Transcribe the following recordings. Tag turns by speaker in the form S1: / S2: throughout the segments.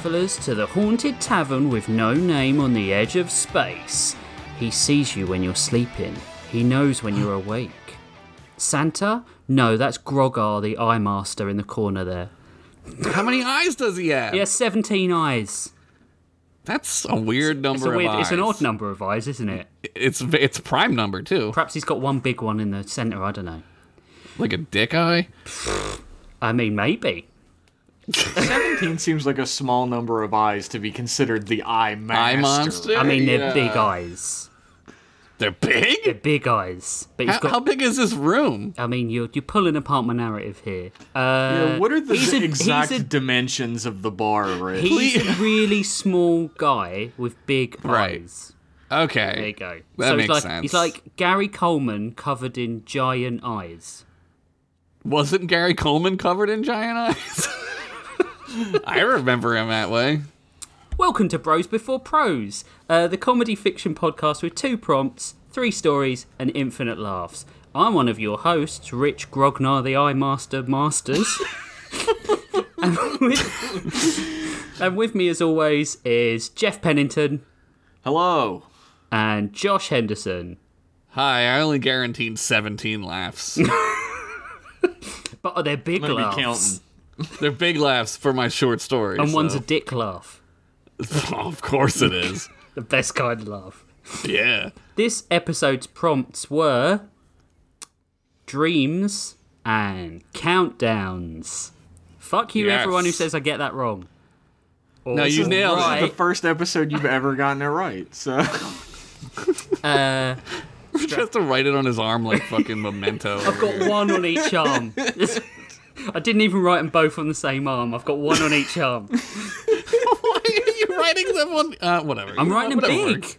S1: travellers to the haunted tavern with no name on the edge of space. He sees you when you're sleeping, he knows when you're awake. Santa? No, that's Grogar, the Eye Master in the corner there.
S2: How many eyes does he have?
S1: He has 17 eyes.
S2: That's a weird number
S1: It's, a
S2: of eyes.
S1: it's an odd number of eyes, isn't it?
S2: It's it's prime number too,
S1: Perhaps he's got one big one in the centre, I don't know.
S2: like a dick eye.
S1: I mean, maybe.
S3: 17 seems like a small number of eyes to be considered the eye master.
S2: Eye monster.
S1: I mean, they're
S2: Yeah.
S1: big eyes.
S2: They're big.
S1: They're big eyes. But
S2: How,
S1: got.
S2: how big is this room?
S1: I mean, you're you're pulling apart my narrative here. Uh,
S3: Yeah, what are the
S1: he's a-
S3: exact
S1: he's a-
S3: dimensions of the bar, Rich?
S1: He's a really small guy with big
S2: Right.
S1: eyes. Okay. There you go.
S2: That
S1: so
S2: makes
S1: he's like
S2: sense.
S1: he's like Gary Coleman covered in giant eyes.
S2: wasn't Gary Coleman covered in giant eyes? I remember him that way.
S1: Welcome to Bros Before Pros, uh, the comedy fiction podcast with two prompts, three stories, and infinite laughs. I'm one of your hosts, Rich Grognar, the Eye Master Masters. and, with, and with me, as always, is Jeff Pennington
S3: Hello.
S1: and Josh Henderson.
S2: Hi, I only guaranteed 17 laughs.
S1: But are they're big
S3: I'm gonna
S1: laughs.
S3: be counting.
S2: They're big laughs for my short story.
S1: And one's a dick laugh.
S2: Oh, of course it is.
S1: The best kind of laugh.
S2: yeah.
S1: This episode's prompts were dreams and countdowns. Fuck you,
S2: Yes.
S1: everyone who says I get that wrong.
S2: No, you
S1: Also,
S2: nailed it.
S1: right,
S3: The first episode you've ever gotten it right. So
S1: Uh,
S2: Just to write it on his arm like fucking memento.
S1: I've got one on each arm. I didn't even write them both on the same arm. I've got one on each arm.
S2: Why are you writing them on? Uh, whatever.
S1: I'm
S2: You
S1: writing them big.
S2: works.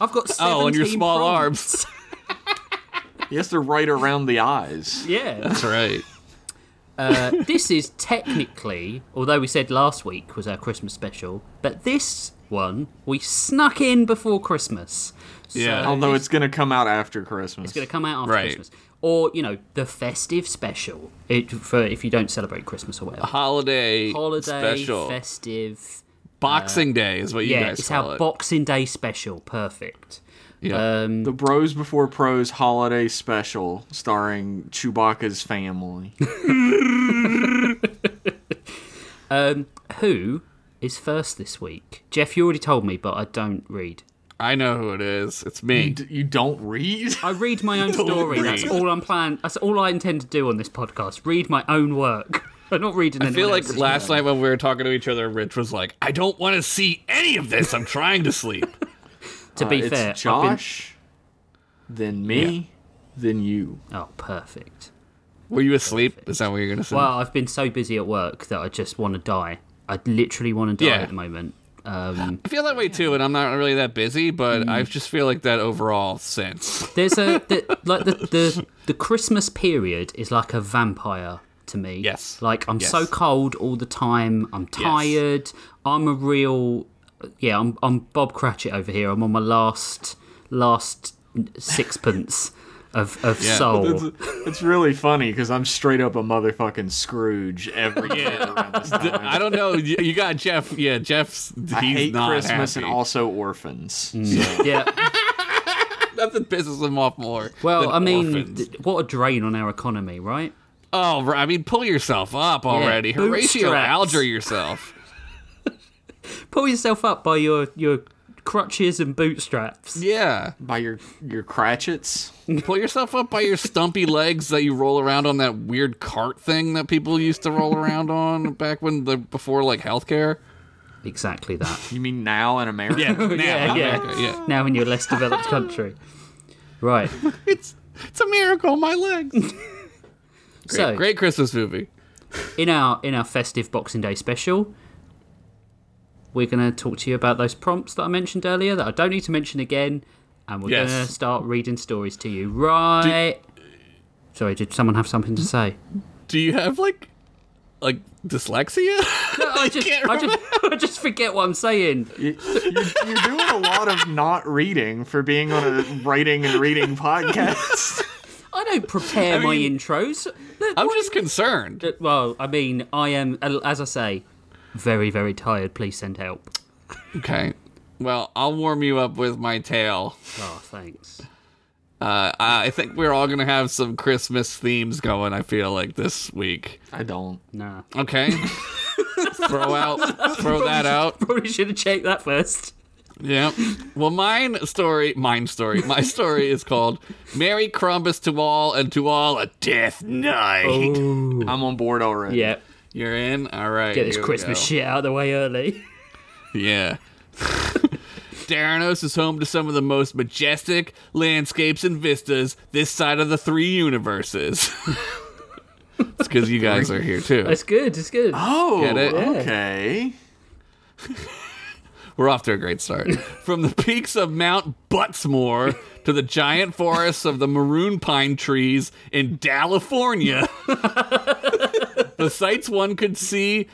S1: I've got
S2: Oh, on your small
S1: prompts.
S3: he has to write around the eyes.
S1: Yeah.
S2: That's right.
S1: Uh, this is technically, although we said last week was our Christmas special, but this one we snuck in before Christmas. So
S2: Yeah.
S3: Although it's gonna come out after Christmas.
S1: It's going to come out after
S2: Right.
S1: Christmas, or you know, the festive special. It for if you don't celebrate Christmas or whatever.
S2: Holiday,
S1: Holiday,
S2: special.
S1: festive.
S2: Boxing Day is what you
S1: Yeah,
S2: guys
S1: it's
S2: call
S1: our
S2: it.
S1: Boxing Day special. Perfect.
S2: yeah.
S1: Um,
S3: the Bros Before Pros holiday special starring Chewbacca's family.
S1: um, who is first this week? Jeff, you already told me, but I don't read.
S2: I know who it is. It's
S3: you,
S2: me.
S3: d- you don't read?
S1: I read my own story. That's all I'm planning. That's all I intend to do on this podcast. Read my own work. I'm not reading.
S2: I feel like last night when we were talking to each other, Rich was like, "I don't want to see any of this. I'm trying to sleep."
S1: To be
S3: Uh,
S1: fair,
S3: it's
S1: I've been-
S3: Josh, then me, then you.
S1: Oh, perfect.
S2: Were you asleep? Is that what you're gonna say?
S1: Well, I've been so busy at work that I just want to die. I literally want to die
S2: Yeah.
S1: at the moment. Um,
S2: I feel that way too, and I'm not really that busy, but
S1: Mm.
S2: I just feel like that overall since.
S1: there's a the, like the, the the Christmas period is like a vampire to me.
S2: Yes.
S1: Like I'm
S2: Yes.
S1: so cold all the time. I'm tired. I'm a real yeah. I'm I'm Bob Cratchit over here. I'm on my last last sixpence of of
S2: Yeah.
S1: soul.
S3: It's, it's really funny because I'm straight up a motherfucking Scrooge every year around this time.
S2: I don't know. You you got Jeff. Yeah, Jeff's. He's
S3: I hate
S2: not
S3: Christmas
S2: happy.
S3: and also orphans. So. Mm.
S1: Yeah.
S2: Nothing pisses him off more.
S1: Well,
S2: than
S1: I mean, th- what a drain on our economy, right?
S2: oh, I mean, pull yourself up already. Horatio. Alger yourself.
S1: Pull yourself up by your your crutches and bootstraps.
S2: Yeah,
S3: By your your cratchits.
S2: pull yourself up by your stumpy legs that you roll around on that weird cart thing that people used to roll around on back when the before like healthcare.
S1: Exactly that.
S3: You mean now in America?
S2: Yeah, now,
S1: yeah, yeah.
S2: America, yeah.
S1: Now in your less developed country. Right.
S2: It's it's a miracle. My legs. Great,
S1: so
S2: great Christmas movie.
S1: in our in our festive Boxing Day special, we're going to talk to you about those prompts that I mentioned earlier that I don't need to mention again, and we're
S2: Yes.
S1: going to start reading stories to you. Right. Sorry, did someone have something to say?
S2: Do you have like like dyslexia?
S1: I just,
S2: can't
S1: I just, I just forget what I'm saying.
S3: You- You're, you're doing a lot of not reading for being on a writing and reading podcast.
S1: I don't prepare
S2: mean,
S1: my intros.
S2: I'm just concerned.
S1: Well, I mean, I am, as I say, Very, very tired. Please send help.
S2: Okay. Well, I'll warm you up with my tale.
S1: Oh, thanks.
S2: Uh, I think we're all gonna have some Christmas themes going. I feel like this week.
S3: I don't.
S1: Nah.
S2: Okay. throw out, throw that out.
S1: Probably should have checked that first.
S2: Yeah. Well, mine story, mine story, my story is called "Merry Crumbus to all, and to all a death night."
S3: I'm on board already.
S1: Yeah.
S2: You're in. All right.
S1: Get this Christmas
S2: go.
S1: shit out of the way early.
S2: Yeah. Daranos is home to some of the most majestic landscapes and vistas this side of the three universes. it's because you guys are here too.
S1: That's good. It's good.
S3: Oh,
S2: Get it?
S3: okay.
S2: We're off to a great start. From the peaks of Mount Buttsmore to the giant forests of the maroon pine trees in California, the sights one could see.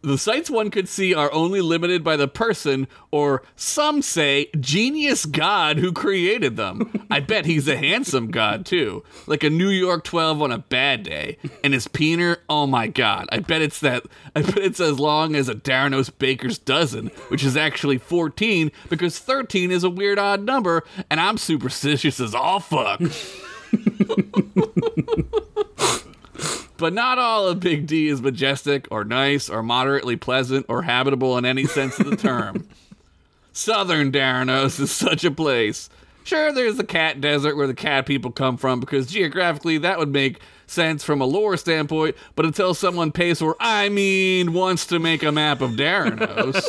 S2: The sights one could see are only limited by the person, or some say, genius God who created them. I bet he's a handsome God, too. Like a New York 12 on a bad day. And his peener, oh my God. I bet it's that, I bet it's as long as a Daranos Baker's dozen, which is actually 14, because 13 is a weird odd number, and I'm superstitious as all fuck. But not all of Big D is majestic or nice or moderately pleasant or habitable in any sense of the term. Southern Daranos is such a place. Sure, there's the cat desert where the cat people come from because geographically that would make sense from a lore standpoint, but until someone pays for, I mean, wants to make a map of Daranos,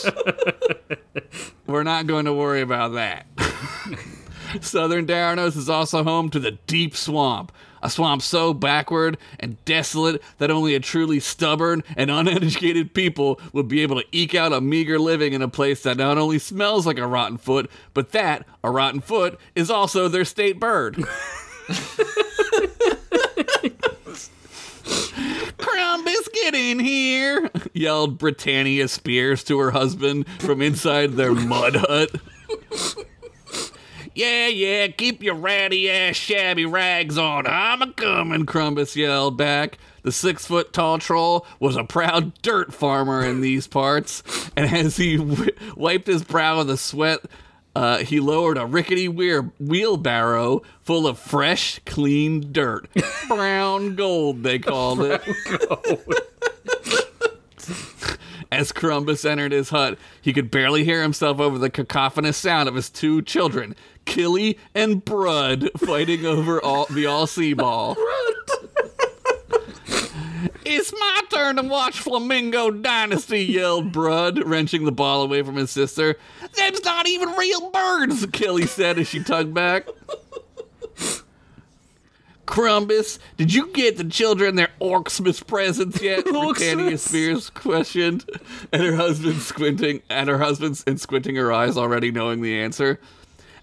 S2: we're not going to worry about that. Southern Daranos is also home to the Deep Swamp, a swamp so backward and desolate that only a truly stubborn and uneducated people would be able to eke out a meager living in a place that not only smells like a rotten foot, but that, a rotten foot, is also their state bird. Crumbus, get in here! yelled Britannia Spears to her husband from inside their mud hut. Yeah, yeah, keep your ratty ass shabby rags on. I'm a comin', Crumbus yelled back. The six foot tall troll was a proud dirt farmer in these parts, and as he w- wiped his brow with the sweat, uh, he lowered a rickety weir- wheelbarrow full of fresh, clean dirt. Brown gold, they called it. As Crumbus entered his hut, he could barely hear himself over the cacophonous sound of his two children, Killy and Brud, fighting over all the all sea ball. It's my turn to watch Flamingo Dynasty, yelled Brud, wrenching the ball away from his sister. Them's not even real birds, Killy said as she tugged back. Crumbus, did you get the children their Orksmas presents yet? Britannia? Spears questioned, and her husband squinting, and her husband's and squinting her eyes, already knowing the answer.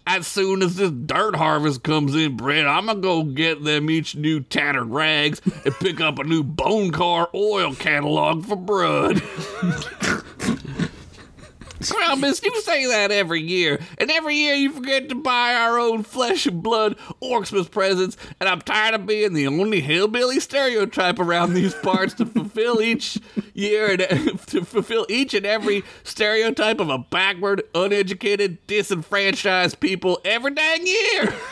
S2: As soon as this dirt harvest comes in, Brett, I'm gonna go get them each new tattered rags and pick up a new bone car oil catalog for Brud. Crumbus, you say that every year, and every year you forget to buy our own flesh and blood Orksmas presents, and I'm tired of being the only hillbilly stereotype around these parts to fulfill each year and to fulfill each and every stereotype of a backward, uneducated, disenfranchised people every dang year.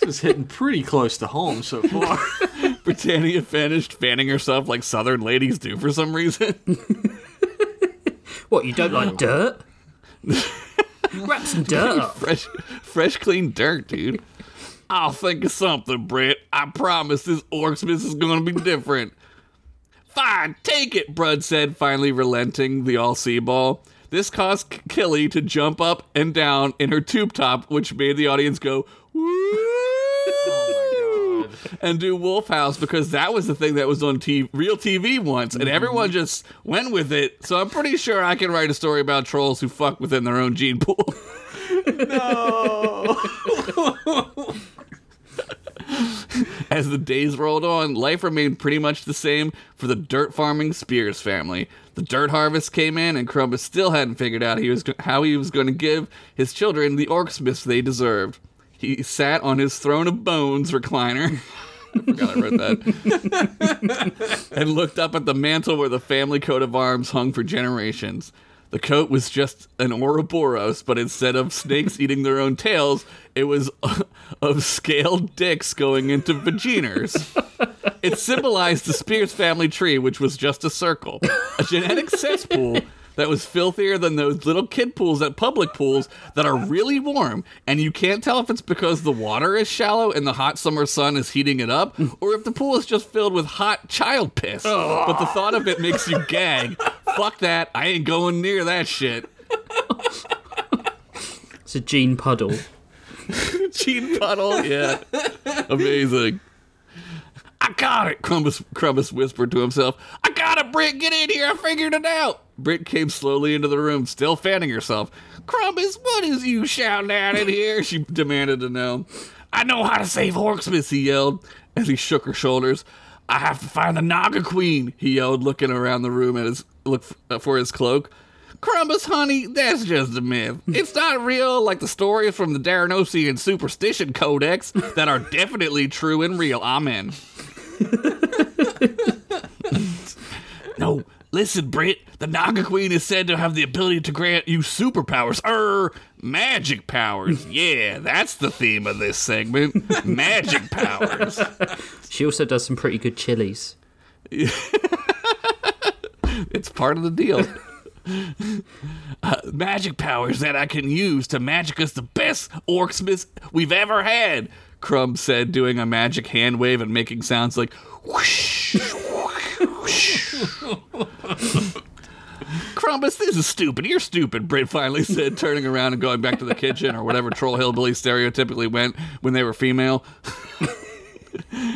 S3: This is hitting pretty close to home so far.
S2: Britannia finished fanning herself like southern ladies do for some reason.
S1: What, you don't like dirt? Wrap some dirt up.
S2: fresh, fresh, clean dirt, dude. I'll think of something, Brett. I promise this Orksmas is going to be different. Fine, take it, Brud said, finally relenting the all sea ball. This caused K- Killy to jump up and down in her tube top, which made the audience go, woo! And do Wolf House because that was the thing that was on real TV once, and mm-hmm. everyone just went with it. So I'm pretty sure I can write a story about trolls who fuck within their own gene pool. No. As the days rolled on, life remained pretty much the same for the dirt farming Spears family. The dirt harvest came in, and Crumbus still hadn't figured out he was how he was going to give his children the Orksmas they deserved. He sat on his throne of bones recliner, forgot I wrote that. and looked up at the mantle where the family coat of arms hung for generations. The coat was just an Ouroboros, but instead of snakes eating their own tails, it was of scaled dicks going into vaginas. It symbolized the Spears family tree, which was just a circle, a genetic cesspool that was filthier than those little kid pools at public pools that are really warm, and you can't tell if it's because the water is shallow and the hot summer sun is heating it up, or if the pool is just filled with hot child piss. But the thought of it makes you gag. Fuck that. I ain't going near that shit.
S1: It's a gene puddle.
S2: Gene Puddle, yeah. Amazing. I got it, Crumbus, Crumbus whispered to himself. I got it, Brick. Get in here. I figured it out. Britt came slowly into the room, still fanning herself. Crumbus, what is you shouting out in here? She demanded to know. I know how to save Orksmas, he yelled as he shook her shoulders. I have to find the Naga Queen, he yelled, looking around the room at his look uh, for his cloak. Crumbus, honey, that's just a myth. It's not real like the stories from the Daranosian Superstition Codex that are definitely true and real. Amen. no, listen, Britt. The Naga Queen is said to have the ability to grant you superpowers. Er, magic powers. Yeah, that's the theme of this segment. Magic powers.
S1: She also does some pretty good chilies.
S2: It's part of the deal. Uh, magic powers that I can use to magic us the best orksmas we've ever had. Crumb said, doing a magic hand wave and making sounds like whoosh, whoosh. Crumbus, this is stupid. You're stupid, Britt finally said, turning around and going back to the kitchen or whatever Troll Hillbilly stereotypically went when they were female.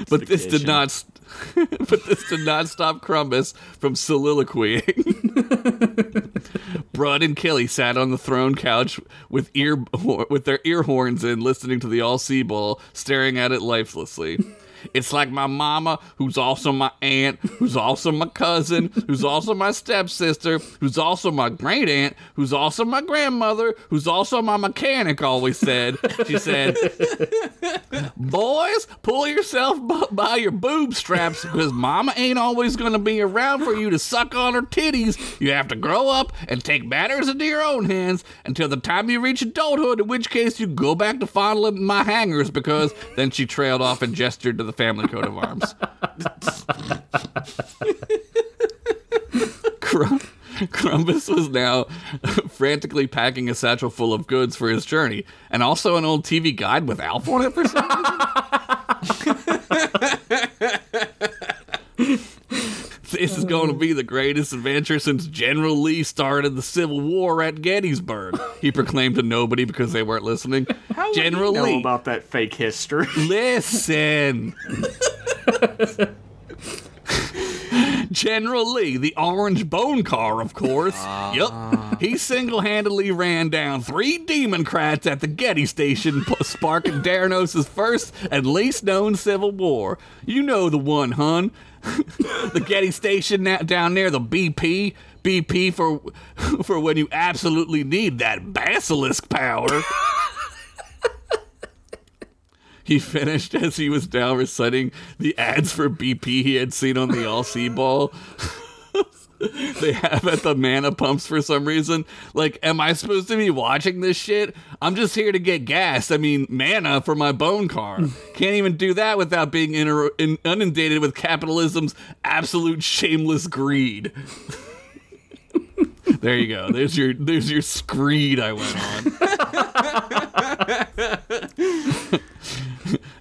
S2: but this did not. but this did not stop Crumbus from soliloquying. Brud and Killy sat on the throne couch with ear with their ear horns in, listening to the all sea ball, staring at it lifelessly. It's like my mama, who's also my aunt, who's also my cousin, who's also my stepsister, who's also my great aunt, who's also my grandmother, who's also my mechanic, always said. She said, Boys, pull yourself by your boob straps because mama ain't always going to be around for you to suck on her titties. You have to grow up and take matters into your own hands until the time you reach adulthood, in which case you go back to fondling my hangers because then she trailed off and gestured to the family coat of arms. Crum- Crumbus was now frantically packing a satchel full of goods for his journey, and also an old TV guide with Alf on it for some reason. this is going to be the greatest adventure since General Lee started the Civil War at Gettysburg. He proclaimed to nobody because they weren't listening.
S3: How would
S2: General
S3: you know
S2: Lee,
S3: about that fake history?
S2: Listen. General Lee, the orange bone car, of course. Ah. Yup. He single handedly ran down three Democrats at the Getty Station, sparking Daranos' first and least known civil war. You know the one, hun. the Getty Station down there, the BP. BP for, for when you absolutely need that basilisk power. He finished as he was now reciting the ads for BP he had seen on the All C Ball. they have at the mana pumps for some reason. Like, am I supposed to be watching this shit? I'm just here to get gas. I mean, mana for my bone car. Can't even do that without being inter- in- inundated with capitalism's absolute shameless greed. there you go. There's your there's your screed I went on.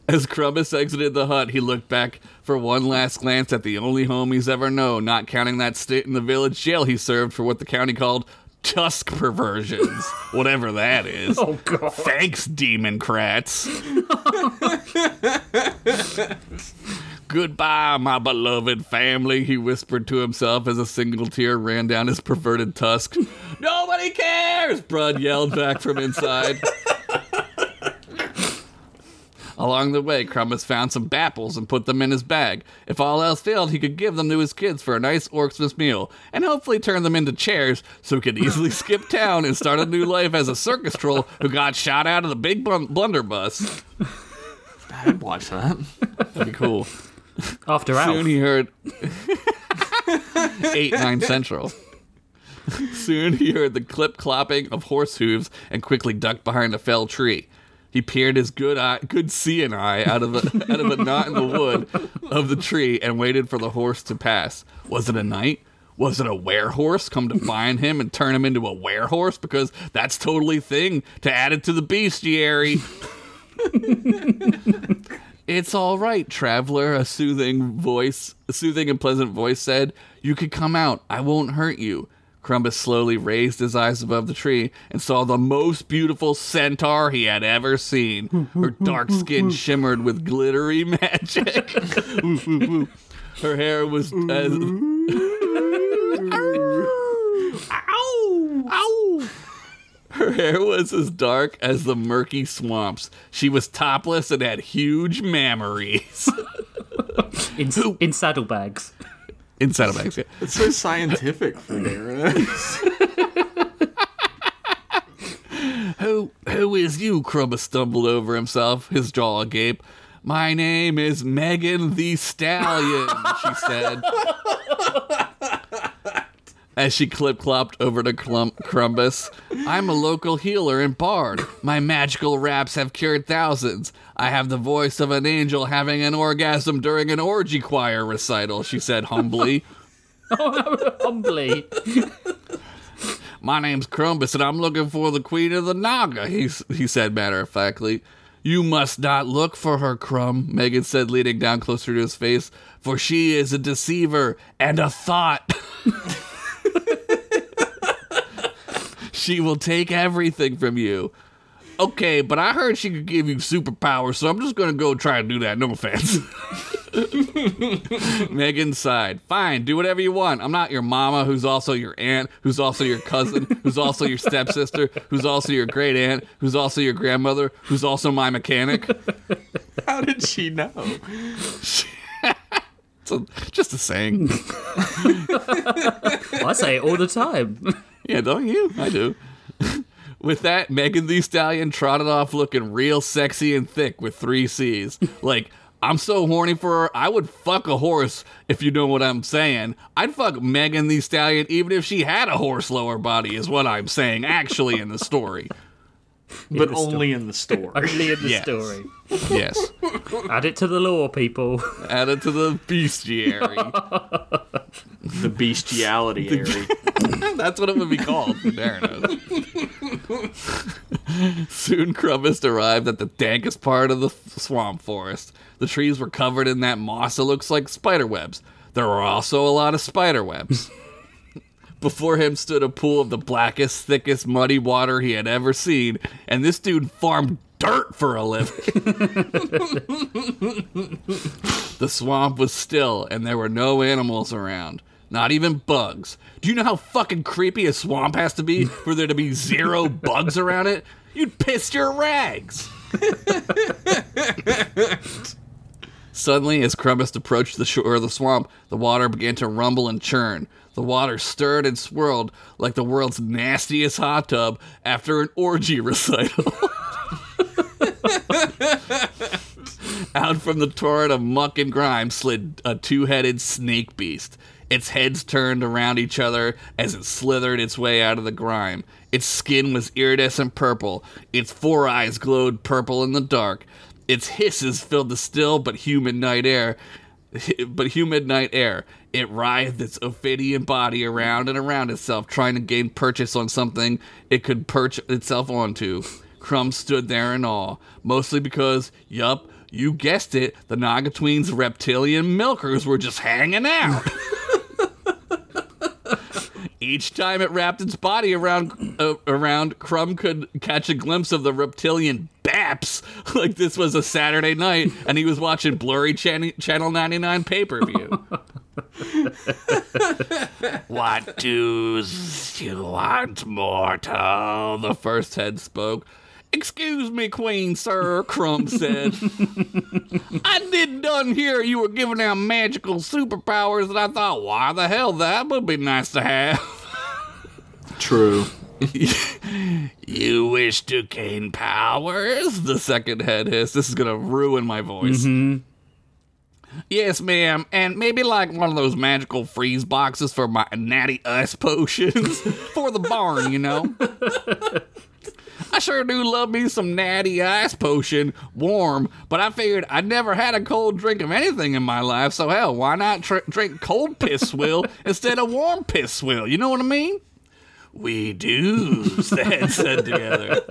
S2: As Crumbus exited the hut, he looked back for one last glance at the only home he's ever known, not counting that stint in the village jail he served for what the county called tusk perversions. Whatever that is.
S1: Oh god.
S2: Thanks, Democrats. Goodbye, my beloved family, he whispered to himself as a single tear ran down his perverted tusk. Nobody cares, Brud yelled back from inside. Along the way, Crumbus found some bapples and put them in his bag. If all else failed, he could give them to his kids for a nice Orksmas meal, and hopefully turn them into chairs so he could easily skip town and start a new life as a circus troll who got shot out of the big blun- blunderbuss.
S3: I'd watch that.
S2: That'd be cool.
S1: After
S2: Soon
S1: Alf.
S2: he heard eight nine central. Soon he heard the clip clopping of horse hooves and quickly ducked behind a fell tree. He peered his good eye, good seeing eye out of a out of a knot in the wood of the tree and waited for the horse to pass. Was it a knight? Was it a werehorse come to find him and turn him into a werehorse? Because that's totally thing to add it to the bestiary. It's all right, traveler, a soothing voice, a soothing and pleasant voice said. You could come out. I won't hurt you. Crumbus slowly raised his eyes above the tree and saw the most beautiful centaur he had ever seen. Her dark skin shimmered with glittery magic. Her hair was as. Ow! Ow! Her hair was as dark as the murky swamps. She was topless and had huge mammaries.
S1: In, in saddlebags.
S2: In saddlebags, yeah.
S3: It's so scientific for Darren.
S2: Who, who is you? Crumba stumbled over himself, his jaw agape. My name is Megan the Stallion, she said. As she clip clopped over to Clump Crumbus, I'm a local healer and bard. My magical raps have cured thousands. I have the voice of an angel having an orgasm during an orgy choir recital, she said humbly.
S1: Oh, humbly.
S2: My name's Crumbus, and I'm looking for the Queen of the Naga, he, he said matter of factly. You must not look for her, Crumb, Megan said, leaning down closer to his face, for she is a deceiver and a thought. she will take everything from you. Okay, but I heard she could give you superpowers, so I'm just gonna go try and do that. No offense. Megan sighed. Fine, do whatever you want. I'm not your mama, who's also your aunt, who's also your cousin, who's also your stepsister, who's also your great aunt, who's also your grandmother, who's also my mechanic.
S3: How did she know?
S2: So, just a saying.
S1: I say it all the time.
S2: Yeah, don't you? I do. With that, Megan the Stallion trotted off looking real sexy and thick with three C's. Like, I'm so horny for her, I would fuck a horse if you know what I'm saying. I'd fuck Megan the Stallion even if she had a horse lower body, is what I'm saying, actually, in the story.
S3: But
S1: the
S3: only in the story.
S1: Only in the
S2: Yes.
S1: story.
S2: Yes.
S1: Add it to the law, people.
S2: Add it to the bestiary.
S3: the bestiality area.
S2: That's what it would be called. There it is. Soon Crumbus arrived at the dankest part of the swamp forest. The trees were covered in that moss that looks like spider webs. There were also a lot of spider webs. Before him stood a pool of the blackest, thickest, muddy water he had ever seen, and this dude farmed dirt for a living. the swamp was still, and there were no animals around. Not even bugs. Do you know how fucking creepy a swamp has to be for there to be zero bugs around it? You'd piss your rags. Suddenly, as Crumbus approached the shore of the swamp, the water began to rumble and churn. The water stirred and swirled like the world's nastiest hot tub after an orgy recital. Out from the torrent of muck and grime slid a two headed snake beast. Its heads turned around each other as it slithered its way out of the grime. Its skin was iridescent purple. Its four eyes glowed purple in the dark. Its hisses filled the still but humid night air. But humid night air. It writhed its Ophidian body around and around itself, trying to gain purchase on something it could perch itself onto. Crumb stood there in awe, mostly because, yup, you guessed it, the Naga Queen's reptilian milkers were just hanging out. Each time it wrapped its body around, uh, around, Crumb could catch a glimpse of the reptilian baps, like this was a Saturday night and he was watching blurry Chan- Channel 99 pay per view. what do you want, mortal? The first head spoke. Excuse me, Queen Sir, Crumb said. I did done hear you were giving out magical superpowers, and I thought, why the hell, that would be nice to have.
S3: True.
S2: You wish to gain powers? The second head hissed. This is gonna ruin my voice. Mm-hmm. Yes, ma'am, and maybe like one of those magical freeze boxes for my natty ice potions for the barn, you know. I sure do love me some natty ice potion, warm, but I figured I'd never had a cold drink of anything in my life, so hell, why not tr- drink cold piss swill instead of warm piss swill? You know what I mean? We do, the head said together.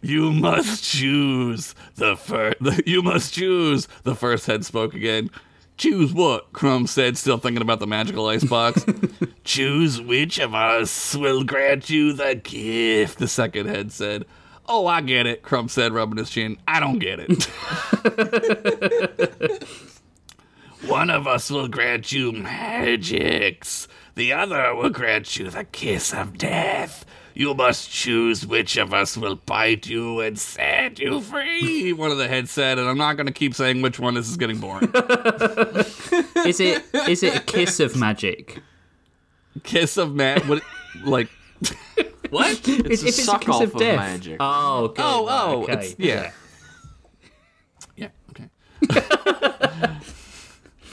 S2: You must choose the first. You must choose. The first head spoke again. Choose what? Crumb said, still thinking about the magical icebox. choose which of us will grant you the gift. The second head said. Oh, I get it. Crumb said, rubbing his chin. I don't get it. One of us will grant you magics. The other will grant you the kiss of death. You must choose which of us will bite you and set you free. One of the heads said, and I'm not going to keep saying which one. This is getting boring.
S1: Is it is it a kiss of magic?
S2: kiss of man. What? Like what?
S3: It's
S1: if
S3: a
S1: it's
S3: suck
S1: a kiss
S3: off
S1: of
S3: of
S1: death.
S3: magic.
S1: Oh, good.
S2: Oh, oh,
S1: okay.
S2: it's, yeah. Yeah, okay.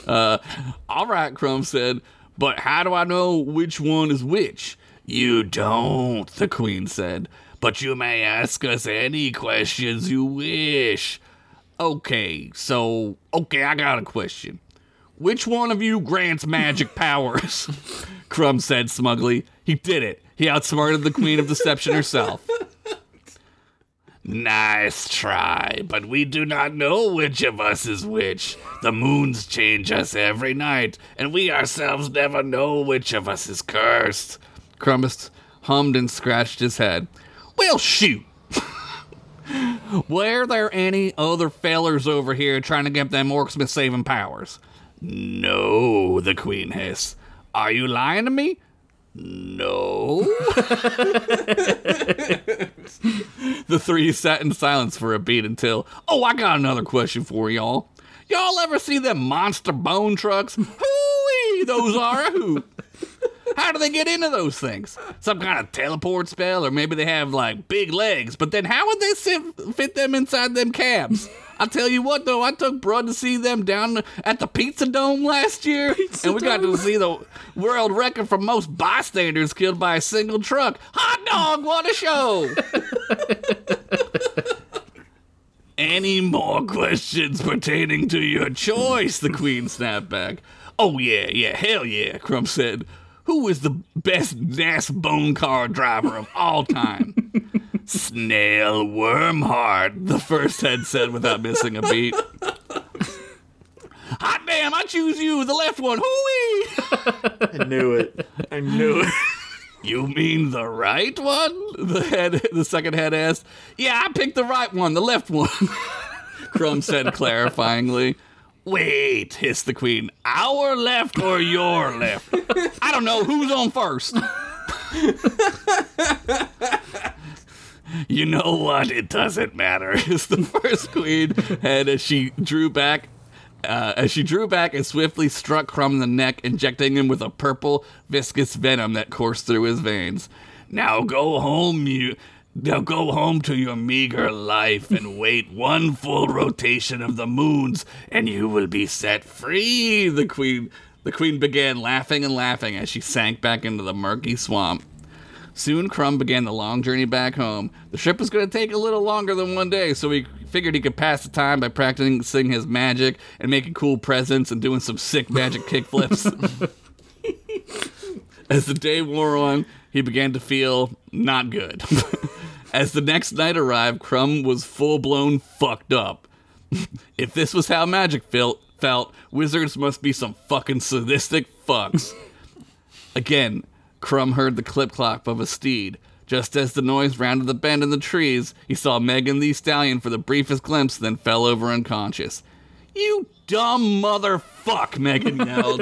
S2: uh, all right, Crumb said, but how do I know which one is which? You don't, the Queen said, but you may ask us any questions you wish. Okay, so, okay, I got a question. Which one of you grants magic powers? Crumb said smugly. He did it. He outsmarted the Queen of Deception herself. Nice try, but we do not know which of us is which. The moons change us every night, and we ourselves never know which of us is cursed. Crumbus hummed and scratched his head. Well, shoot. Were there any other fellers over here trying to get them orcs with saving powers? No, the queen hissed. Are you lying to me? No. the three sat in silence for a beat until, oh, I got another question for y'all. Y'all ever see them monster bone trucks? Hooey, those are a hoot. How do they get into those things? Some kind of teleport spell, or maybe they have like big legs. But then how would they sit, fit them inside them cabs? I tell you what, though, I took Brud to see them down at the Pizza Dome last year, and we got to see the world record for most bystanders killed by a single truck. Hot dog, what a show! Any more questions pertaining to your choice? The Queen snapped back. Oh, yeah, yeah, hell yeah, Crumb said. Who is the best NAS bone car driver of all time? Snail Wormheart, the first head said without missing a beat. Hot damn, I choose you, the left one. Hooey!
S3: I knew it. I knew it.
S2: You mean the right one? The head, the second head asked. Yeah, I picked the right one, the left one. Crumb said clarifyingly. Wait, hissed the queen. Our left or your left? I don't know who's on first. You know what? It doesn't matter. Hissed the first queen and as she drew back uh, as she drew back and swiftly struck Crumb in the neck, injecting him with a purple, viscous venom that coursed through his veins. Now go home, you. Now go home to your meager life and wait one full rotation of the moons, and you will be set free. The queen, the queen began laughing and laughing as she sank back into the murky swamp. Soon, Crumb began the long journey back home. The trip was going to take a little longer than one day, so he figured he could pass the time by practicing his magic and making cool presents and doing some sick magic kickflips. As the day wore on, he began to feel not good. As the next night arrived, Crumb was full blown fucked up. if this was how magic felt, felt, wizards must be some fucking sadistic fucks. Again, Crumb heard the clip clop of a steed. Just as the noise rounded the bend in the trees, he saw Megan the Stallion for the briefest glimpse, then fell over unconscious. You dumb motherfuck, Megan yelled.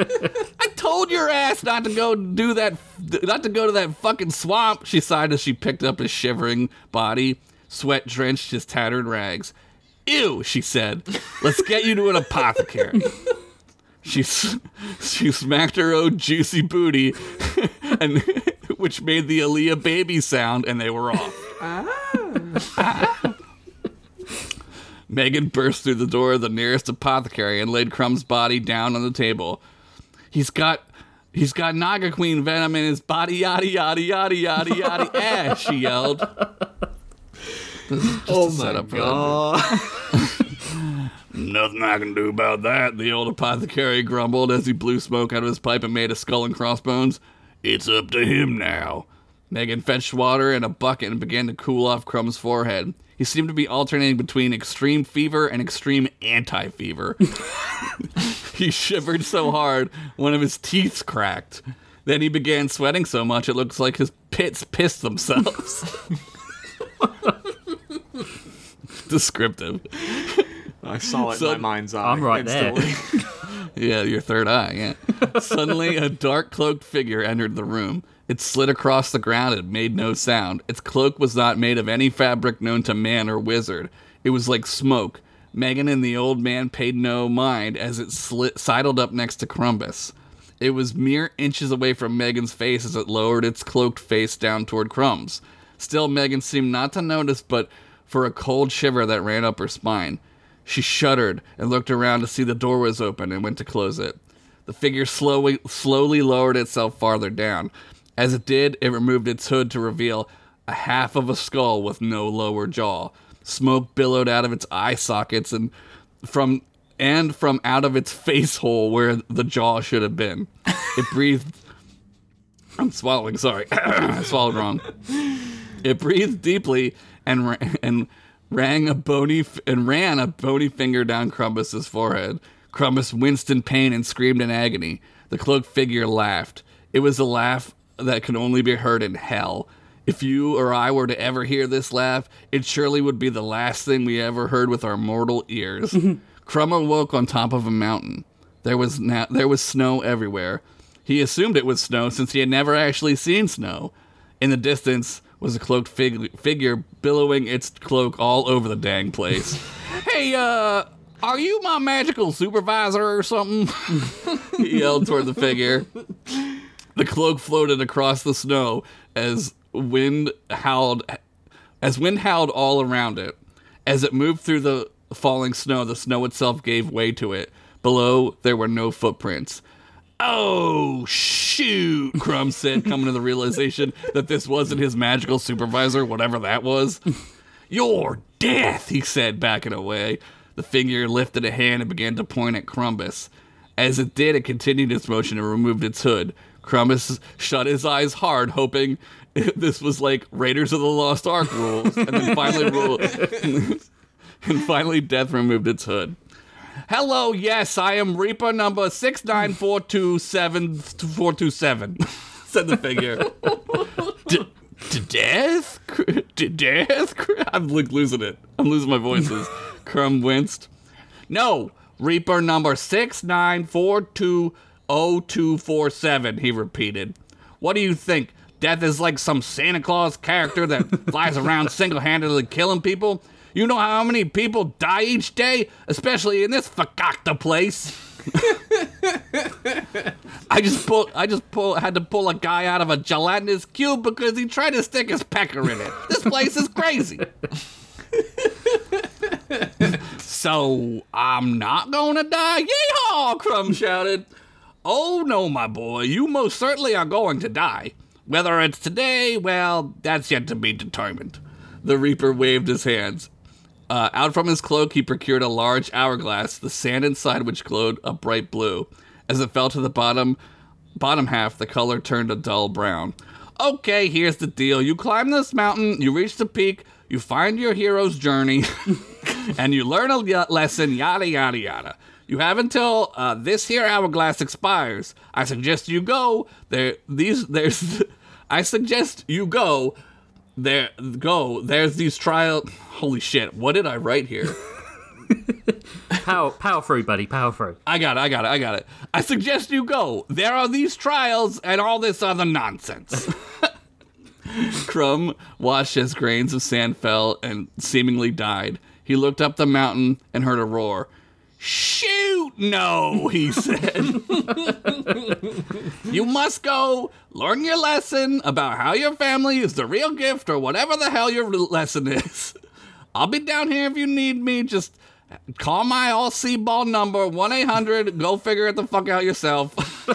S2: I told your ass not to go do that, not to go to that fucking swamp, she sighed as she picked up his shivering body. Sweat drenched his tattered rags. Ew, she said. Let's get you to an apothecary. She she smacked her own juicy booty and which made the Aaliyah baby sound, and they were off. Megan burst through the door of the nearest apothecary and laid Crumb's body down on the table. He's got he's got Naga Queen venom in his body, yada yada yada yada yada. ah, she yelled.
S3: oh
S2: set
S3: my
S2: up for
S3: god.
S2: Nothing I can do about that, the old apothecary grumbled as he blew smoke out of his pipe and made a skull and crossbones. It's up to him now. Megan fetched water and a bucket and began to cool off Crumb's forehead. He seemed to be alternating between extreme fever and extreme anti fever. he shivered so hard, one of his teeth cracked. Then he began sweating so much it looks like his pits pissed themselves. Descriptive.
S3: I saw it
S2: So-
S3: in my mind's eye.
S1: I'm right there.
S2: Yeah, your third eye, yeah. Suddenly, a dark cloaked figure entered the room. It slid across the ground and made no sound. Its cloak was not made of any fabric known to man or wizard. It was like smoke. Megan and the old man paid no mind as it slit, sidled up next to Crumbus. It was mere inches away from Megan's face as it lowered its cloaked face down toward Crumbs. Still, Megan seemed not to notice, but for a cold shiver that ran up her spine. She shuddered and looked around to see the door was open and went to close it. The figure slowly slowly lowered itself farther down. As it did, it removed its hood to reveal a half of a skull with no lower jaw. Smoke billowed out of its eye sockets and from and from out of its face hole where the jaw should have been. It breathed I'm swallowing, sorry. I swallowed wrong. It breathed deeply and and rang a bony f- and ran a bony finger down Crumbus's forehead. Crumbus winced in pain and screamed in agony. The cloaked figure laughed. It was a laugh that could only be heard in hell. If you or I were to ever hear this laugh, it surely would be the last thing we ever heard with our mortal ears. Crumb awoke on top of a mountain. There was na- there was snow everywhere. He assumed it was snow since he had never actually seen snow. In the distance was a cloaked fig- figure billowing its cloak all over the dang place. hey, uh, are you my magical supervisor or something? he yelled toward the figure. The cloak floated across the snow as wind howled as wind howled all around it. As it moved through the falling snow, the snow itself gave way to it. Below, there were no footprints. Oh, shoot, Crumb said, coming to the realization that this wasn't his magical supervisor, whatever that was. Your death, he said, backing away. The figure lifted a hand and began to point at Crumbus. As it did, it continued its motion and removed its hood. Crumbus shut his eyes hard, hoping this was like Raiders of the Lost Ark rules, and then finally and finally, Death removed its hood. Hello, yes, I am Reaper number six nine four two seven four two seven. Said the figure. D- to death? To death? I'm like losing it. I'm losing my voices. Crumb winced. No, Reaper number six nine four two oh two four seven. He repeated. What do you think? Death is like some Santa Claus character that flies around single-handedly killing people. You know how many people die each day, especially in this fakakta place. I just pull, I just pull, had to pull a guy out of a gelatinous cube because he tried to stick his pecker in it. This place is crazy. so I'm not gonna die. Yeehaw! Crumb shouted. Oh no, my boy, you most certainly are going to die. Whether it's today, well, that's yet to be determined. The Reaper waved his hands. Uh, out from his cloak, he procured a large hourglass, the sand inside which glowed a bright blue. As it fell to the bottom, bottom half, the color turned a dull brown. Okay, here's the deal. You climb this mountain, you reach the peak, you find your hero's journey, and you learn a lesson, yada, yada, yada. You have until uh, this here hourglass expires. I suggest you go. There, these, there's, I suggest you go. There, go. There's these trial. Holy shit! What did I write here?
S1: Power, power through, buddy. Power through.
S2: I got it. I got it. I got it. I suggest you go. There are these trials and all this other nonsense. Crumb watched as grains of sand fell and seemingly died. He looked up the mountain and heard a roar. Shoot, no, he said. you must go learn your lesson about how your family is the real gift or whatever the hell your lesson is. I'll be down here if you need me. Just call my all C ball number 1 800. Go figure it the fuck out yourself.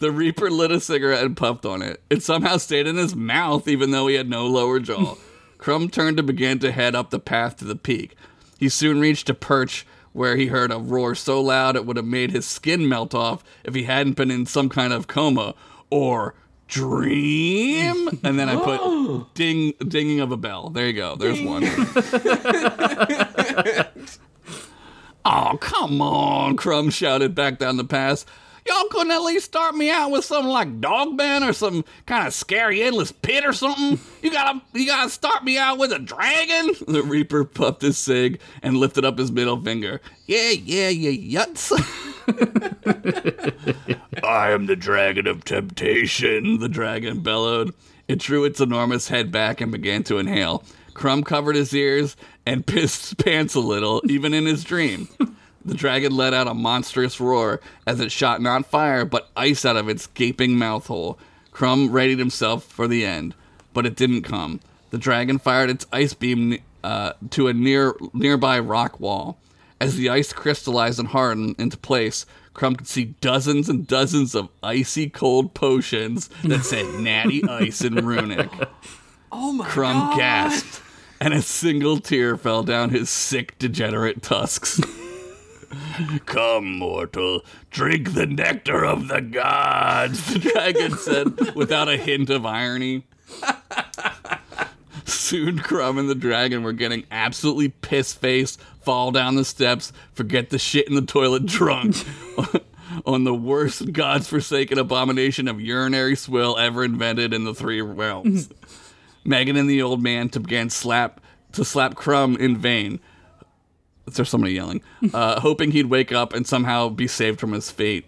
S2: the Reaper lit a cigarette and puffed on it. It somehow stayed in his mouth even though he had no lower jaw. Crumb turned and began to head up the path to the peak. He soon reached a perch where he heard a roar so loud it would have made his skin melt off if he hadn't been in some kind of coma or dream. And then I put ding dinging of a bell. There you go. There's one. oh, come on, Crumb shouted back down the pass. Y'all couldn't at least start me out with something like Dogman or some kind of scary endless pit or something. You gotta, you gotta start me out with a dragon. The Reaper puffed his cig and lifted up his middle finger. Yeah, yeah, yeah, yuts. I am the dragon of temptation. The dragon bellowed. It drew its enormous head back and began to inhale. Crumb covered his ears and pissed pants a little, even in his dream. The dragon let out a monstrous roar as it shot not fire but ice out of its gaping mouth hole. Crumb readied himself for the end, but it didn't come. The dragon fired its ice beam uh, to a near nearby rock wall. As the ice crystallized and hardened into place, Crumb could see dozens and dozens of icy cold potions that said Natty Ice in runic.
S3: Oh my
S2: Crumb
S3: god.
S2: gasped, and a single tear fell down his sick, degenerate tusks. Come, mortal, drink the nectar of the gods, the dragon said without a hint of irony. Soon, Crumb and the dragon were getting absolutely piss faced, fall down the steps, forget the shit in the toilet drunk. On the worst god's forsaken abomination of urinary swill ever invented in the three realms. Megan and the old man to began slap to slap Crumb in vain. There's somebody yelling, uh, hoping he'd wake up and somehow be saved from his fate.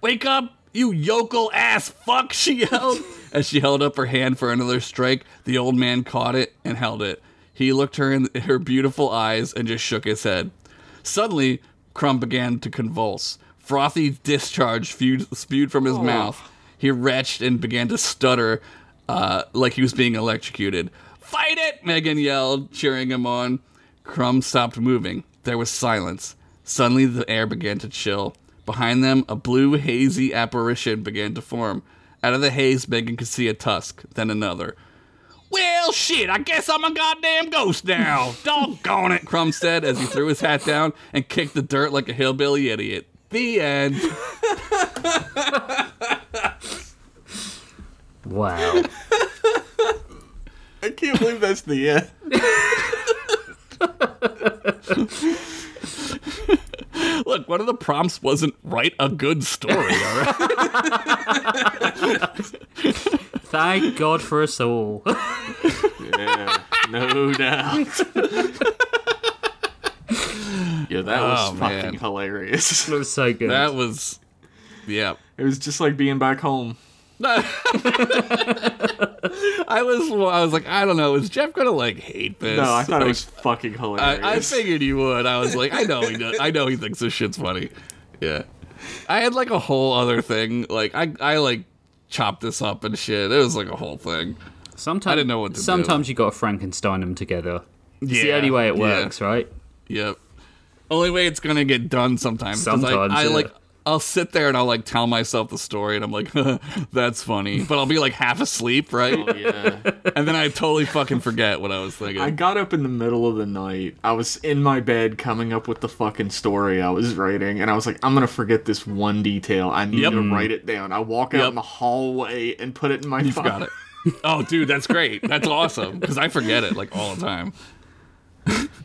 S2: Wake up, you yokel ass fuck! She yelled as she held up her hand for another strike. The old man caught it and held it. He looked her in her beautiful eyes and just shook his head. Suddenly, Crumb began to convulse. Frothy discharge spewed, spewed from his mouth. He retched and began to stutter uh, like he was being electrocuted. Fight it! Megan yelled, cheering him on. Crumb stopped moving. There was silence. Suddenly, the air began to chill. Behind them, a blue, hazy apparition began to form. Out of the haze, Megan could see a tusk, then another. Well, shit, I guess I'm a goddamn ghost now. Doggone it, Crumb said as he threw his hat down and kicked the dirt like a hillbilly idiot. The end.
S1: Wow.
S3: I can't believe that's the end.
S2: Look, one of the prompts wasn't write a good story, all right?
S1: Thank God for us all.
S3: Yeah, no doubt. yeah, that was
S2: Oh,
S3: fucking
S2: man.
S3: hilarious.
S1: That was so good.
S2: That was, yeah.
S3: It was just like being back home.
S2: I was, I was like, I don't know, is Jeff gonna like hate this?
S3: No, I thought it was fucking hilarious.
S2: I, I figured you would. I was like, I know he does. I know he thinks this shit's funny. Yeah. I had like a whole other thing. Like I, I like chopped this up and shit. It was like a whole thing.
S1: sometimes
S2: I didn't know what to do.
S1: Sometimes you got to Frankenstein them together. It's the only way it
S2: yeah.
S1: works, right?
S2: Yep. Only way it's gonna get done sometimes. 'cause
S1: Sometimes,
S2: I, I
S1: yeah.
S2: like. I'll sit there and I'll like tell myself the story and I'm like, that's funny. But I'll be like half asleep, right?
S3: Oh, yeah.
S2: And then I totally fucking forget what I was thinking.
S3: I got up in the middle of the night. I was in my bed coming up with the fucking story I was writing, and I was like, I'm gonna forget this one detail. I need
S2: Yep.
S3: to write it down. I walk out
S2: Yep.
S3: in the hallway and put it in my
S2: You
S3: phone.
S2: forgot it. Oh, dude, that's great. That's awesome because I forget it like all the time.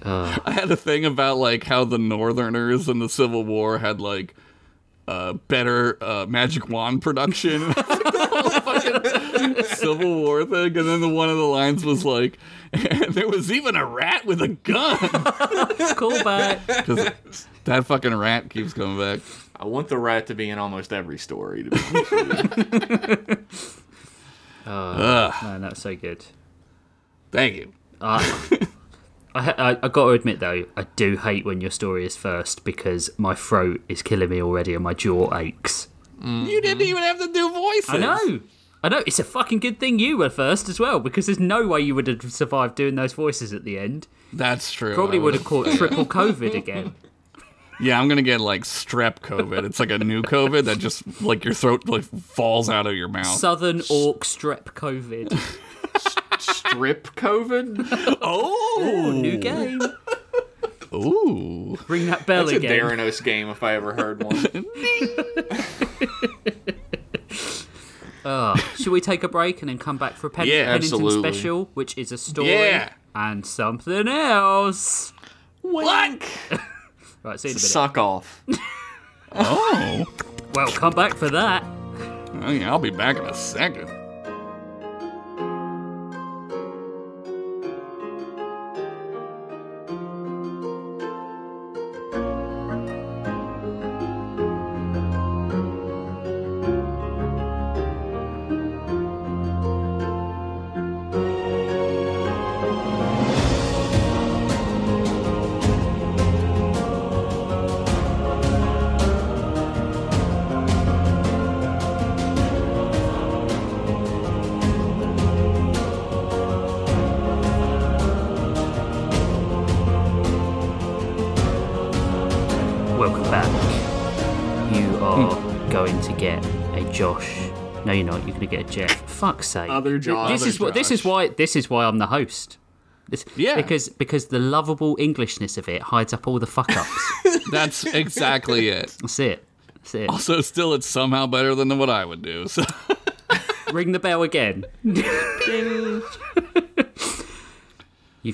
S2: Uh. I had a thing about like how the Northerners in the Civil War had like uh, better uh, magic wand production. the whole fucking Civil War thing, and then the one of the lines was like, there was even a rat with a gun."
S1: Call back.
S2: Because that fucking rat keeps coming back.
S3: I want the rat to be in almost every story. To be honest with you.
S2: Ugh,
S1: Man, that's so good.
S2: thank you.
S1: Uh, I I, I, got to admit though, I do hate when your story is first because my throat is killing me already and my jaw aches.
S2: You didn't even have to do voices.
S1: I know. I know. It's a fucking good thing you were first as well because there's no way you would have survived doing those voices at the end.
S2: That's true.
S1: Probably would have caught triple COVID again.
S2: Yeah, I'm gonna get like strep COVID. It's like a new COVID that just like your throat like falls out of your mouth.
S1: Southern Orc Strep COVID.
S3: Strip COVID?
S2: oh,
S1: New game.
S2: ooh.
S1: Ring that bell
S3: That's a
S1: again.
S3: Daranos game if I ever heard one.
S1: Uh, should we take a break and then come back for a Pen-
S2: Yeah,
S1: Pennington
S3: absolutely.
S1: special, which is a story
S2: Yeah.
S1: and something else?
S3: What?
S1: Right, see you in a minute.
S3: Suck off.
S2: Oh.
S1: Well, come back for that.
S2: Oh, yeah, I'll be back in a second.
S1: Josh. No, you're not. You're going to get a Jeff. Fuck's sake.
S3: Other Josh.
S1: This
S3: Other
S1: is what. This is why. This is why I'm the host. This,
S2: Yeah.
S1: Because because the lovable Englishness of it hides up all the fuck ups.
S2: That's exactly it.
S1: That's it. That's it.
S2: Also, still, it's somehow better than what I would do. So,
S1: Ring the bell again. You've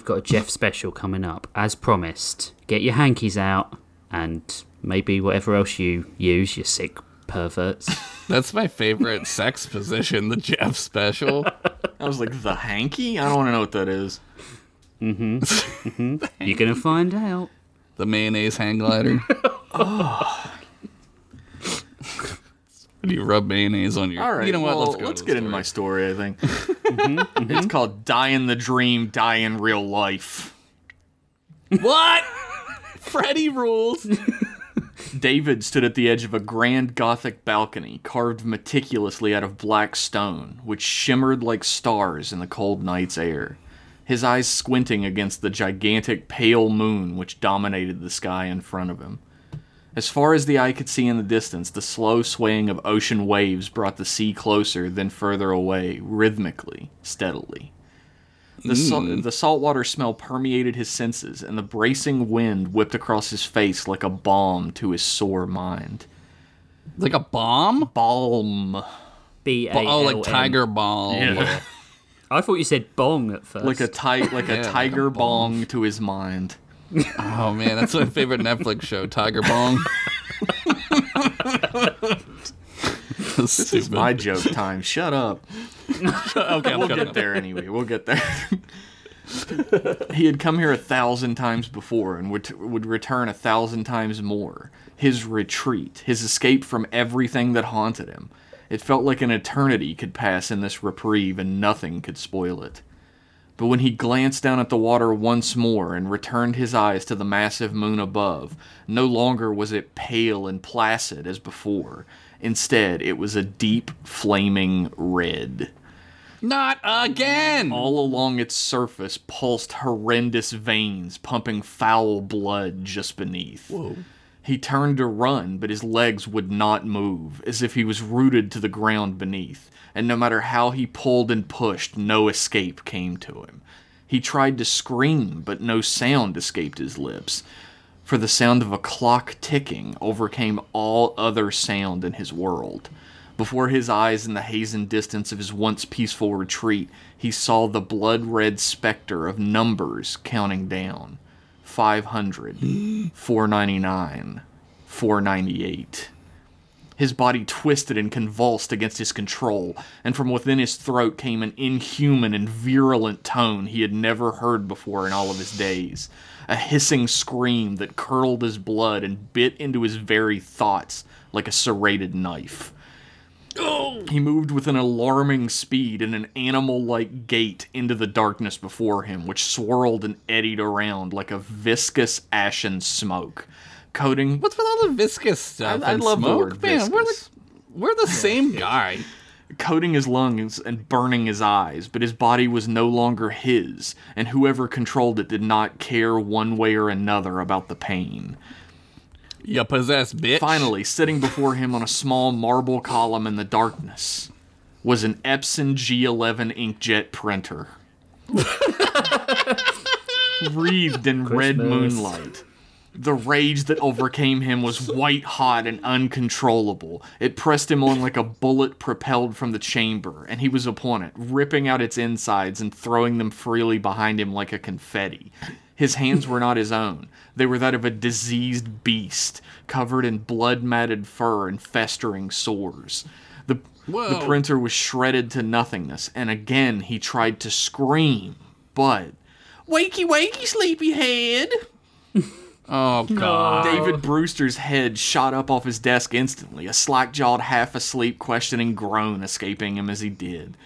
S1: got a Jeff special coming up, as promised. Get your hankies out and maybe whatever else you use, you sick perverts.
S2: That's my favorite sex position, the Jeff special.
S3: I was like, the hanky? I don't want to know what that is. Mm-hmm. Mm-hmm.
S1: You're gonna find out.
S2: The mayonnaise hang glider. When you rub mayonnaise on your.
S3: All right.
S2: You know what?
S3: well,
S2: let's go.
S3: let's get
S2: the
S3: into my
S2: story.
S3: story, I think. Mm-hmm. It's called Die in the Dream, Die in Real Life.
S2: What? Freddy rules.
S3: David stood at the edge of a grand Gothic balcony carved meticulously out of black stone, which shimmered like stars in the cold night's air, his eyes squinting against the gigantic pale moon which dominated the sky in front of him. As far as the eye could see in the distance, the slow swaying of ocean waves brought the sea closer, then further away, rhythmically, steadily. The, sal- mm. the saltwater smell permeated his senses, and the bracing wind whipped across his face like a balm to his sore mind.
S2: Like a bomb?
S3: Balm.
S1: B A
S2: Oh, like tiger balm. Yeah.
S1: I thought you said bong at first.
S3: Like a ti- like a
S2: Yeah, like a
S3: tiger bong to his mind.
S2: Oh man, that's my favorite Netflix show, Tiger Bong.
S3: This is my joke time. Shut up.
S2: okay, I'm
S3: We'll get
S2: up.
S3: there anyway. We'll get there. he had come here a thousand times before and would, would return a thousand times more. His retreat, his escape from everything that haunted him. It felt like an eternity could pass in this reprieve and nothing could spoil it. But when he glanced down at the water once more and returned his eyes to the massive moon above, no longer was it pale and placid as before. Instead, it was a deep, flaming red.
S2: Not again.
S3: All along its surface pulsed horrendous veins, pumping foul blood just beneath. Whoa. He turned to run, but his legs would not move, as if he was rooted to the ground beneath, and no matter how he pulled and pushed, no escape came to him. He tried to scream, but no sound escaped his lips, for the sound of a clock ticking overcame all other sound in his world. Before his eyes in the hazen distance of his once peaceful retreat, he saw the blood red specter of numbers counting down 500, 499, 498. His body twisted and convulsed against his control, and from within his throat came an inhuman and virulent tone he had never heard before in all of his days. A hissing scream that curdled his blood and bit into his very thoughts like a serrated knife. Oh! He moved with an alarming speed and an animal like gait into the darkness before him, which swirled and eddied around like a viscous ashen smoke. Coating.
S2: What's with all the viscous stuff?
S3: I- I love the
S2: smoke?
S3: word
S2: Man, we're the,
S3: viscous.
S2: we're the same guy.
S3: Coating his lungs and burning his eyes, but his body was no longer his, and whoever controlled it did not care one way or another about the pain.
S2: You possessed bitch.
S3: Finally, sitting before him on a small marble column in the darkness was an Epson G11 inkjet printer. Wreathed in red moonlight. The rage that overcame him was white hot and uncontrollable. It pressed him on like a bullet propelled from the chamber, and he was upon it, ripping out its insides and throwing them freely behind him like a confetti. His hands were not his own. They were that of a diseased beast, covered in blood matted fur and festering sores. The, the printer was shredded to nothingness, and again he tried to scream, but. Wakey, wakey, sleepyhead!
S2: Oh god.
S3: David Brewster's head shot up off his desk instantly, a slack jawed, half asleep, questioning groan escaping him as he did.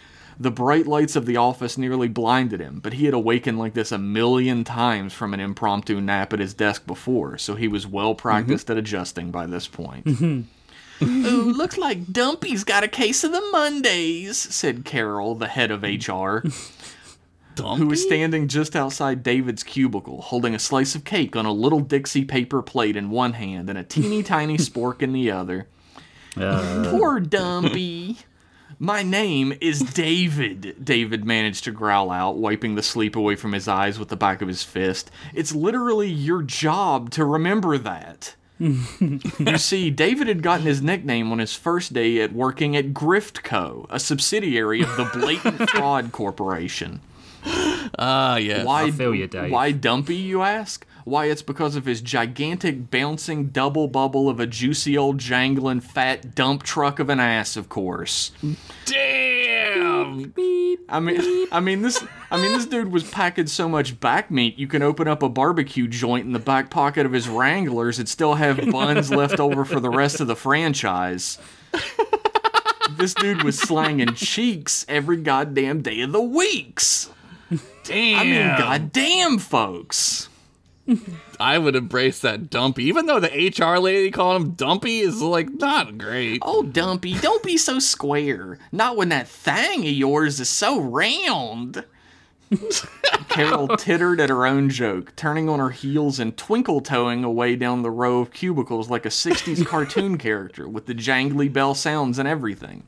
S3: The bright lights of the office nearly blinded him, but he had awakened like this a million times from an impromptu nap at his desk before, so he was well mm-hmm. practiced at adjusting by this point. Mm-hmm. Ooh, looks like Dumpy's got a case of the Mondays, said Carol, the head of HR who was standing just outside David's cubicle, holding a slice of cake on a little Dixie paper plate in one hand and a teeny tiny spork in the other. Uh. Poor Dumpy. My name is David, David managed to growl out, wiping the sleep away from his eyes with the back of his fist. It's literally your job to remember that. you see, David had gotten his nickname on his first day at working at Griftco, a subsidiary of the Blatant Fraud Corporation.
S2: Ah, yes.
S3: Why,
S1: I feel you, Dave.
S3: why Dumpy, you ask? Why, it's because of his gigantic bouncing double bubble of a juicy old jangling fat dump truck of an ass, of course.
S2: Damn.
S3: I mean, I mean this, I mean this dude was packing so much back meat you can open up a barbecue joint in the back pocket of his Wranglers and still have buns left over for the rest of the franchise. This dude was slanging cheeks every goddamn day of the weeks.
S2: Damn.
S3: I mean, goddamn, folks.
S2: I would embrace that dumpy. Even though the HR lady calling him dumpy is like not great.
S3: Oh, Dumpy, don't be so square. Not when that thing of yours is so round. Carol tittered at her own joke, turning on her heels and twinkle toeing away down the row of cubicles like a 60s cartoon character with the jangly bell sounds and everything.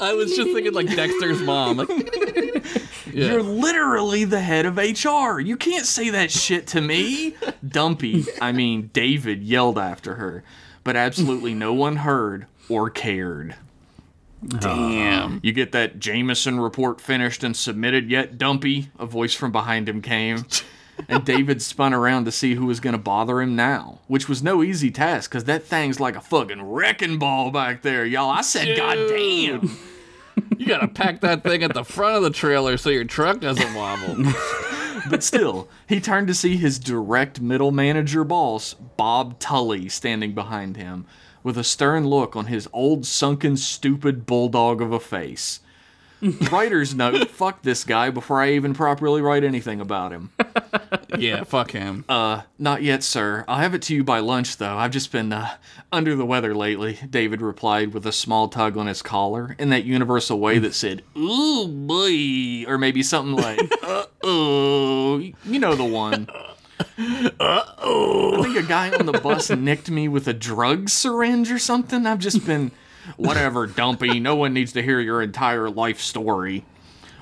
S2: I was just thinking like Dexter's mom. Like, yeah.
S3: You're literally the head of HR. You can't say that shit to me. Dumpy, I mean, David yelled after her, but absolutely no one heard or cared.
S2: Damn.
S3: You get that Jameson report finished and submitted yet, Dumpy? A voice from behind him came. And David spun around to see who was going to bother him now, which was no easy task because that thing's like a fucking wrecking ball back there, y'all. I said, goddamn.
S2: You gotta pack that thing at the front of the trailer so your truck doesn't wobble.
S3: But still, he turned to see his direct middle manager boss, Bob Tully, standing behind him, with a stern look on his old, sunken, stupid bulldog of a face. Writer's note, fuck this guy before I even properly write anything about him.
S2: yeah, fuck him.
S3: Uh, not yet, sir. I'll have it to you by lunch, though. I've just been, uh, under the weather lately, David replied with a small tug on his collar in that universal way that said, ooh, boy, or maybe something like, uh-oh, you know the one. Uh-oh. I think a guy on the bus nicked me with a drug syringe or something. I've just been, whatever, dumpy. No one needs to hear your entire life story.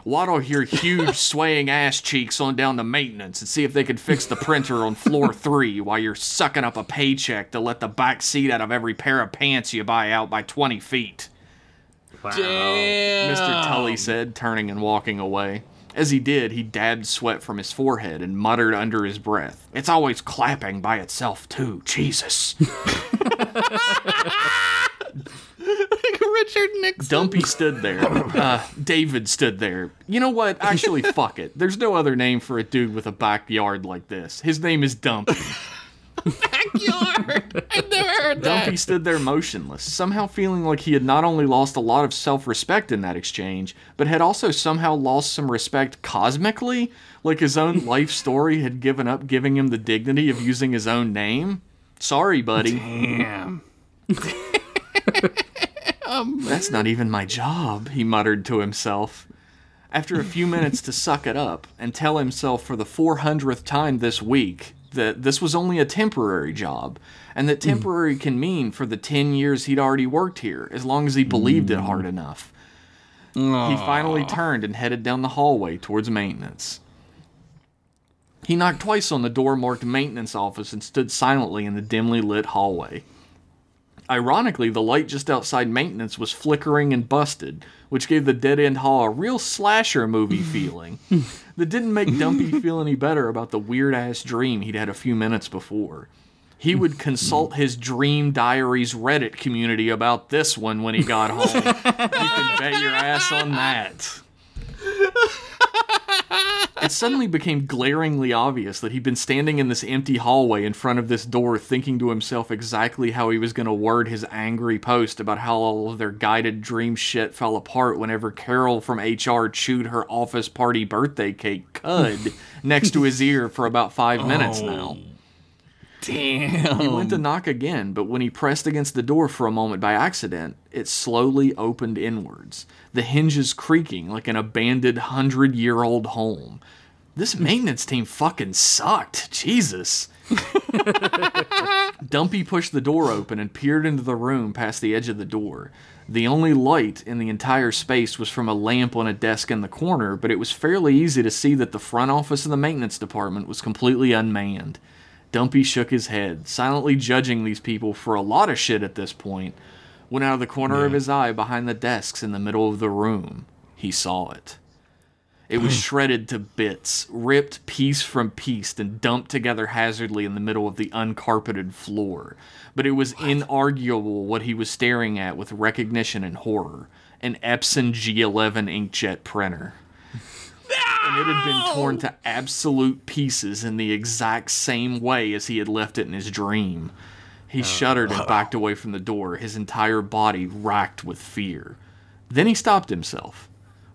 S3: Waddle hear huge swaying ass cheeks on down to maintenance and see if they can fix the printer on floor three while you're sucking up a paycheck to let the back seat out of every pair of pants you buy out by 20 feet.
S1: Wow.
S2: Damn.
S3: Mr. Tully said, turning and walking away. As he did, he dabbed sweat from his forehead and muttered under his breath, It's always clapping by itself, too. Jesus.
S2: Richard Nixon.
S3: Dumpy stood there. Uh, David stood there. You know what? Actually, fuck it. There's no other name for a dude with a backyard like this. His name is Dumpy.
S2: Backyard. I've never heard that.
S3: Dumpy stood there motionless, somehow feeling like he had not only lost a lot of self respect in that exchange, but had also somehow lost some respect cosmically, like his own life story had given up giving him the dignity of using his own name. Sorry, buddy.
S2: Damn.
S3: Um, That's not even my job, he muttered to himself. After a few minutes to suck it up and tell himself for the 400th time this week that this was only a temporary job, and that hmm. temporary can mean for the 10 years he'd already worked here, as long as he believed it hard hmm. enough. He finally turned and headed down the hallway towards maintenance. He knocked twice on the door marked maintenance office and stood silently in the dimly lit hallway. Ironically, the light just outside maintenance was flickering and busted, which gave the dead end hall a real slasher movie feeling. that didn't make Dumpy feel any better about the weird ass dream he'd had a few minutes before. He would consult his Dream Diaries Reddit community about this one when he got home. you can bet your ass on that. It suddenly became glaringly obvious that he'd been standing in this empty hallway in front of this door thinking to himself exactly how he was going to word his angry post about how all of their guided dream shit fell apart whenever Carol from HR chewed her office party birthday cake cud next to his ear for about five minutes now. Oh.
S2: Damn.
S3: He went to knock again, but when he pressed against the door for a moment by accident, it slowly opened inwards, the hinges creaking like an abandoned hundred year old home. This maintenance team fucking sucked. Jesus. Dumpy pushed the door open and peered into the room past the edge of the door. The only light in the entire space was from a lamp on a desk in the corner, but it was fairly easy to see that the front office of the maintenance department was completely unmanned. Dumpy shook his head, silently judging these people for a lot of shit at this point, when out of the corner of his eye behind the desks in the middle of the room, he saw it. It was hmm. shredded to bits, ripped piece from piece, and dumped together hazardly in the middle of the uncarpeted floor. But it was inarguable what he was staring at with recognition and horror an Epson G11 inkjet printer. And it had been torn to absolute pieces in the exact same way as he had left it in his dream. He oh. shuddered and backed away from the door, his entire body racked with fear. Then he stopped himself.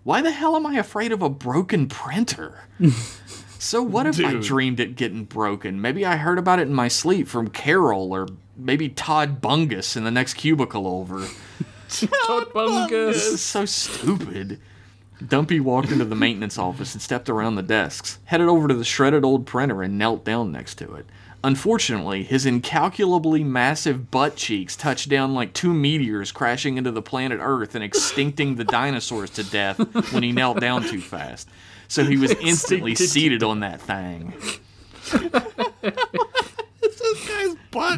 S3: Why the hell am I afraid of a broken printer? so what if I
S2: Dude.
S3: dreamed it getting broken? Maybe I heard about it in my sleep from Carol or maybe Todd Bungus in the next cubicle over.
S1: Todd Bungus.
S3: This is so stupid. Dumpy walked into the maintenance office and stepped around the desks, headed over to the shredded old printer and knelt down next to it. Unfortunately, his incalculably massive butt cheeks touched down like two meteors crashing into the planet Earth and extincting the dinosaurs to death when he knelt down too fast. So he was instantly seated on that thing.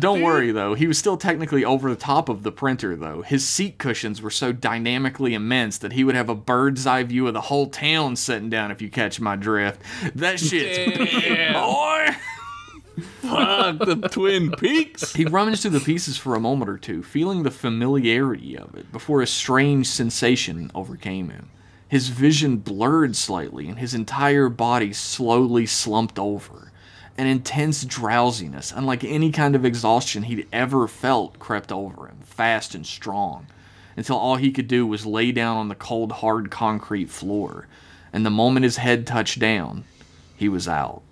S3: Don't
S2: dude.
S3: worry though, he was still technically over the top of the printer though. His seat cushions were so dynamically immense that he would have a bird's eye view of the whole town sitting down if you catch my drift. That shit's big, boy.
S2: Fuck the Twin Peaks.
S3: He rummaged through the pieces for a moment or two, feeling the familiarity of it, before a strange sensation overcame him. His vision blurred slightly, and his entire body slowly slumped over. An intense drowsiness, unlike any kind of exhaustion he'd ever felt, crept over him, fast and strong, until all he could do was lay down on the cold, hard concrete floor. And the moment his head touched down, he was out.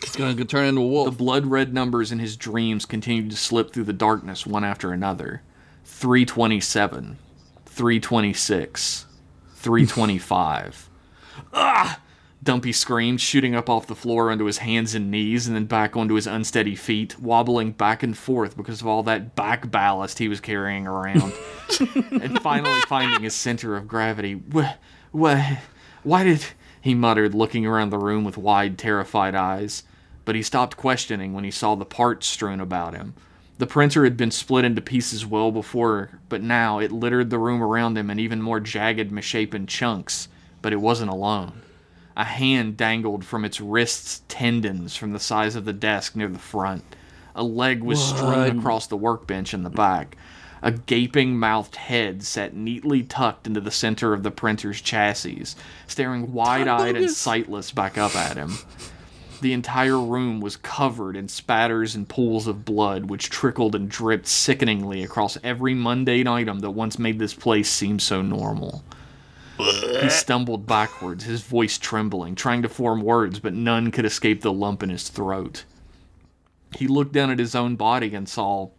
S2: He's gonna turn into a wolf.
S3: The blood red numbers in his dreams continued to slip through the darkness one after another. 327, 326, 325. ah! Dumpy screamed, shooting up off the floor onto his hands and knees and then back onto his unsteady feet, wobbling back and forth because of all that back ballast he was carrying around. and finally finding his center of gravity. Wh- wh- why did. He muttered, looking around the room with wide, terrified eyes. But he stopped questioning when he saw the parts strewn about him. The printer had been split into pieces well before, but now it littered the room around him in even more jagged, misshapen chunks. But it wasn't alone. A hand dangled from its wrist's tendons from the size of the desk near the front. A leg was strewn across the workbench in the back. A gaping mouthed head sat neatly tucked into the center of the printer's chassis, staring wide eyed and sightless back up at him. The entire room was covered in spatters and pools of blood, which trickled and dripped sickeningly across every mundane item that once made this place seem so normal. He stumbled backwards, his voice trembling, trying to form words, but none could escape the lump in his throat. He looked down at his own body and saw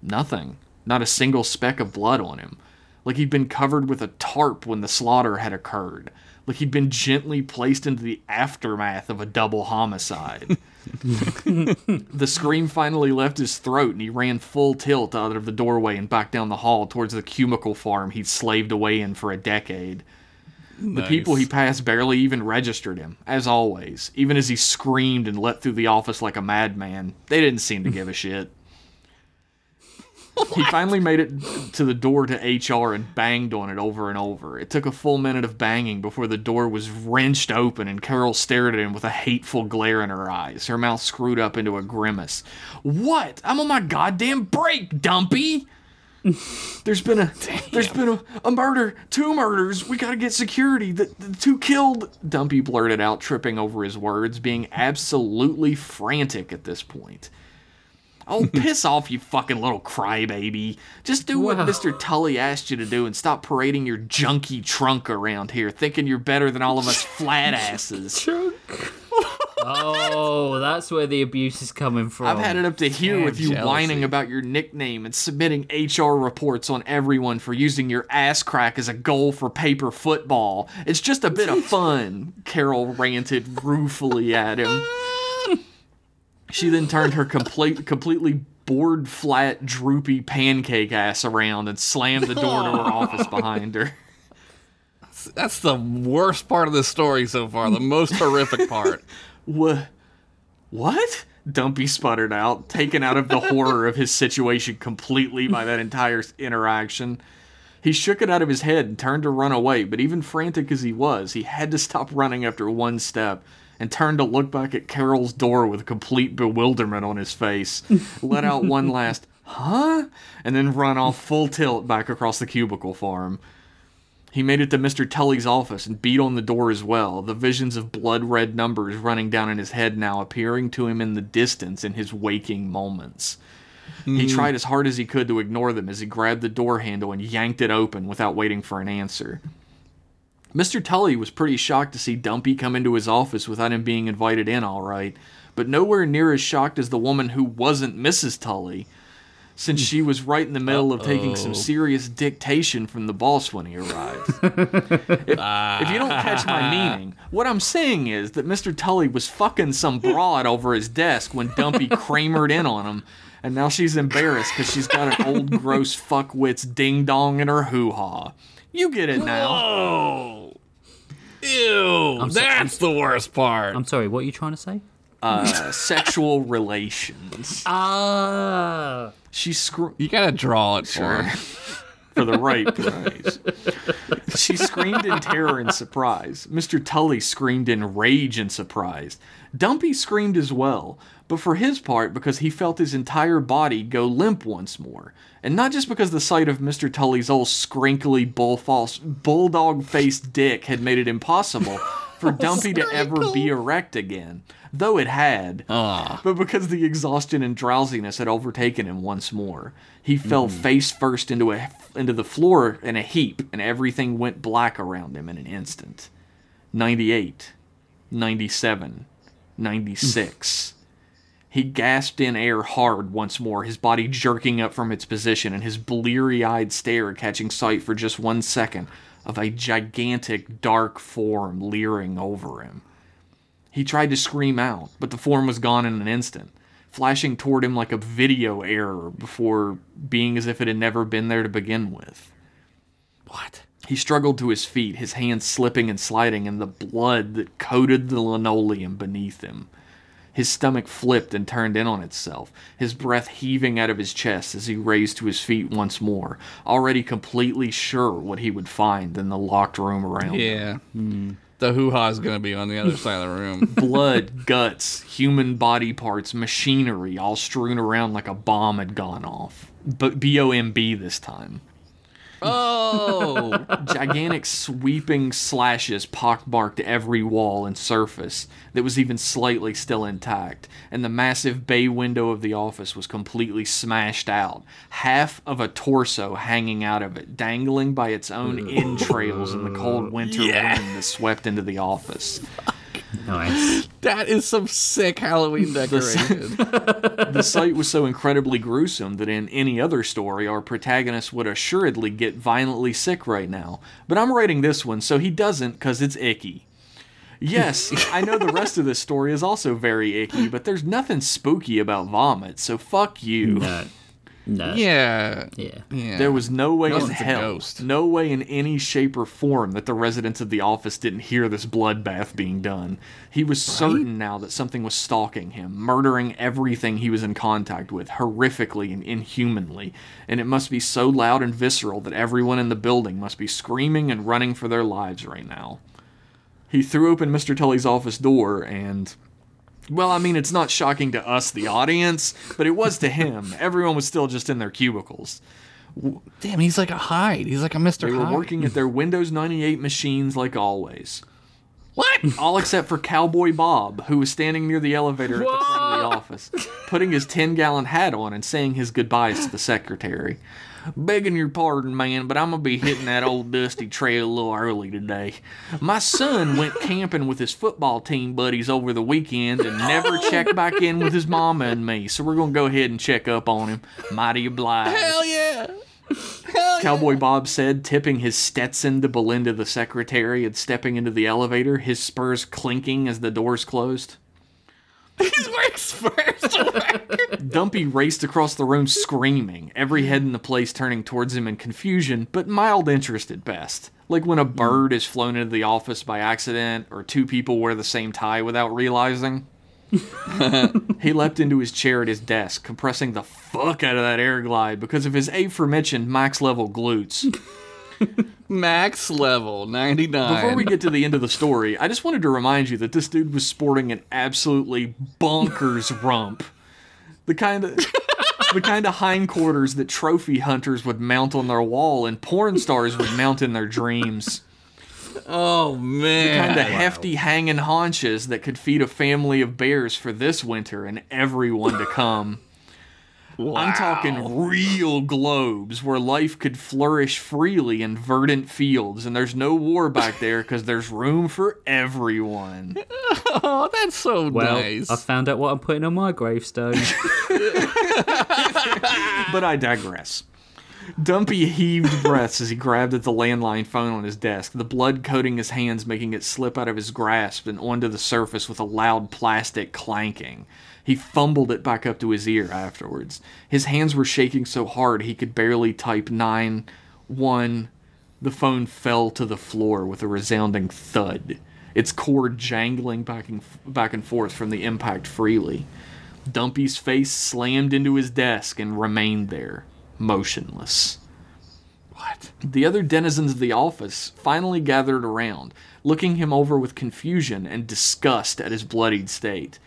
S3: nothing, not a single speck of blood on him, like he'd been covered with a tarp when the slaughter had occurred like he'd been gently placed into the aftermath of a double homicide. the scream finally left his throat, and he ran full tilt out of the doorway and back down the hall towards the cubicle farm he'd slaved away in for a decade. The people he passed barely even registered him, as always. Even as he screamed and leapt through the office like a madman, they didn't seem to give a shit. He finally made it to the door to HR and banged on it over and over. It took a full minute of banging before the door was wrenched open and Carol stared at him with a hateful glare in her eyes, her mouth screwed up into a grimace. What? I'm on my goddamn break, Dumpy! There's been a there's been a, a murder, two murders. We gotta get security. The, the two killed. Dumpy blurted out, tripping over his words, being absolutely frantic at this point. Oh, piss off, you fucking little crybaby. Just do what
S1: Wow.
S3: Mr. Tully asked you to do and stop parading your junky trunk around here, thinking you're better than all of us flat asses.
S1: Oh, that's where the abuse is coming from.
S3: I've had it up to here with you
S2: jealousy.
S3: whining about your nickname and submitting HR reports on everyone for using your ass crack as a goal for paper football. It's just a bit of fun, Carol ranted ruefully at him. She then turned her complete, completely bored, flat, droopy pancake ass around and slammed the door to her office behind her.
S2: That's the worst part of the story so far. The most horrific part.
S3: What? What? Dumpy sputtered out, taken out of the horror of his situation completely by that entire interaction. He shook it out of his head and turned to run away, but even frantic as he was, he had to stop running after one step and turned to look back at Carol's door with complete bewilderment on his face, let out one last, huh? And then run off full tilt back across the cubicle farm. He made it to Mr. Tully's office and beat on the door as well, the visions of blood red numbers running down in his head now appearing to him in the distance in his waking moments. He hmm. tried as hard as he could to ignore them as he grabbed the door handle and yanked it open without waiting for an answer. Mr. Tully was pretty shocked to see Dumpy come into his office without him being invited in, all right, but nowhere near as shocked as the woman who wasn't Mrs. Tully, since she was right in the middle of taking some serious dictation from the boss when he arrived. if, if you don't catch my meaning, what I'm saying is that Mr. Tully was fucking some broad over his desk when Dumpy Kramered in on him, and now she's embarrassed because she's got an old gross fuckwit's ding dong in her hoo ha. You get it now.
S2: Oh. Ew.
S1: so-
S2: that's the worst part.
S1: I'm sorry, what are you trying to say?
S3: Uh, sexual relations.
S1: Ah.
S3: She screamed.
S2: you gotta draw it for
S3: Sure.
S2: him.
S3: for the right price. She screamed in terror and surprise. Mr. Tully screamed in rage and surprise. Dumpy screamed as well, but for his part because he felt his entire body go limp once more. And not just because the sight of Mr. Tully's old scrinkly bull false bulldog faced dick had made it impossible for Dumpy to ever be erect again. Though it had
S2: Ah.
S3: but because the exhaustion and drowsiness had overtaken him once more, he fell face first into a into the floor in a heap, and everything went black around him in an instant. 98, 97, 96. He gasped in air hard once more, his body jerking up from its position, and his bleary eyed stare catching sight for just one second of a gigantic dark form leering over him. He tried to scream out, but the form was gone in an instant, flashing toward him like a video error before being as if it had never been there to begin with.
S2: What?
S3: He struggled to his feet, his hands slipping and sliding in the blood that coated the linoleum beneath him. His stomach flipped and turned in on itself, his breath heaving out of his chest as he raised to his feet once more, already completely sure what he would find in the locked room around him.
S2: Yeah. Hmm. The hoo ha is gonna be on the other side of the room.
S3: blood, guts, human body parts, machinery, all strewn around like a bomb had gone off. But B O M B this time.
S2: Oh,
S3: Gigantic sweeping slashes pockmarked every wall and surface that was even slightly still intact, and the massive bay window of the office was completely smashed out, half of a torso hanging out of it, dangling by its own entrails in the cold winter
S2: Yeah.
S3: wind that swept into the office.
S1: Nice.
S2: that is some sick Halloween decoration.
S3: The sight was so incredibly gruesome that in any other story, our protagonist would assuredly get violently sick right now. But I'm writing this one so he doesn't because it's icky. Yes, I know the rest of this story is also very icky, but there's nothing spooky about vomit, so fuck you.
S1: No.
S2: yeah.
S1: Yeah.
S2: Yeah.
S3: There was no way
S2: Unless
S3: in
S2: it's a
S3: hell,
S2: ghost.
S3: no way in any shape or form that the residents of the office didn't hear this bloodbath being done. He was certain now that something was stalking him, murdering everything he was in contact with, horrifically and inhumanly. And it must be so loud and visceral that everyone in the building must be screaming and running for their lives right now. He threw open Mr. Tully's office door and. Well, I mean, it's not shocking to us, the audience, but it was to him. Everyone was still just in their cubicles.
S2: Damn, he's like a Hyde. He's like a Mr.
S3: They were
S2: Hyde.
S3: working at their Windows 98 machines like always.
S2: What?
S3: All except for Cowboy Bob, who was standing near the elevator at the front of the office, putting his 10 gallon hat on and saying his goodbyes to the secretary. Begging your pardon, man, but I'm gonna be hitting that old dusty trail a little early today. My son went camping with his football team buddies over the weekend and never checked back in with his mama and me, so we're gonna go ahead and check up on him. Mighty obliged.
S2: Hell yeah.
S3: Cowboy Bob said, tipping his Stetson to Belinda the secretary and stepping into the elevator, his spurs clinking as the doors closed.
S2: He's wearing spurs.
S3: Dumpy raced across the room screaming, every head in the place turning towards him in confusion, but mild interest at best. Like when a bird is flown into the office by accident, or two people wear the same tie without realizing. he leapt into his chair at his desk, compressing the fuck out of that air glide because of his aforementioned max level glutes.
S2: Max level 99.
S3: Before we get to the end of the story, I just wanted to remind you that this dude was sporting an absolutely bonkers rump. The kind of the kind of hindquarters that trophy hunters would mount on their wall and porn stars would mount in their dreams.
S2: Oh man.
S3: Kind of hefty hanging haunches that could feed a family of bears for this winter and everyone to come. wow. I'm talking real globes where life could flourish freely in verdant fields, and there's no war back there because there's room for everyone.
S2: Oh, that's so
S1: Well,
S2: nice.
S1: I found out what I'm putting on my gravestone.
S3: But I digress. Dumpy heaved breaths as he grabbed at the landline phone on his desk, the blood coating his hands, making it slip out of his grasp and onto the surface with a loud plastic clanking. He fumbled it back up to his ear afterwards. His hands were shaking so hard he could barely type 9 1. The phone fell to the floor with a resounding thud, its cord jangling back and, back and forth from the impact freely. Dumpy's face slammed into his desk and remained there, motionless.
S2: what?
S3: The other denizens of the office finally gathered around, looking him over with confusion and disgust at his bloodied state.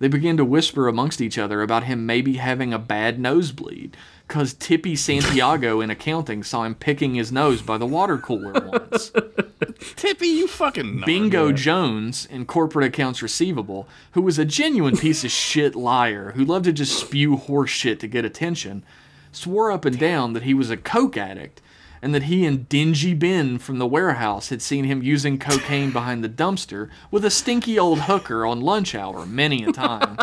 S3: They began to whisper amongst each other about him maybe having a bad nosebleed, cause Tippy Santiago in accounting saw him picking his nose by the water cooler once.
S2: Tippy, you fucking
S3: Bingo Jones in corporate accounts receivable, who was a genuine piece of shit liar who loved to just spew horse shit to get attention, swore up and down that he was a coke addict and that he and Dingy Ben from the warehouse had seen him using cocaine behind the dumpster with a stinky old hooker on lunch hour many a time.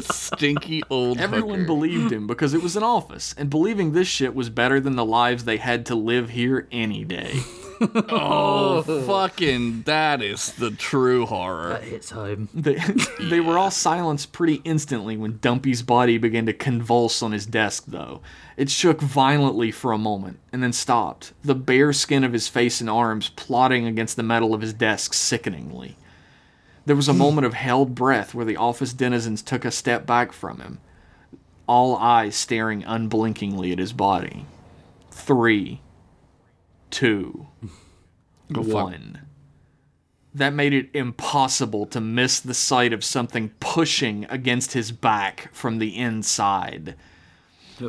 S2: Stinky old
S3: Everyone
S2: hooker.
S3: believed him because it was an office, and believing this shit was better than the lives they had to live here any day.
S2: Oh, fucking, that is the true horror.
S1: That hits home.
S3: They, they were all silenced pretty instantly when Dumpy's body began to convulse on his desk, though. It shook violently for a moment, and then stopped, the bare skin of his face and arms plotting against the metal of his desk sickeningly. There was a moment of held breath where the office denizens took a step back from him, all eyes staring unblinkingly at his body. Three, two,
S2: Go
S3: one. That made it impossible to miss the sight of something pushing against his back from the inside,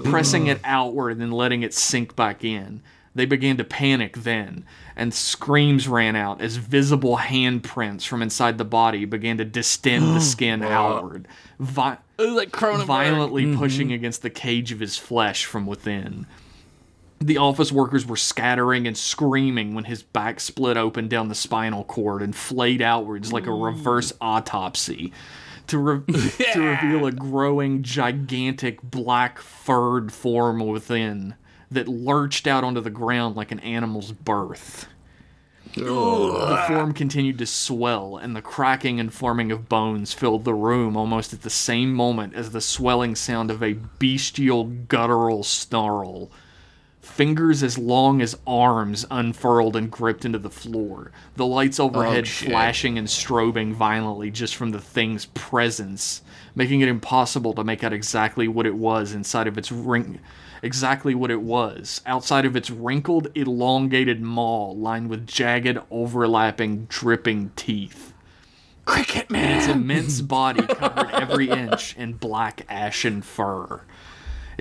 S3: pressing it outward and then letting it sink back in. They began to panic then, and screams ran out as visible handprints from inside the body began to distend the skin outward, vi-
S2: It was like Cronenberg.
S3: violently pushing against the cage of his flesh from within. The office workers were scattering and screaming when his back split open down the spinal cord and flayed outwards like a reverse autopsy to, re- to reveal a growing, gigantic, black furred form within that lurched out onto the ground like an animal's birth. The form continued to swell, and the cracking and forming of bones filled the room almost at the same moment as the swelling sound of a bestial, guttural snarl. Fingers as long as arms unfurled and gripped into the floor, the lights overhead oh,
S2: shit.
S3: flashing and strobing violently just from the thing's presence, making it impossible to make out exactly what it was inside of its ring exactly what it was, outside of its wrinkled, elongated maw lined with jagged, overlapping, dripping teeth.
S2: Cricket man, Its
S3: immense body covered every inch in black ashen fur.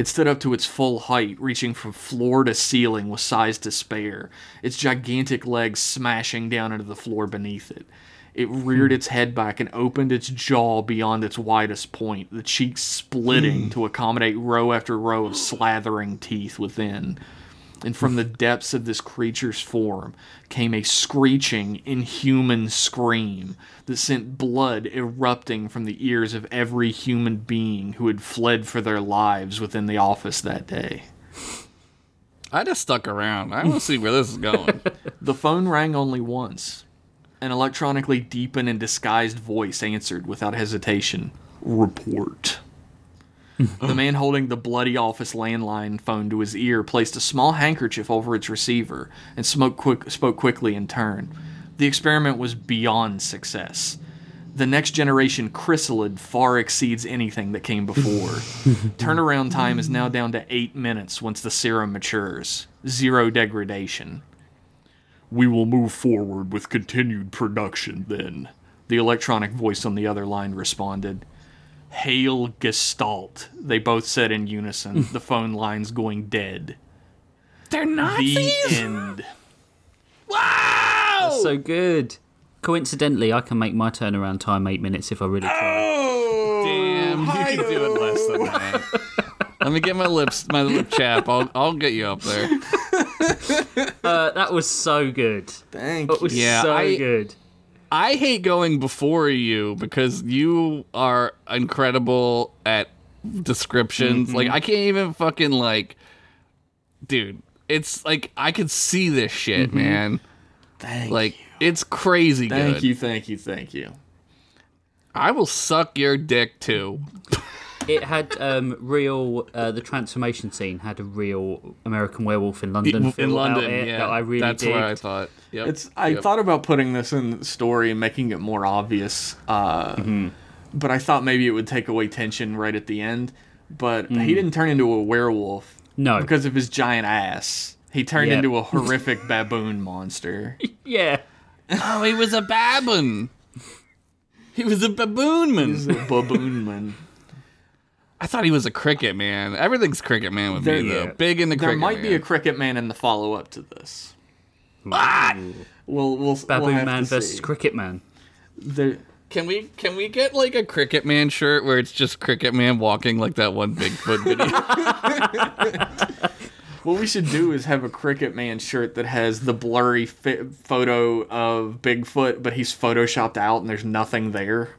S3: It stood up to its full height, reaching from floor to ceiling with size to spare, its gigantic legs smashing down into the floor beneath it. It reared hmm. its head back and opened its jaw beyond its widest point, the cheeks splitting hmm. to accommodate row after row of slathering teeth within. And from the depths of this creature's form came a screeching, inhuman scream that sent blood erupting from the ears of every human being who had fled for their lives within the office that day.
S2: I just stuck around. I want to see where this is going.
S3: The phone rang only once. An electronically deepened and disguised voice answered without hesitation Report. the man holding the bloody office landline phone to his ear placed a small handkerchief over its receiver and spoke, quick, spoke quickly in turn. The experiment was beyond success. The next generation chrysalid far exceeds anything that came before. Turnaround time is now down to eight minutes once the serum matures. Zero degradation. We will move forward with continued production then. The electronic voice on the other line responded. Hail Gestalt, they both said in unison, the phone lines going dead.
S2: They're Nazis?
S3: The
S2: Nazis.
S3: end.
S2: Wow.
S1: That's So good. Coincidentally, I can make my turnaround time eight minutes if I really try.
S2: Oh, damn! You can do it less than that. Let me get my lips, my lip chap. I'll, I'll get you up there.
S1: Uh, that was so good.
S3: Thank
S1: It was
S2: Yeah,
S1: so
S2: I-
S1: good.
S2: I hate going before you because you are incredible at descriptions. Mm-hmm. Like I can't even fucking like, dude. It's like I can see this shit, mm-hmm. man.
S3: Thank
S2: Like it's crazy
S3: Thank
S2: good.
S3: you, thank you, thank you.
S2: I will suck your dick too.
S1: It had um, real. Uh, the transformation scene had a real American Werewolf in London.
S2: in
S1: feel
S2: London,
S1: about it
S2: yeah.
S1: that I really
S2: That's
S1: digged.
S2: what I thought. Yep.
S3: It's I
S2: Yep.
S3: thought about putting this in the story and making it more obvious, uh, but I thought maybe it would take away tension right at the end. But he didn't turn into a werewolf.
S1: No.
S3: because of his giant ass. He turned
S1: Yep.
S3: into a horrific baboon monster.
S1: Yeah.
S2: oh, he was a baboon. He was a baboon man.
S3: He's a baboon man.
S2: I thought he was a cricket man. Everything's cricket man with
S3: There-
S2: me though.
S1: yeah.
S2: Big in the cricket.
S3: There
S2: cricket
S3: might be a cricket man in the follow up to this. Ah!
S2: What?
S3: We'll we'll
S1: Baboon
S3: we'll
S1: Man versus
S3: see.
S1: Cricket Man.
S3: There,
S2: Can we can we get like a cricket man shirt where it's just cricket man walking like that one Bigfoot video?
S3: what we should do is have a cricket man shirt that has the blurry fi- photo of Bigfoot, but he's photoshopped out and there's nothing there.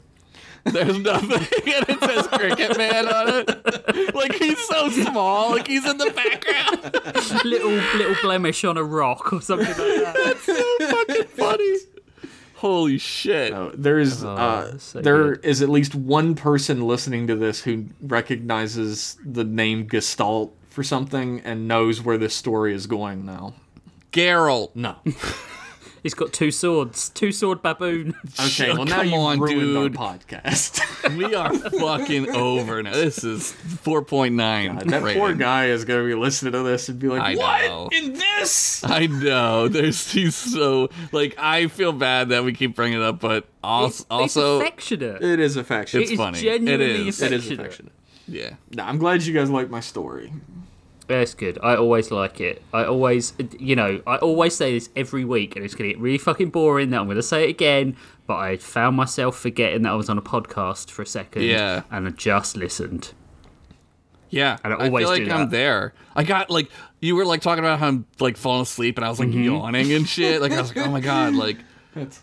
S2: There's nothing and it says cricket man on it. Like he's so small, like he's in the background.
S1: little little blemish on a rock or something like that.
S2: That's so fucking funny. Holy shit.
S3: No, there's uh,
S1: so
S3: there
S1: good.
S3: is at least one person listening to this who recognizes the name Gestalt for something and knows where this story is going now.
S2: Geralt.
S3: No.
S1: He's got two swords. Two sword baboon.
S3: Okay, well now
S2: Come
S3: you
S2: on,
S3: ruined
S2: dude.
S3: our podcast.
S2: We are fucking over now. This is 4.9.
S3: that
S2: rating.
S3: poor guy is gonna be listening to this and be like,
S2: I
S3: "What
S2: know.
S3: in this?"
S2: I know. There's he's so like I feel bad that we keep bringing it up, but also,
S1: It's,
S2: also
S1: it's affectionate.
S3: It is affectionate.
S1: It is
S2: funny. It
S1: genuinely
S2: is.
S3: It is
S1: affectionate.
S3: affectionate.
S2: yeah.
S3: No, I'm glad you guys like my story.
S1: That's good. I always like it. I always, you know, I always say this every week, and it's going to get really fucking boring. That I'm going to say it again, but I found myself forgetting that I was on a podcast for a second.
S2: Yeah.
S1: and I just listened.
S2: Yeah,
S1: And I
S2: I
S1: always
S2: feel
S1: do
S2: like I'm there. I got like you were like talking about how I'm like falling asleep, and I was like
S1: Mm-hmm.
S2: yawning and shit. Like I was like, oh my god, like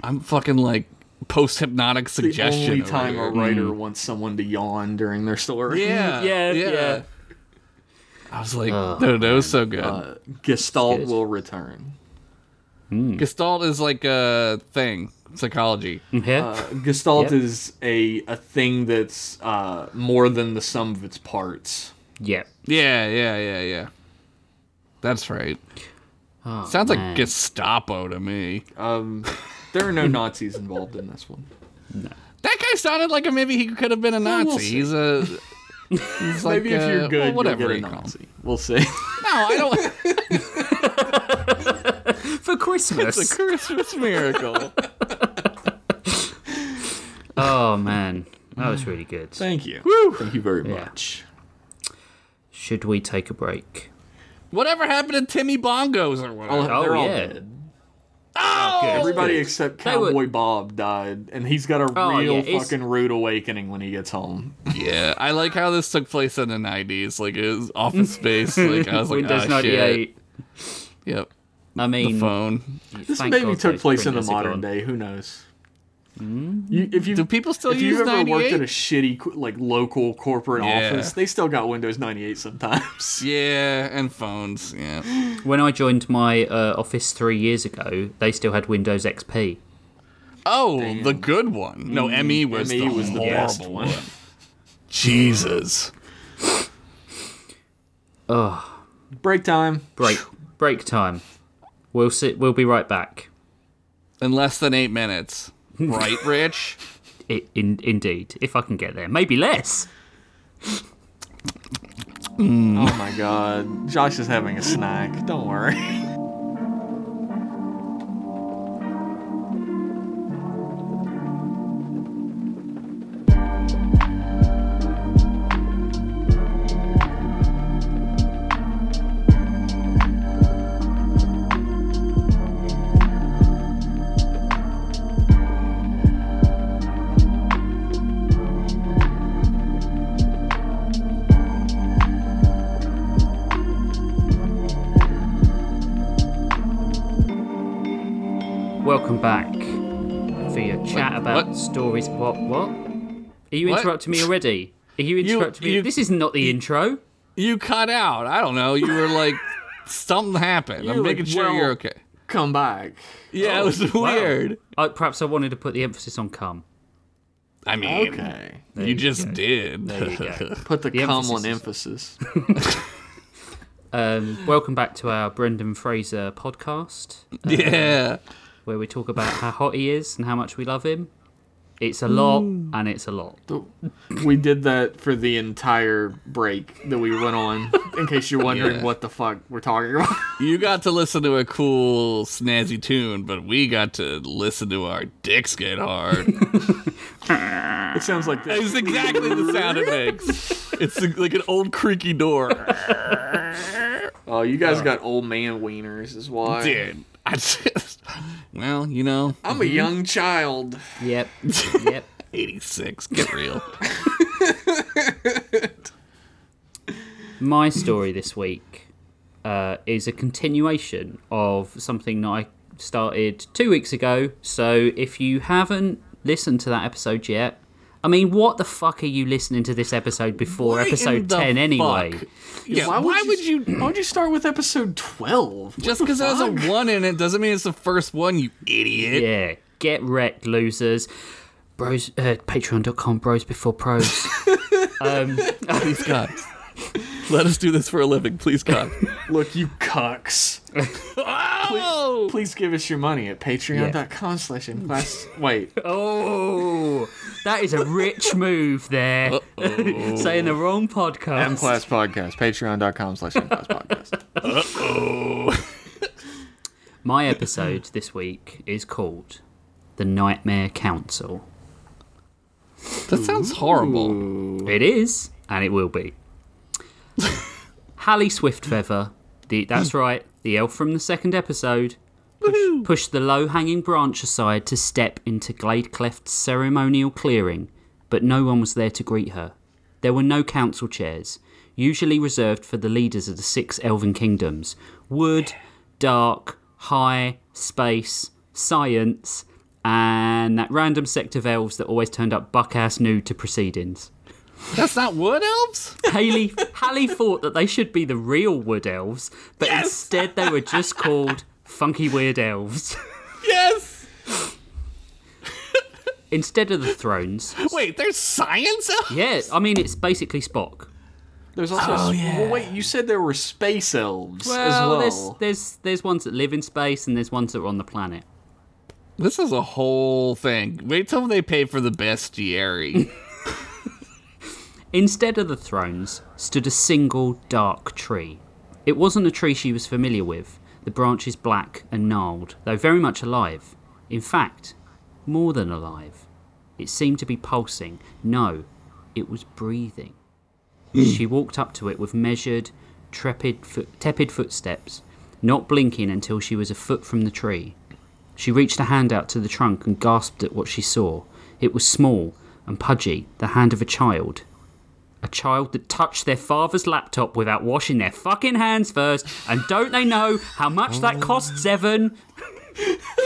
S2: I'm fucking like post hypnotic
S3: The
S2: suggestion.
S3: only time a writer wants someone to yawn during their story.
S2: Yeah,
S1: Yeah, yeah.
S2: I was like, no, that was so good.
S3: Uh, Gestalt
S1: good.
S3: will return.
S2: Gestalt is like a thing, psychology.
S1: Yeah,
S3: Uh, Gestalt
S1: Yep.
S3: is a a thing that's uh, more than the sum of its parts.
S1: yeah.
S2: Yeah, yeah, yeah, yeah. That's right.
S1: Oh,
S2: Sounds
S1: man.
S2: like Gestapo to me.
S3: Um, there are no Nazis involved in this one. No.
S2: That guy sounded like a, maybe he could have been a Nazi.
S3: we'll.
S2: He's a. He's like
S3: Maybe if
S2: uh,
S3: you're good,
S2: well, whatever
S3: you'll get a
S2: call.
S3: Nazi. We'll see.
S2: No, I don't.
S1: for Christmas.
S2: It's a Christmas miracle.
S1: oh man, that was really good.
S3: Thank you. Thank you very
S1: Yeah.
S3: much.
S1: Should we take a break?
S2: Whatever happened to Timmy Bongos or whatever?
S3: Oh, they're all
S1: yeah.
S3: dead.
S2: Oh,
S1: good.
S3: Everybody
S1: Good.
S3: except
S1: They were-
S3: Cowboy Bob died, and he's got a
S1: Oh,
S3: real
S1: yeah,
S3: fucking rude awakening when he gets home.
S2: yeah. I like how this took place in the '90s. Like it was Office Space. Like I was like,
S1: Windows
S2: ah,
S1: ninety eight.
S2: shit. Yep.
S1: I mean,
S2: The phone.
S3: This maybe
S1: God
S3: took place in the modern
S1: gone.
S3: day. Who knows? You, if you
S2: Do people still
S3: if
S2: use
S3: you've ever worked
S2: 98?
S3: at a shitty like local corporate
S2: Yeah.
S3: office, they still got Windows 98 sometimes.
S2: Yeah, and phones. Yeah.
S1: When I joined my uh, office three years ago, they still had Windows XP.
S2: Oh, the good one. No, ME was
S3: ME
S2: the
S3: was the
S2: horrible
S3: best
S2: one.
S3: one.
S2: Jesus.
S1: Oh,
S3: Break time.
S1: break break time. We'll sit. We'll be right back.
S2: In less than eight minutes. Right, Rich?
S1: I in, indeed, if I can get there, maybe less.
S3: Oh my god. Josh is having a snack. Don't worry.
S1: Are you
S2: What?
S1: interrupting me already? Are you interrupting me?
S2: you-
S1: This is not the intro.
S2: You cut out. I don't know. You were like, something happened.
S3: You're
S2: I'm
S3: like,
S2: making sure
S3: well-
S2: you're okay.
S3: Come back.
S2: Yeah, it was
S1: Wow.
S2: weird.
S1: I, perhaps I wanted to put the emphasis on come.
S2: I mean,
S3: Okay.
S1: There
S2: you just
S1: go.
S2: did.
S1: There you go.
S3: Put the,
S1: The
S3: cum on
S1: emphasis
S3: emphasis.
S1: Um, welcome back to our Brendan Fraser podcast,
S2: yeah.
S1: where we talk about how hot he is and how much we love him. It's a lot, and it's a lot.
S3: we did that for the entire break that we went on, in case you're wondering
S2: Yeah.
S3: what the fuck we're talking about.
S2: You got to listen to a cool, snazzy tune, but we got to listen to our dicks get hard.
S3: It sounds like this.
S2: it's exactly the sound it makes. It's like an old creaky door.
S3: Oh, you guys got old man wieners, is why.
S2: Dude, I just, well, you know,
S3: I'm a young child.
S1: Yep, yep.
S2: 86, get real.
S1: My story this week uh, is a continuation of something that I started two weeks ago. So if you haven't listened to that episode yet, I mean, what the fuck are you listening to this episode before
S2: Why in
S1: episode
S2: the
S1: 10 anyway?
S2: Yeah,
S3: why
S2: why,
S3: would
S2: would you?
S3: Why would you start with episode 12?
S2: Just because there's a one in it doesn't mean it's the first one, you idiot.
S1: Yeah, get wrecked, losers. Bros, uh, patreon.com, bros before prose. um,
S2: Please, God. Let us do this for a living, please, God.
S3: Look, you cucks.
S2: oh!
S3: Please give us your money at patreon.com slash class. Wait.
S1: oh, that is a rich move there. Saying the wrong podcast.
S3: M Class Podcast. Patreon.com slash M Class Podcast.
S2: Oh.
S1: My episode this week is called The Nightmare Council.
S2: That sounds horrible.
S1: It is, and it will be. Hallie Swiftfeather, the, that's right, the elf from the second episode, push, pushed the low hanging branch aside to step into Gladecleft's ceremonial clearing, but no one was there to greet her. There were no council chairs, usually reserved for the leaders of the six elven kingdoms wood, dark, high, space, science, and that random sect of elves that always turned up buck ass nude to proceedings.
S2: That's not wood elves?
S1: Haley Hallie thought that they should be the real wood elves, but
S2: Yes!
S1: instead they were just called funky weird elves.
S2: Yes.
S1: instead of the thrones.
S2: Wait, there's science elves?
S1: Yeah, I mean it's basically Spock.
S3: There's also.
S2: Oh, yeah.
S3: Well, wait, you said there were space elves as
S1: Well,
S3: well.
S1: there's there's there's ones that live in space and there's ones that are on the planet.
S2: This is a whole thing. Wait till they pay for the bestiary.
S1: Instead of the thrones stood a single dark tree. It wasn't a tree she was familiar with, the branches black and gnarled, though very much alive. In fact, more than alive. It seemed to be pulsing. No, it was breathing. Hmm. she walked up to it with measured, trepid, foot, tepid footsteps, not blinking until she was a foot from the tree. She reached a hand out to the trunk and gasped at what she saw. It was small and pudgy, the hand of a child. A child that touched their father's laptop without washing their fucking hands first, and don't they know how much that costs, Evan?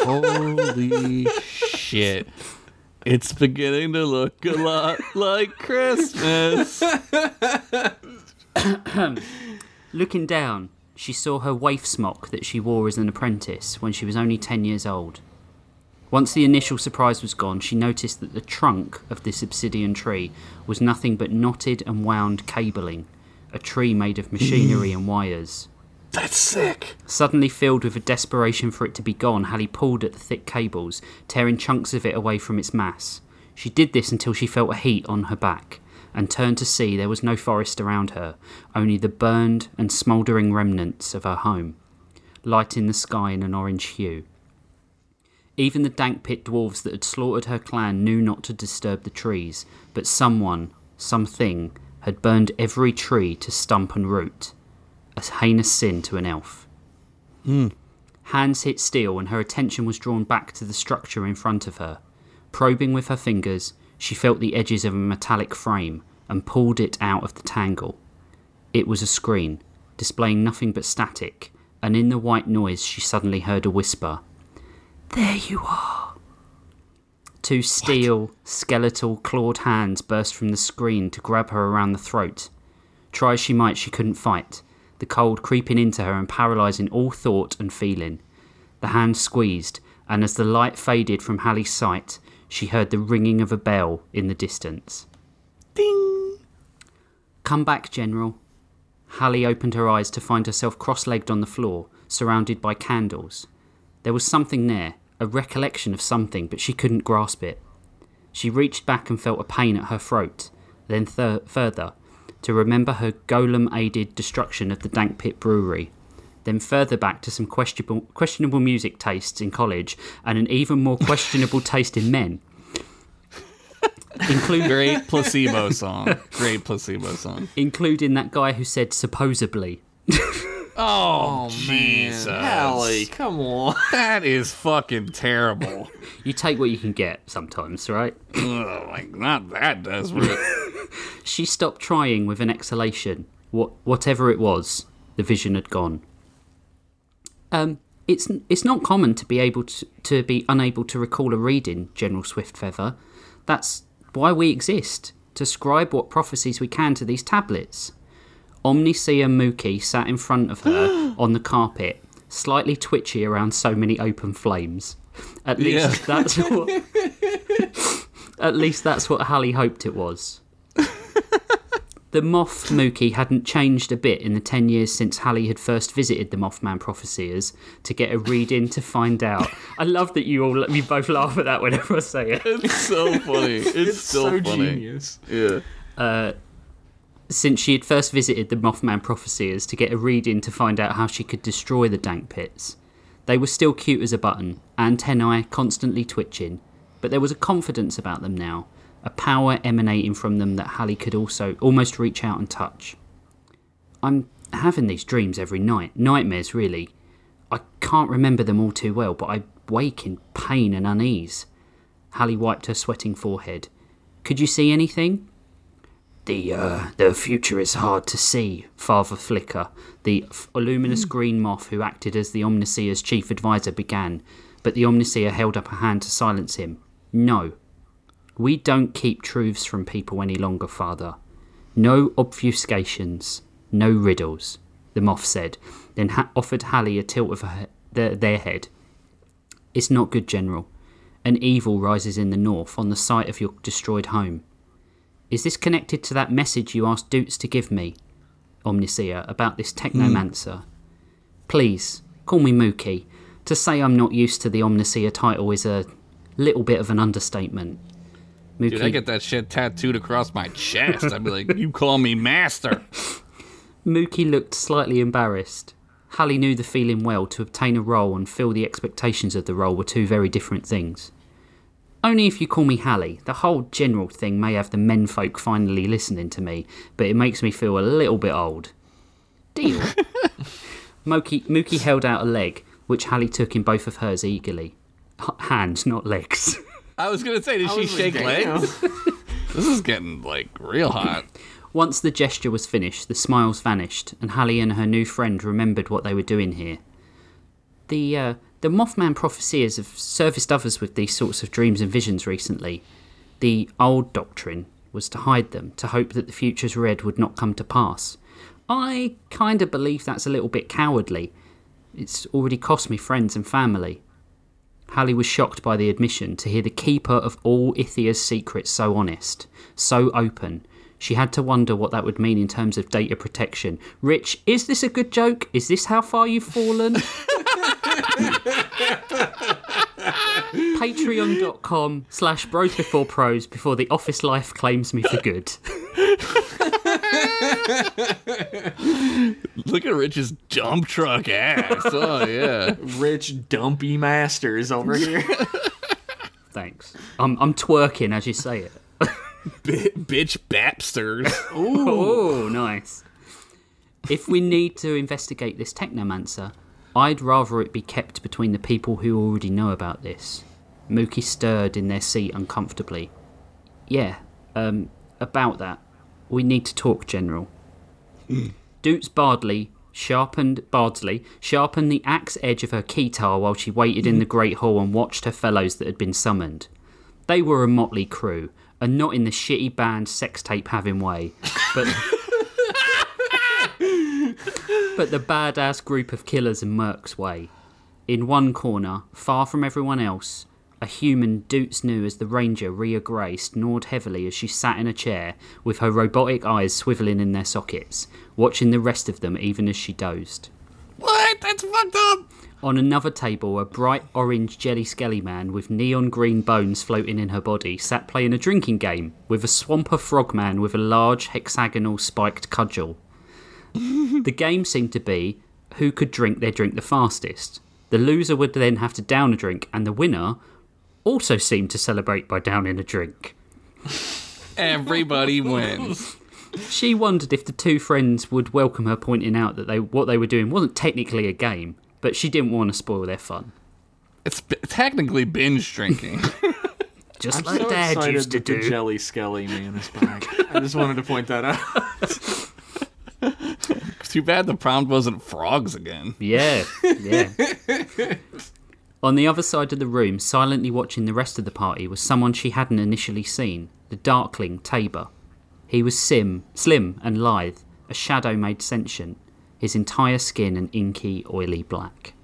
S2: Holy shit. It's beginning to look a lot like Christmas.
S1: Looking down, she saw her waif smock that she wore as an apprentice when she was only 10 years old. Once the initial surprise was gone, she noticed that the trunk of this obsidian tree was nothing but knotted and wound cabling, a tree made of machinery and wires.
S2: That's sick.
S1: Suddenly filled with a desperation for it to be gone, Hallie pulled at the thick cables, tearing chunks of it away from its mass. She did this until she felt a heat on her back, and turned to see there was no forest around her, only the burned and smouldering remnants of her home, light in the sky in an orange hue. Even the dank pit dwarves that had slaughtered her clan knew not to disturb the trees, but someone, something, had burned every tree to stump and root. A heinous sin to an elf. Hmm. Hands hit steel, and her attention was drawn back to the structure in front of her. Probing with her fingers, she felt the edges of a metallic frame and pulled it out of the tangle. It was a screen, displaying nothing but static, and in the white noise she suddenly heard a whisper. There you are. Two steel, skeletal, clawed hands burst from the screen to grab her around the throat. Try as she might, she couldn't fight, the cold creeping into her and paralysing all thought and feeling. The hand squeezed, and as the light faded from Hallie's sight, she heard the ringing of a bell in the distance.
S2: Ding.
S1: Come back, General. Hallie opened her eyes to find herself cross legged on the floor, surrounded by candles. There was something there, a recollection of something, but she couldn't grasp it. She reached back and felt a pain at her throat, then thir- further, to remember her golem aided destruction of the Dank Pit Brewery, then further back to some questionable, questionable music tastes in college and an even more questionable taste in men. Include,
S2: Great placebo song. Great placebo song.
S1: including that guy who said supposedly.
S2: Oh,
S3: oh
S2: Jesus.
S3: man, Hallie, come on.
S2: That is fucking terrible.
S1: You take what you can get sometimes, right?
S2: Ugh, like, not that desperate.
S1: She stopped trying with an exhalation. What, whatever it was, the vision had gone. Um, it's it's not common to be able to, to be unable to recall a reading, General Swiftfeather. That's why we exist to scribe what prophecies we can to these tablets. Omniseer Mookie sat in front of her on the carpet, slightly twitchy around so many open flames. At least
S2: Yeah.
S1: that's what. at least that's what Hallie hoped it was. The Moth Mookie hadn't changed a bit in the 10 years since Hallie had first visited the Mothman Prophecies to get a read in to find out. I love that you all you both laugh at that whenever I say it.
S2: it's so funny. It's,
S3: It's
S2: still
S3: so
S2: funny.
S3: genius.
S2: Yeah.
S1: Uh, Since she had first visited the Mothman Prophecies to get a read in to find out how she could destroy the dank pits. They were still cute as a button, antennae constantly twitching, but there was a confidence about them now, a power emanating from them that Hallie could also almost reach out and touch. I'm having these dreams every night. Nightmares, really. I can't remember them all too well, but I wake in pain and unease. Hallie wiped her sweating forehead. Could you see anything? The uh, the future is hard to see, Father Flicker, the f- luminous green moth who acted as the Omniseer's chief advisor, began, but the Omniseer held up a hand to silence him. No. We don't keep truths from people any longer, Father. No obfuscations, no riddles, the moth said, then ha- offered Hallie a tilt of her he- their, their head. It's not good, General. An evil rises in the north on the site of your destroyed home. Is this connected to that message you asked Doots to give me, Omniseer, about this technomancer? Please, call me Mookie. To say I'm not used to the Omniseer title is a little bit of an understatement. Mookie,
S2: Dude, I get that shit tattooed across my chest. I'd be like, you call me master.
S1: Mookie looked slightly embarrassed. Hallie knew the feeling well. To obtain a role and fill the expectations of the role were two very different things. Only if you call me Hallie. The whole general thing may have the menfolk finally listening to me, but it makes me feel a little bit old. Deal. Mookie, Mookie held out a leg, which Hallie took in both of hers eagerly. H- hands, not legs.
S2: I was gonna say, did
S3: I
S2: she
S3: was
S2: shake legs? this is getting like real hot.
S1: Once the gesture was finished, the smiles vanished, and Hallie and her new friend remembered what they were doing here. The uh, the Mothman prophecies have serviced others with these sorts of dreams and visions recently. The old doctrine was to hide them, to hope that the future's read would not come to pass. I kind of believe that's a little bit cowardly. It's already cost me friends and family. Hallie was shocked by the admission to hear the keeper of all Ithia's secrets so honest, so open. She had to wonder what that would mean in terms of data protection. Rich, is this a good joke? Is this how far you've fallen? Patreon.com slash bros before prose before the office life claims me for good.
S2: Look at Rich's dump truck ass. Oh yeah.
S3: Rich dumpy masters over here.
S1: Thanks. I'm, I'm twerking as you say it.
S2: B- bitch bapsters.
S1: Oh, nice. If we need to investigate this technomancer, I'd rather it be kept between the people who already know about this. Mookie stirred in their seat uncomfortably. Yeah, um, about that. We need to talk, General. Doots Bardley sharpened Bardsley sharpened the axe edge of her keytar while she waited in the great hall and watched her fellows that had been summoned. They were a motley crew, and not in the shitty band sex tape having way, but but the badass group of killers and mercs way. In one corner, far from everyone else, a human Doots knew as the ranger Rhea Grey snored heavily as she sat in a chair with her robotic eyes swiveling in their sockets, watching the rest of them even as she dozed.
S2: what? That's fucked up.
S1: On another table, a bright orange jelly skelly man with neon green bones floating in her body sat playing a drinking game with a swamper frogman with a large hexagonal spiked cudgel. The game seemed to be who could drink their drink the fastest. The loser would then have to down a drink, and the winner also seemed to celebrate by downing a drink.
S2: Everybody wins.
S1: She wondered if the two friends would welcome her pointing out that they what they were doing wasn't technically a game, but she didn't want to spoil their fun.
S2: It's b- technically binge drinking.
S1: Just
S3: I'm
S1: like
S3: so
S1: Dad
S3: excited
S1: used to
S3: that the. Jelly Skelly man is back. I just wanted to point that out.
S2: Too bad the prompt wasn't frogs again.
S1: Yeah, yeah. On the other side of the room, silently watching the rest of the party, was someone she hadn't initially seen the Darkling Tabor. He was sim, slim and lithe, a shadow made sentient, his entire skin an inky, oily black.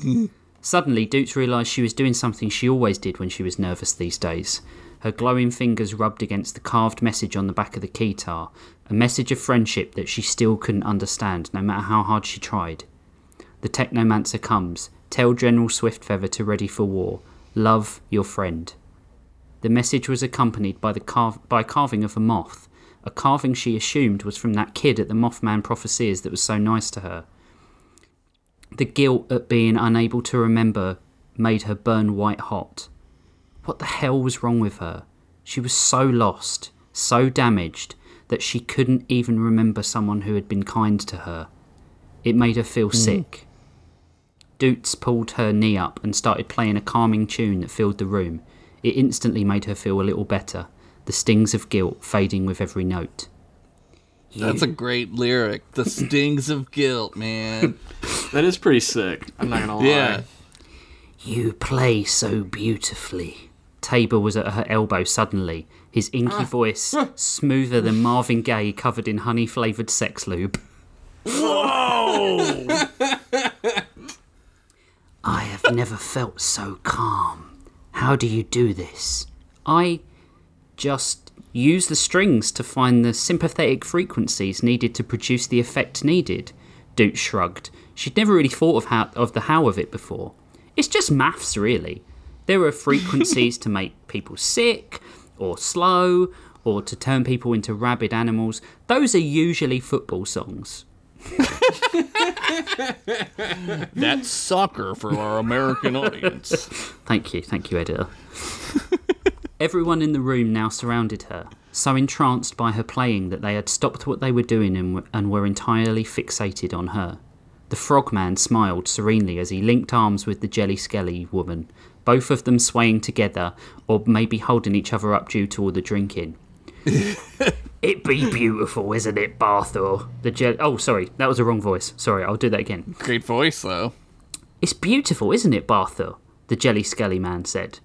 S1: Hmm. Suddenly, Doots realised she was doing something she always did when she was nervous these days. Her glowing fingers rubbed against the carved message on the back of the keytar, a message of friendship that she still couldn't understand, no matter how hard she tried. The Technomancer comes. Tell General Swiftfeather to ready for war. Love your friend. The message was accompanied by the carv- by carving of a moth, a carving she assumed was from that kid at the Mothman prophecies that was so nice to her. The guilt at being unable to remember made her burn white hot. What the hell was wrong with her? She was so lost, so damaged. that she couldn't even remember someone who had been kind to her. It made her feel mm. sick. Doots pulled her knee up and started playing a calming tune that filled the room. It instantly made her feel a little better, the stings of guilt fading with every note.
S2: That's a great lyric. The stings of guilt, man.
S3: That is pretty sick. I'm not gonna lie.
S2: Yeah.
S1: You play so beautifully. Tabor was at her elbow suddenly, his inky ah. voice smoother than Marvin Gaye covered in honey flavoured sex lube.
S2: Whoa!
S1: I have never felt so calm. How do you do this? I just use the strings to find the sympathetic frequencies needed to produce the effect needed. Doot shrugged. She'd never really thought of how of the how of it before. It's just maths, really. There are frequencies to make people sick, or slow, or to turn people into rabid animals. Those are usually football songs.
S2: That's soccer for our American audience.
S1: Thank you, thank you, editor. Everyone in the room now surrounded her, so entranced by her playing that they had stopped what they were doing and, w- and were entirely fixated on her. The frogman smiled serenely as he linked arms with the jelly skelly woman, both of them swaying together, or maybe holding each other up due to all the drinking. it be beautiful, isn't it, Barthor? The jelly. Oh, sorry, that was the wrong voice. Sorry, I'll do that again.
S2: Great voice, though.
S1: It's beautiful, isn't it, Barthor? The jelly skelly man said.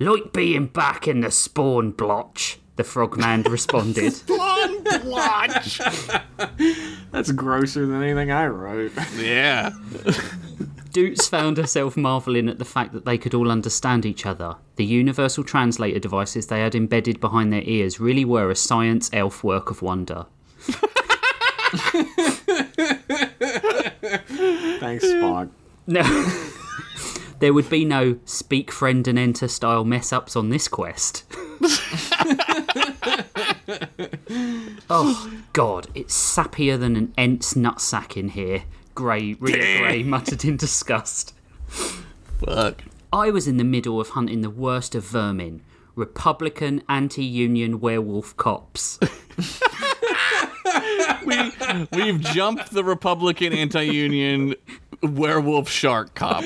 S1: Like being back in the spawn blotch, the frogman responded.
S2: Blonde blotch.
S3: That's grosser than anything I wrote.
S2: Yeah.
S1: Doots found herself marvelling at the fact that they could all understand each other. The universal translator devices they had embedded behind their ears really were a science elf work of wonder.
S3: Thanks, Spock.
S1: No. there would be no speak friend and enter style mess ups on this quest. oh, God, it's sappier than an Ent's nutsack in here. Grey, Rhea Grey muttered in disgust.
S2: Fuck.
S1: I was in the middle of hunting the worst of vermin Republican anti union werewolf cops.
S2: We, we've jumped the Republican anti union werewolf shark cop.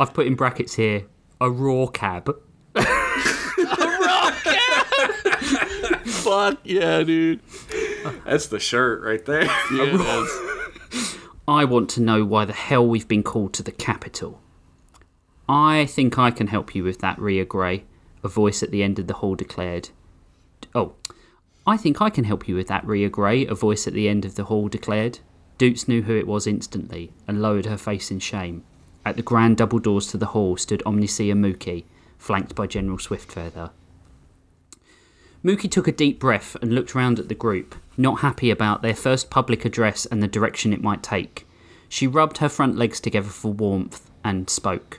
S1: I've put in brackets here a raw cab.
S2: Fuck yeah, dude.
S3: That's the shirt right there.
S2: Yeah, it is.
S1: I want to know why the hell we've been called to the capital. I think I can help you with that, Rhea Grey, a voice at the end of the hall declared. Oh, I think I can help you with that, Rhea Grey, a voice at the end of the hall declared. Doots knew who it was instantly and lowered her face in shame. At the grand double doors to the hall stood Omniseer Mookie, flanked by General Swiftfeather. Mookie took a deep breath and looked round at the group, not happy about their first public address and the direction it might take. She rubbed her front legs together for warmth and spoke.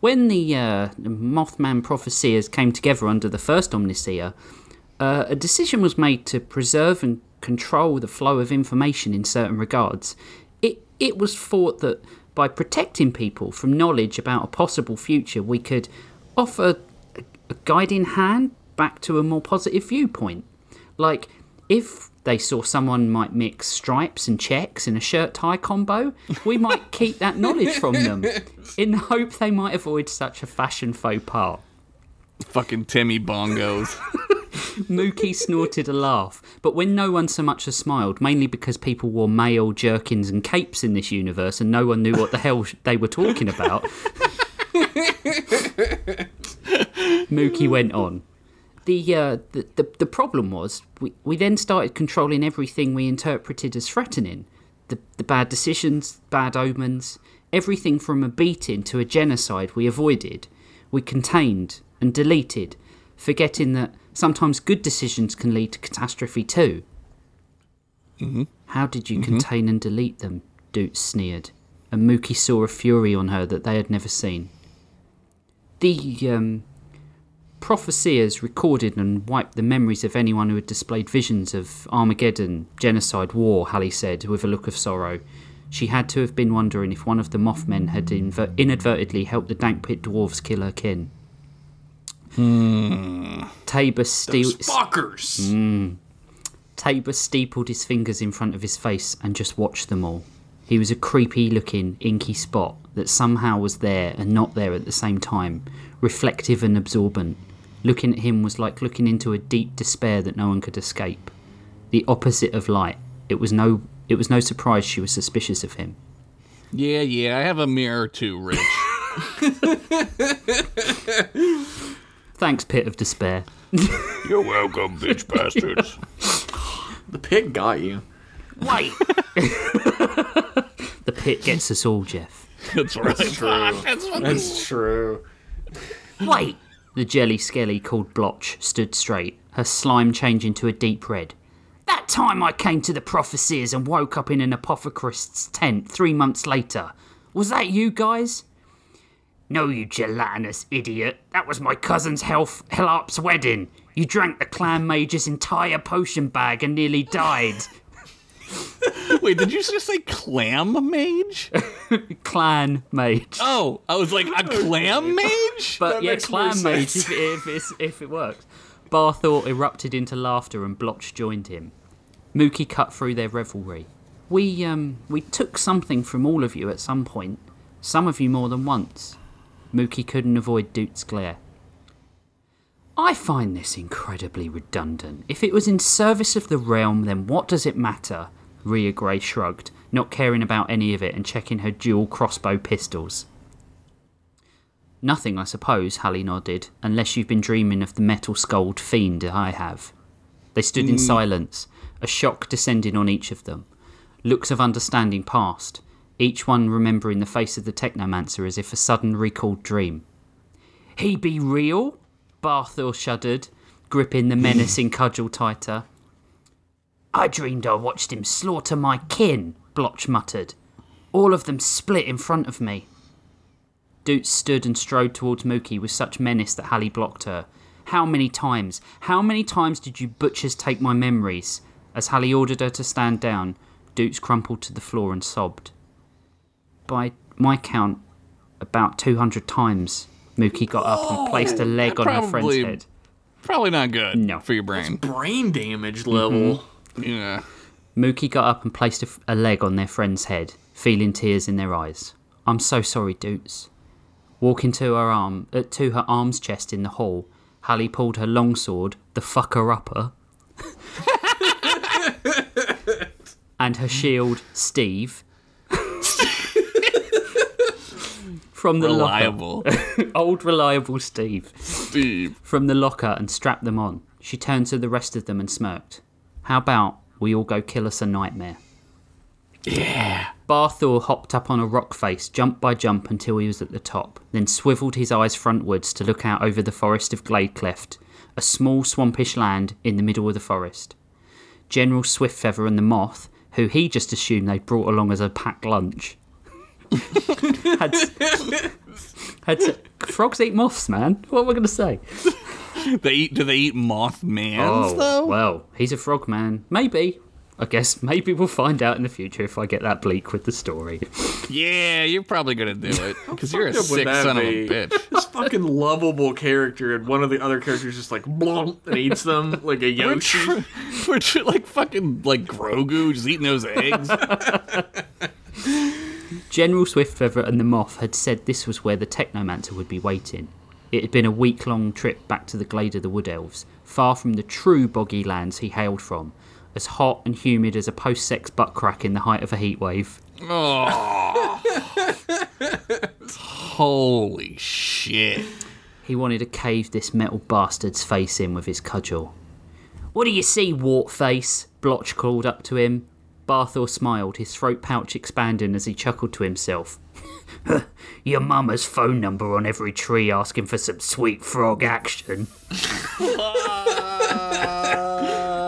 S1: When the uh, Mothman prophecies came together under the first Omniseer, uh, a decision was made to preserve and control the flow of information in certain regards. It, it was thought that by protecting people from knowledge about a possible future, we could offer a guiding hand back to a more positive viewpoint. Like, if they saw someone might mix stripes and checks in a shirt tie combo, we might keep that knowledge from them in the hope they might avoid such a fashion faux pas.
S2: Fucking Timmy bongos.
S1: Mookie snorted a laugh, but when no one so much as smiled, mainly because people wore male jerkins, and capes in this universe and no one knew what the hell they were talking about, Mookie went on. The, uh, the, the the problem was we, we then started controlling everything we interpreted as threatening. The, the bad decisions, bad omens, everything from a beating to a genocide we avoided. We contained and deleted, forgetting that sometimes good decisions can lead to catastrophe too. How did you contain and delete them? Doots sneered, and Mookie saw a fury on her that they had never seen. The um, prophecies recorded and wiped the memories of anyone who had displayed visions of Armageddon, genocide, war, Hallie said, with a look of sorrow. She had to have been wondering if one of the Mothmen had inver- inadvertently helped the Dank Pit dwarves kill her kin. Hmm. Tabor steel-
S3: Fuckers. Hmm.
S1: Tabor steepled his fingers in front of his face and just watched them all. He was a creepy looking, inky spot that somehow was there and not there at the same time, reflective and absorbent. Looking at him was like looking into a deep despair that no one could escape. The opposite of light. It was no it was no surprise she was suspicious of him.
S2: Yeah, yeah, I have a mirror too, Rich.
S1: Thanks, Pit of Despair.
S2: You're welcome, bitch bastards.
S3: The pit got you.
S1: Wait! the pit gets us all, Jeff.
S2: That's right.
S3: That's True. That's true.
S1: Wait! The jelly skelly called Blotch stood straight, her slime changing to a deep red. That time I came to the prophecies and woke up in an apothecarist's tent three months later. Was that you guys? No, you gelatinous idiot. That was my cousin's Health Helarp's wedding. You drank the clan mage's entire potion bag and nearly died.
S2: Wait, did you just say clam mage?
S1: clan mage.
S2: Oh, I was like, a clam mage?
S1: But
S3: That
S1: yeah,
S3: makes more
S1: clan mage
S3: sense.
S1: if, if, if it works. Barthor erupted into laughter and Blotch joined him. Mookie cut through their revelry. We um we took something from all of you at some point. Some of you more than once. Mookie couldn't avoid Doots' glare. I find this incredibly redundant. If it was in service of the realm, then what does it matter? Rhea Grey shrugged, not caring about any of it and checking her dual crossbow pistols. Nothing, I suppose, Hallie nodded, unless you've been dreaming of the metal skulled fiend I have. They stood in hmm. silence, a shock descending on each of them. Looks of understanding passed, each one remembering the face of the technomancer as if a sudden recalled dream. He be real? Barthor shuddered, gripping the menacing cudgel tighter. I dreamed I watched him slaughter my kin, Blotch muttered. All of them split in front of me. Doots stood and strode towards Mookie with such menace that Hallie blocked her. How many times, how many times did you butchers take my memories? As Hallie ordered her to stand down, Doots crumpled to the floor and sobbed. By my count, about 200 times, Mookie got up and placed a leg on her friend's
S2: Probably-
S1: head.
S2: Probably not good
S1: No.
S2: for your brain.
S3: Brain damage level.
S2: Yeah.
S1: Mookie got up and placed a, f- a leg on their friend's head, feeling tears in their eyes. I'm so sorry, Doots. Walking to her arm, uh, to her arm's chest in the hall, Hallie pulled her longsword, the fucker upper, and her shield, Steve, from the
S2: Reliable.
S1: locker. Old reliable Steve
S2: Steve.
S1: from the locker and strapped them on. She turned to the rest of them and smirked. How about we all go kill us a nightmare?
S2: Yeah.
S1: Barthor hopped up on a rock face, jump by jump until he was at the top, then swivelled his eyes frontwards to look out over the forest of Glade Cleft, a small swampish land in the middle of the forest. General Swiftfeather and the Moth, who he just assumed they'd brought along as a packed lunch, had, had frogs eat moths, man. What am I going to say?
S2: They eat. Do they eat Mothmans oh, though?
S1: Oh, well, he's a frog man. Maybe. I guess maybe we'll find out in the future if I get that bleak with the story.
S2: Yeah, you're probably gonna do it because you're a
S3: fucked up would
S2: sick son
S3: be?
S2: of a bitch.
S3: This fucking lovable character, and one of the other characters just like blump and eats them like a Yoshi.
S2: which we're like fucking like Grogu just eating those eggs.
S1: General Swiftfeather and the Moth had said this was where the Technomancer would be waiting. It had been a week long trip back to the glade of the Wood Elves, far from the true boggy lands he hailed from, as hot and humid as a post sex butt crack in the height of a heat wave.
S2: oh. Holy shit.
S1: He wanted to cave this metal bastard's face in with his cudgel. What do you see, wart face? Blotch called up to him. Barthor smiled, his throat pouch expanding as he chuckled to himself. Your mama's phone number on every tree asking for some sweet frog action.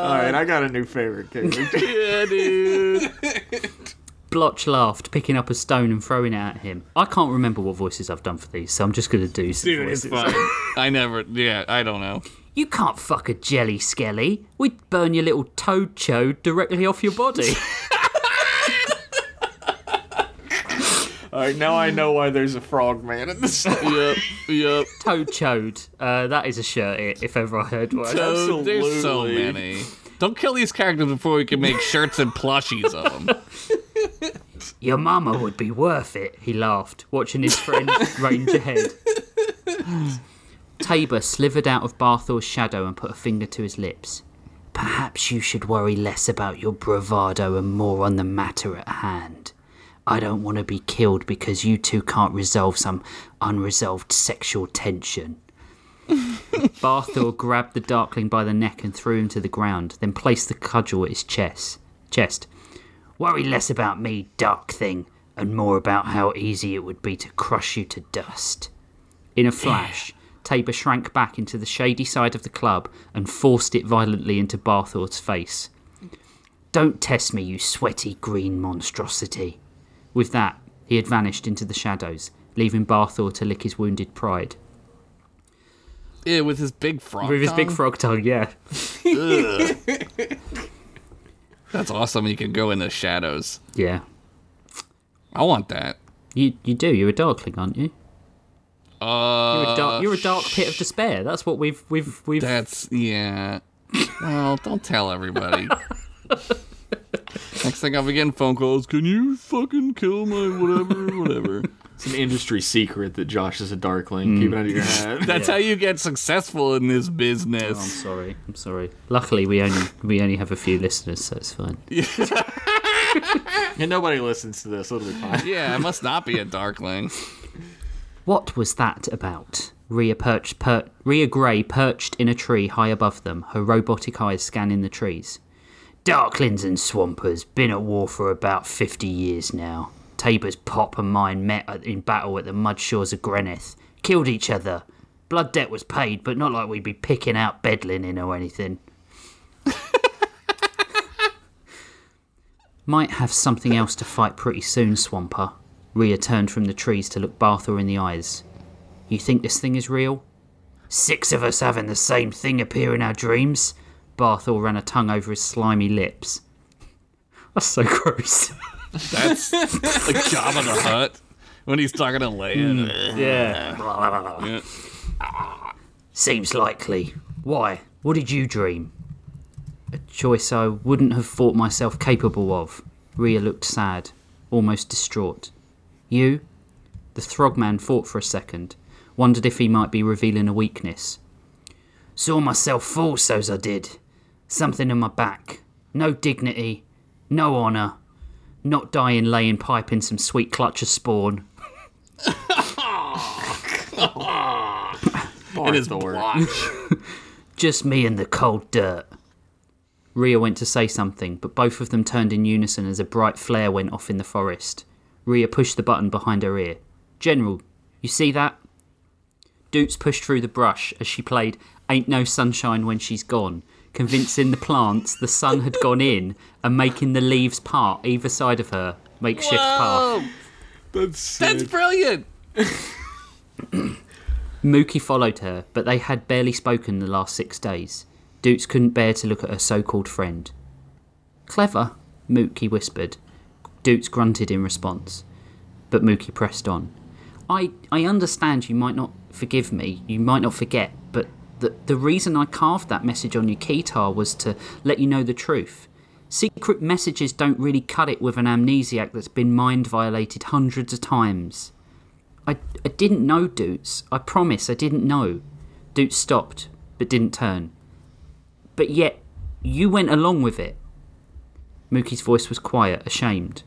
S3: All right, I got a new favorite character.
S2: Yeah, dude.
S1: Blotch laughed, picking up a stone and throwing it at him. I can't remember what voices I've done for these, so I'm just going to do some
S2: Dude, it's
S1: voices.
S2: fine. I never. Yeah, I don't know.
S1: You can't fuck a jelly skelly. We'd burn your little toad chode directly off your body.
S3: All right, now I know why there's a frog man in the story.
S2: yep, yep.
S1: Toad Chode. Uh, that is a shirt, if ever I heard one.
S2: So there's so many. Don't kill these characters before we can make shirts and plushies of them.
S1: Your mama would be worth it, he laughed, watching his friend range ahead. Tabor slithered out of Barthor's shadow and put a finger to his lips. Perhaps you should worry less about your bravado and more on the matter at hand. I don't want to be killed because you two can't resolve some unresolved sexual tension. Barthor grabbed the Darkling by the neck and threw him to the ground, then placed the cudgel at his chest. Chest. Worry less about me, dark thing, and more about how easy it would be to crush you to dust. In a flash, Tabor shrank back into the shady side of the club and forced it violently into Barthor's face. Don't test me, you sweaty green monstrosity. With that, he had vanished into the shadows, leaving Barthor to lick his wounded pride.
S2: Yeah, with his big frog.
S1: With his big frog tongue, yeah.
S2: That's awesome. You can go in the shadows.
S1: Yeah.
S2: I want that.
S1: You you do, you're a darkling, aren't you?
S2: Uh,
S1: You're a dark you're a dark pit of despair. That's what we've we've we've
S2: That's yeah. Well, don't tell everybody. Next thing I'm getting phone calls. Can you fucking kill my whatever, whatever?
S3: It's an industry secret that Josh is a darkling. Keep it under your head.
S2: That's how you get successful in this business.
S1: I'm sorry. I'm sorry. Luckily we only we only have a few listeners, so it's fine.
S3: and nobody listens to this. It'll be fine.
S2: Yeah, I must not be a darkling.
S1: What was that about? Rhea perched per- Rhea Grey perched in a tree high above them, her robotic eyes scanning the trees. Darklings and Swampers been at war for about fifty years now. Tabor's pop and mine met at- in battle at the mud shores of Greneth. Killed each other. Blood debt was paid, but not like we'd be picking out bed linen or anything. Might have something else to fight pretty soon, Swamper. Rhea turned from the trees to look Barthor in the eyes. You think this thing is real? Six of us having the same thing appear in our dreams? Barthor ran a tongue over his slimy lips. That's so gross.
S2: That's like Jabba the Hutt when he's talking to Leia. Hmm.
S1: yeah.
S2: Yeah.
S1: Seems likely. Why? What did you dream? A choice I wouldn't have thought myself capable of. Rhea looked sad, almost distraught. You? The Throgman thought for a second, wondered if he might be revealing a weakness. Saw myself fall, so's I did. Something in my back. No dignity, no honour. Not dying laying pipe in some sweet clutch of spawn.
S2: In his
S3: Barthor.
S2: blotch.
S1: Just me and the cold dirt. Rhea went to say something, but both of them turned in unison as a bright flare went off in the forest. Rhea pushed the button behind her ear. General, you see that? Doots pushed through the brush as she played Ain't No Sunshine When She's Gone, convincing the plants the sun had gone in and making the leaves part either side of her makeshift path.
S2: Whoa,
S3: That's
S2: that's brilliant.
S1: Mookie followed her, but they had barely spoken the last six days. Doots couldn't bear to look at her so called friend. Clever, Mookie whispered. Doots grunted in response, but Mookie pressed on. I, I understand you might not forgive me, you might not forget, but the, the reason I carved that message on your keytar was to let you know the truth. Secret messages don't really cut it with an amnesiac that's been mind violated hundreds of times. I, I didn't know, Doots. I promise I didn't know. Doots stopped, but didn't turn. But yet, you went along with it. Mookie's voice was quiet, ashamed.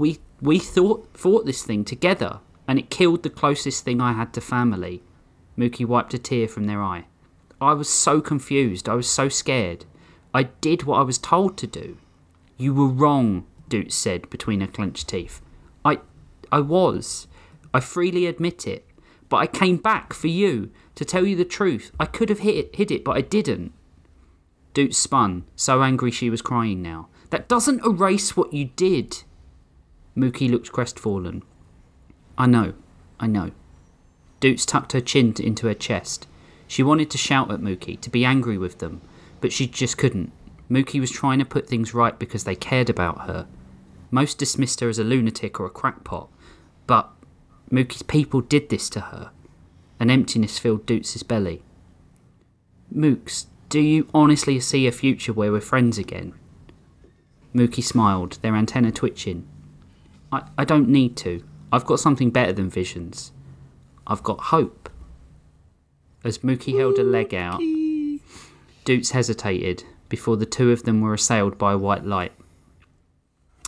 S1: We we thought fought this thing together, and it killed the closest thing I had to family. Mookie wiped a tear from their eye. I was so confused. I was so scared. I did what I was told to do. You were wrong, Doots said between her clenched teeth. I I was. I freely admit it. But I came back for you, to tell you the truth. I could have hit it, hid it, but I didn't. Doots spun, so angry she was crying now. That doesn't erase what you did. Mookie looked crestfallen. I know, I know. Doots tucked her chin into her chest. She wanted to shout at Mookie, to be angry with them, but she just couldn't. Mookie was trying to put things right because they cared about her. Most dismissed her as a lunatic or a crackpot, But Mookie's people did this to her. An emptiness filled Doots' belly. Mooks, do you honestly see a future where we're friends again? Mookie smiled, their antenna twitching. I, I don't need to. I've got something better than visions. I've got hope. As Mookie held a leg out, Doots hesitated before the two of them were assailed by a white light.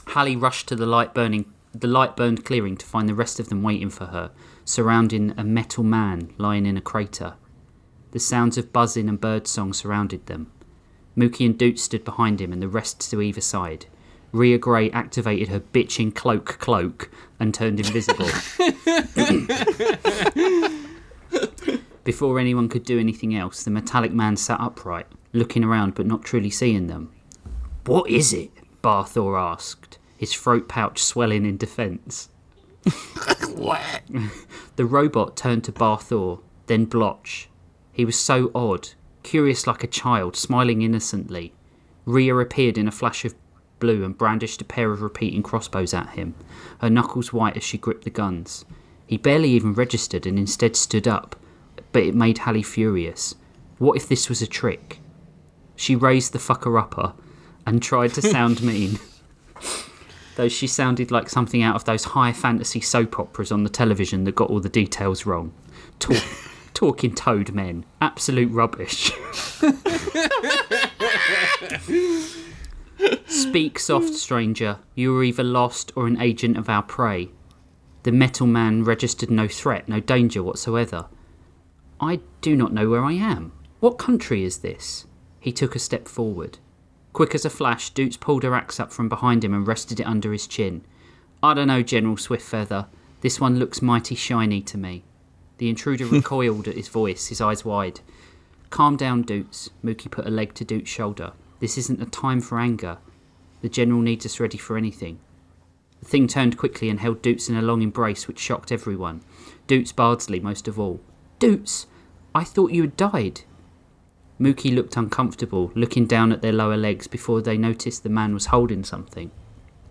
S1: Hallie rushed to the light burning the light burned clearing to find the rest of them waiting for her, surrounding a metal man lying in a crater. The sounds of buzzing and bird song surrounded them. Mookie and Doots stood behind him and the rest to either side. Rhea Grey activated her bitching cloak cloak and turned invisible. Before anyone could do anything else, the metallic man sat upright, looking around but not truly seeing them. What is it? Barthor asked, his throat pouch swelling in defence.
S2: What?
S1: The robot turned to Barthor, then Blotch. He was so odd, curious like a child, smiling innocently. Rhea appeared in a flash of blue and brandished a pair of repeating crossbows at him, her knuckles white as she gripped the guns. He barely even registered and instead stood up, but it made Hallie furious. What if this was a trick? She raised the fucker upper and tried to sound mean. Though she sounded like something out of those high fantasy soap operas on the television that got all the details wrong. Talk, talking toad men. Absolute rubbish. Speak soft, stranger. You are either lost or an agent of our prey. The metal man registered no threat, no danger whatsoever. I do not know where I am. What country is this? He took a step forward. Quick as a flash, Doots pulled her axe up from behind him and rested it under his chin. I don't know, General Swiftfeather. This one looks mighty shiny to me. The intruder recoiled at his voice, his eyes wide. Calm down, Doots. Mookie put a leg to Doots' shoulder. This isn't a time for anger. The General needs us ready for anything. The thing turned quickly and held Doots in a long embrace which shocked everyone. Doots Bardsley most of all. Doots! I thought you had died. Mookie looked uncomfortable, looking down at their lower legs before they noticed the man was holding something.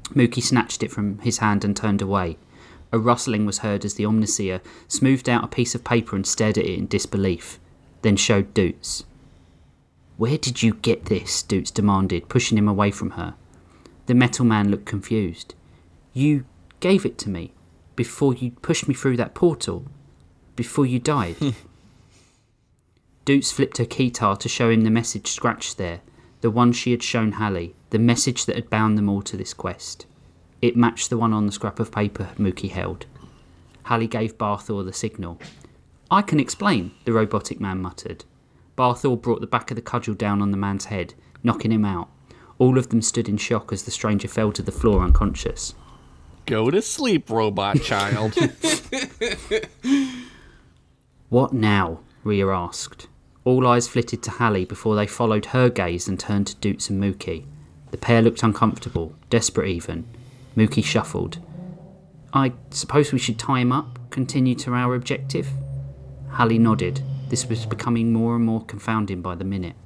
S1: Mookie snatched it from his hand and turned away. A rustling was heard as the Omniseer smoothed out a piece of paper and stared at it in disbelief, then showed Doots. Where did you get this? Doots demanded, pushing him away from her. The metal man looked confused. You gave it to me before you pushed me through that portal, before you died. Doots flipped her keytar to show him the message scratched there, the one she had shown Hallie, the message that had bound them all to this quest. It matched the one on the scrap of paper Mookie held. Hallie gave Barthor the signal. I can explain, the robotic man muttered. Barthor brought the back of the cudgel down on the man's head, knocking him out. All of them stood in shock as the stranger fell to the floor unconscious.
S2: Go to sleep, robot child.
S1: What now? Rhea asked. All eyes flitted to Hallie before they followed her gaze and turned to Doots and Mookie. The pair looked uncomfortable, desperate even. Mookie shuffled. I suppose we should tie him up, continue to our objective? Hallie nodded. This was becoming more and more confounding by the minute.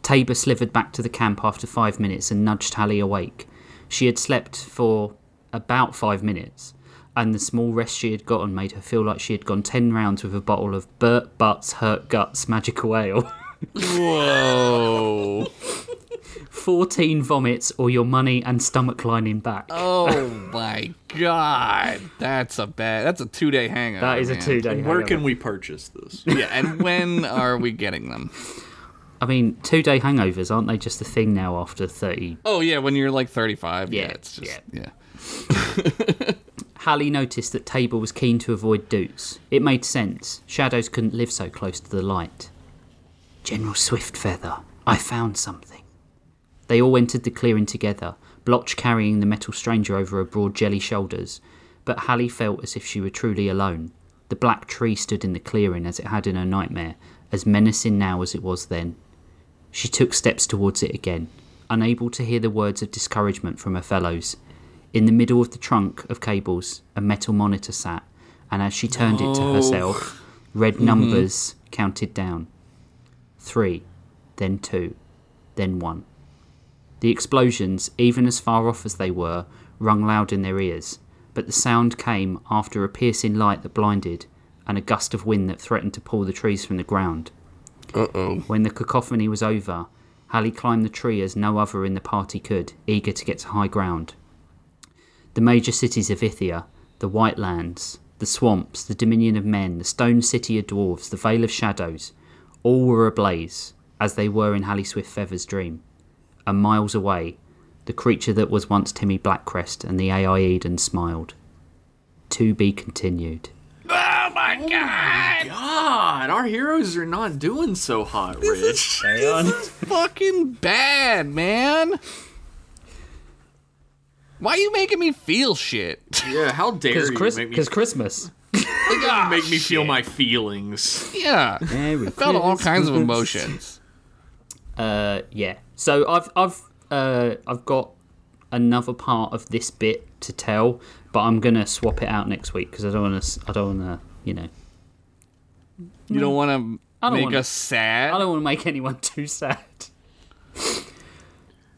S1: Tabor slithered back to the camp after five minutes and nudged Hallie awake. She had slept for about five minutes, and the small rest she had gotten made her feel like she had gone ten rounds with a bottle of Burt Butts Hurt Guts Magical Ale.
S2: Whoa.
S1: 14 vomits or your money and stomach lining back.
S2: Oh my god. That's a bad. That's a two day hangover.
S1: that is a two day hangover.
S3: Where can we purchase this?
S2: Yeah, and when are we getting them?
S1: I mean, two day hangovers, aren't they just a thing now after 30?
S2: Oh yeah, when you're like 35. Yeah,
S1: Yeah,
S2: it's just
S1: yeah.
S2: yeah.
S1: Hallie noticed that Tabor was keen to avoid Doots. It made sense. Shadows couldn't live so close to the light. General Swiftfeather, I found something. They all entered the clearing together, Blotch carrying the metal stranger over her broad jelly shoulders, but Hallie felt as if she were truly alone. The black tree stood in the clearing as it had in her nightmare, as menacing now as it was then. She took steps towards it again, unable to hear the words of discouragement from her fellows. In the middle of the trunk of cables, a metal monitor sat, and as she turned it to herself, red mm-hmm. numbers counted down. Three, then two, then one. The explosions, even as far off as they were, rung loud in their ears. but the sound came after a piercing light that blinded and a gust of wind that threatened to pull the trees from the ground.
S2: Uh oh.
S1: When the cacophony was over, Hallie climbed the tree as no other in the party could, eager to get to high ground. The major cities of Ithia, the White Lands, the swamps, the Dominion of Men, the Stone City of Dwarves, the Vale of Shadows, all were ablaze, as they were in Hallie Swift Feather's dream. And miles away, the creature that was once Timmy Blackcrest and the AI Eden smiled. To be continued.
S2: Oh, oh my god!
S3: God, our heroes are not doing so hot, Rich.
S2: Fucking bad, man. Why are you making me feel shit?
S3: yeah, how dare
S1: Because
S3: you
S1: Chris-
S3: make me,
S1: 'cause Christmas.
S3: Make me feel my feelings.
S2: Yeah.
S1: Merry
S2: I felt all kinds of emotions.
S1: Uh, yeah. So I've I've uh, I've got another part of this bit to tell, but I'm gonna swap it out next week because I don't want to. I don't want to. You know.
S2: You don't want to
S1: I don't
S2: make
S1: wanna-
S2: us sad?
S1: I don't want to make anyone too sad.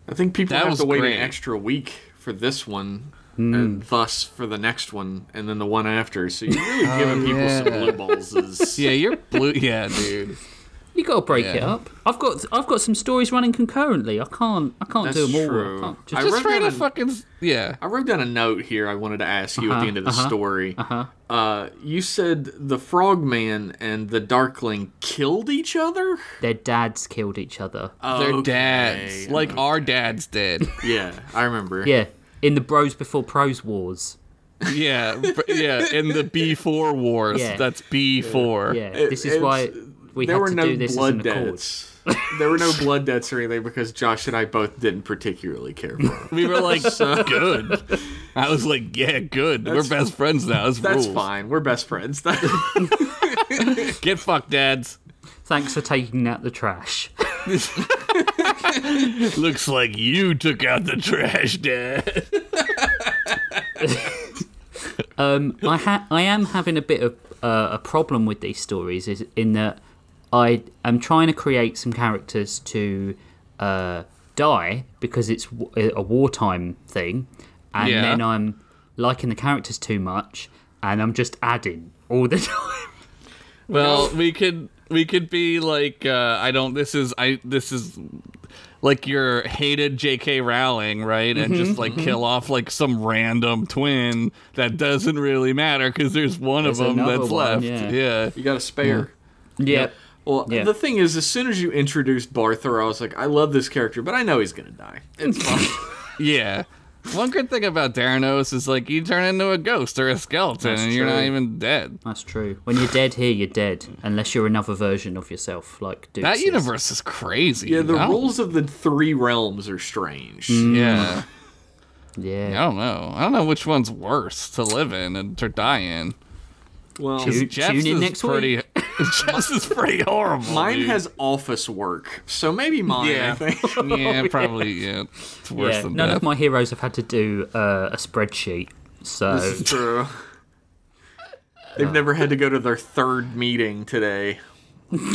S3: I think people
S2: That
S3: have
S2: was
S3: to wait
S2: great.
S3: an extra week for this one,
S1: Hmm.
S3: and thus for the next one, and then the one after. So you're really giving people some blue balls. Is,
S2: Yeah, you're blue. Yeah, dude.
S1: You got to break it up. I've got I've got some stories running concurrently. I can't I can't
S3: That's
S1: do them all. I can't just,
S3: wrote
S2: Just try
S3: down
S2: to
S3: a-
S2: fucking yeah.
S3: I wrote down a note here. I wanted to ask you at the end of the
S1: uh-huh,
S3: story.
S1: uh-huh.
S3: Uh, you said the Frogman and the Darkling killed each other.
S1: their dads killed each other.
S2: They're
S3: Okay.
S2: dads, like our dads did.
S3: Yeah, I remember.
S1: Yeah, in the Bros Before Prose wars.
S2: yeah, yeah. In the B four wars,
S1: Yeah.
S2: that's B four.
S1: Yeah,
S3: It-
S1: this is why we
S3: there
S1: had
S3: were
S1: to
S3: no
S1: do this as
S3: blood
S1: an accord.
S3: debts. there were no blood debts or anything because Josh and I both didn't particularly care for them.
S2: We were like, so, good. I was like, yeah, good.
S3: That's-
S2: we're best friends now. It's
S3: That's
S2: rules.
S3: fine. We're best friends.
S2: Get fucked, dads.
S1: Thanks for taking out the trash.
S2: Looks like you took out the trash, dad.
S1: Um, I ha- I am having a bit of uh, a problem with these stories, is in that I am trying to create some characters to uh, die because it's w- a wartime thing, and
S2: Yeah.
S1: then I'm liking the characters too much, and I'm just adding all the time.
S2: Well, we could we could be like uh, I don't. This is I. This is like your hated J.K. Rowling, right? And
S1: Mm-hmm,
S2: just like kill off like some random twin that doesn't really matter because there's one
S1: There's
S2: of them that's
S1: one,
S2: left.
S1: yeah.
S2: yeah.
S3: you got a spare.
S1: yeah.
S3: Well,
S1: Yeah.
S3: the thing is, as soon as you introduced Barthor, I was like, I love this character, but I know he's gonna die. It's fine.
S2: Yeah. One good thing about Daranos is like you turn into a ghost or a skeleton
S1: That's
S2: and you're not even dead.
S1: That's true. When you're dead here, you're dead, unless you're another version of yourself, like Dukes
S2: That
S1: is.
S2: universe is crazy.
S3: yeah, the
S2: I don't-
S3: rules of the three realms are strange. Mm.
S2: Yeah.
S1: Yeah.
S2: I don't know. I don't know which one's worse to live in and to die in.
S3: Well,
S1: Tune-
S2: Jeff's
S1: tune in
S2: is
S1: next
S2: pretty,
S1: week.
S2: Jeff's is pretty horrible.
S3: mine
S2: dude.
S3: has office work, so maybe mine.
S2: Yeah.
S3: I think.
S2: yeah, probably. Yeah, it's worse
S1: Yeah,
S2: than
S1: none
S2: death.
S1: of my heroes have had to do uh, a spreadsheet, so
S3: This is true. They've never had to go to their third meeting today.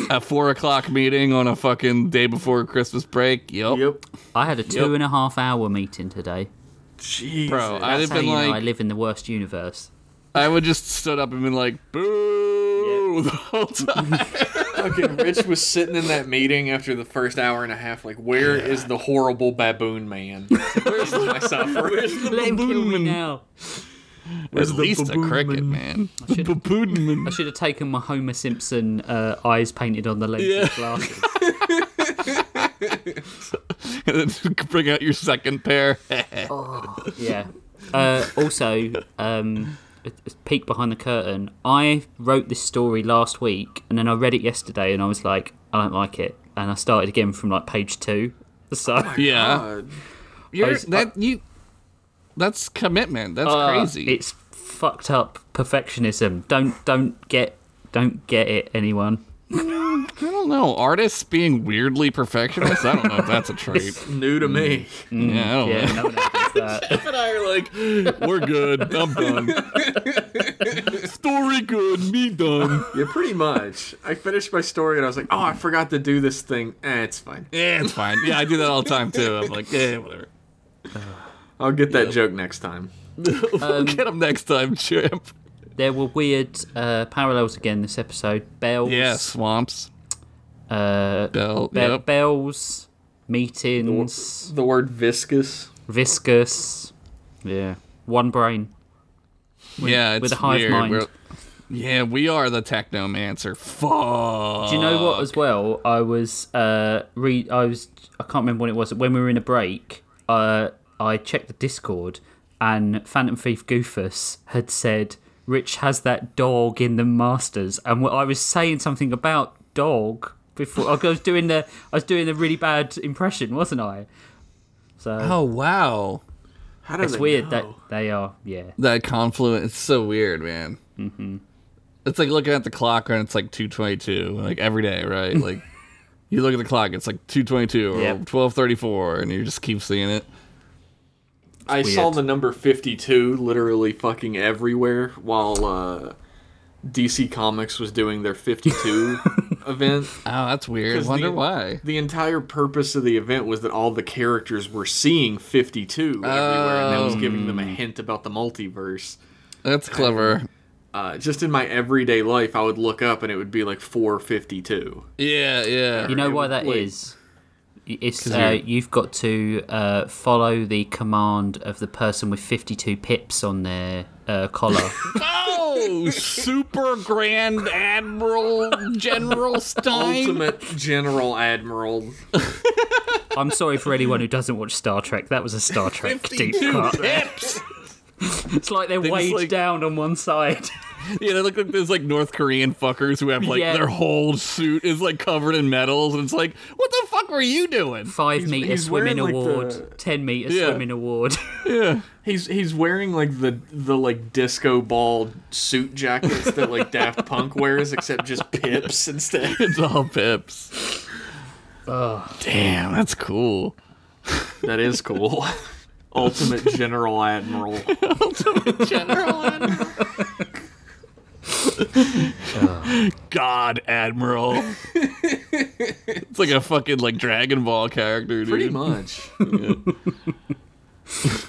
S2: a four o'clock meeting on a fucking day before Christmas break. Yep.
S3: Yep.
S1: I had a two and a half hour meeting today.
S3: Jeez.
S2: Bro, I'd have been
S1: you know
S2: like,
S1: I live in the worst universe.
S2: I would just stood up and been like, boo the whole time.
S3: Fucking Rich was sitting in that meeting after the first hour and a half, like, where is the horrible baboon man? Where's my suffer?
S1: Let him kill me
S2: baboon?
S1: now.
S2: At least a cricket, man.
S1: should-
S2: Baboon
S1: I should have taken my Homer Simpson uh, eyes painted on the lens
S2: Yeah.
S1: of glasses.
S2: and then bring out your second pair.
S1: yeah. Uh, also, um, a- a peek behind the curtain. I wrote this story last week, and then I read it yesterday, and I was like, I don't like it, and I started again from like page two. So
S2: yeah,
S3: God.
S2: You're,
S1: was-
S2: that you. That's commitment. That's
S1: uh,
S2: crazy.
S1: It's fucked up perfectionism. Don't don't get don't get it, anyone.
S2: I don't know. Artists being weirdly perfectionist. I don't know if that's a trait.
S3: New to me. Mm.
S2: yeah, I don't
S1: Yeah,
S2: know.
S1: no one else
S2: and I are like, we're good. I'm done. Story good. Me done.
S3: Yeah, pretty much. I finished my story and I was like, oh, I forgot to do this thing. Eh, it's fine.
S2: Yeah, it's fine. Yeah, I do that all the time too. I'm like, yeah, whatever.
S3: I'll get that joke next time.
S2: we'll get them next time, Chip.
S1: There were weird uh, parallels again this episode. Bells.
S2: Yeah, swamps.
S1: Uh,
S2: Bell.
S1: be-
S2: yep.
S1: Bells. Meetings.
S3: The word viscous.
S1: Viscous. Yeah. One brain.
S2: yeah, it's
S1: with a hive
S2: weird.
S1: mind.
S2: We're- yeah, we are the technomancer. Fuck.
S1: Do you know what? As well, I was uh, re- I was I can't remember when it was. When we were in a break, uh, I checked the Discord, and Phantom Thief Goofus had said Rich has that dog in the Masters, and I was saying something about dog before. I was doing the I was doing the really bad impression, wasn't I? So
S2: Oh wow,
S3: How do
S1: it's
S3: they
S1: weird
S3: know?
S1: that they are. Yeah,
S2: that confluence. It's so weird, man. Mm-hmm. It's like looking at the clock and it's like two twenty two, like every day, right? like you look at the clock, it's like two twenty two or
S1: Yep.
S2: twelve thirty four, and you just keep seeing it.
S3: I saw the number 52 literally fucking everywhere while uh, DC Comics was doing their 52 event.
S2: Oh, that's weird.
S3: 'Cause
S2: Wonder
S3: the-
S2: why.
S3: The entire purpose of the event was that all the characters were seeing 52 everywhere, and that was giving them a hint about the multiverse.
S2: That's clever.
S3: Uh, just in my everyday life, I would look up and it would be like 452.
S2: Yeah, yeah.
S1: you know why
S3: was
S1: that
S3: like-
S1: is. It's
S2: 'Cause
S1: uh,
S2: you're-
S1: you've got to uh, follow the command of the person with fifty-two pips on their uh, collar.
S2: Oh, Super Grand Admiral General Stein.
S3: Ultimate General Admiral.
S1: I'm sorry for anyone who doesn't watch Star Trek. That was a Star Trek deep cut.
S2: pips.
S1: It's like they're
S2: just,
S1: weighed
S2: like-
S1: down on one side.
S2: Yeah, they look like those like North Korean fuckers who have like
S1: Yeah.
S2: their whole suit is like covered in medals, and it's like, what the fuck were you doing?
S1: Five meter
S3: he's
S1: swimming
S3: wearing, like,
S1: award,
S3: the-
S1: ten meter
S2: Yeah.
S1: swimming award.
S2: Yeah,
S3: He's he's wearing like the the like disco ball suit jackets that like Daft Punk wears, except just pips instead.
S2: it's all pips. Oh Damn, that's cool.
S3: That is cool. Ultimate General Admiral.
S2: Ultimate General Admiral. God Admiral. it's like a fucking like Dragon Ball character, dude.
S3: Pretty much.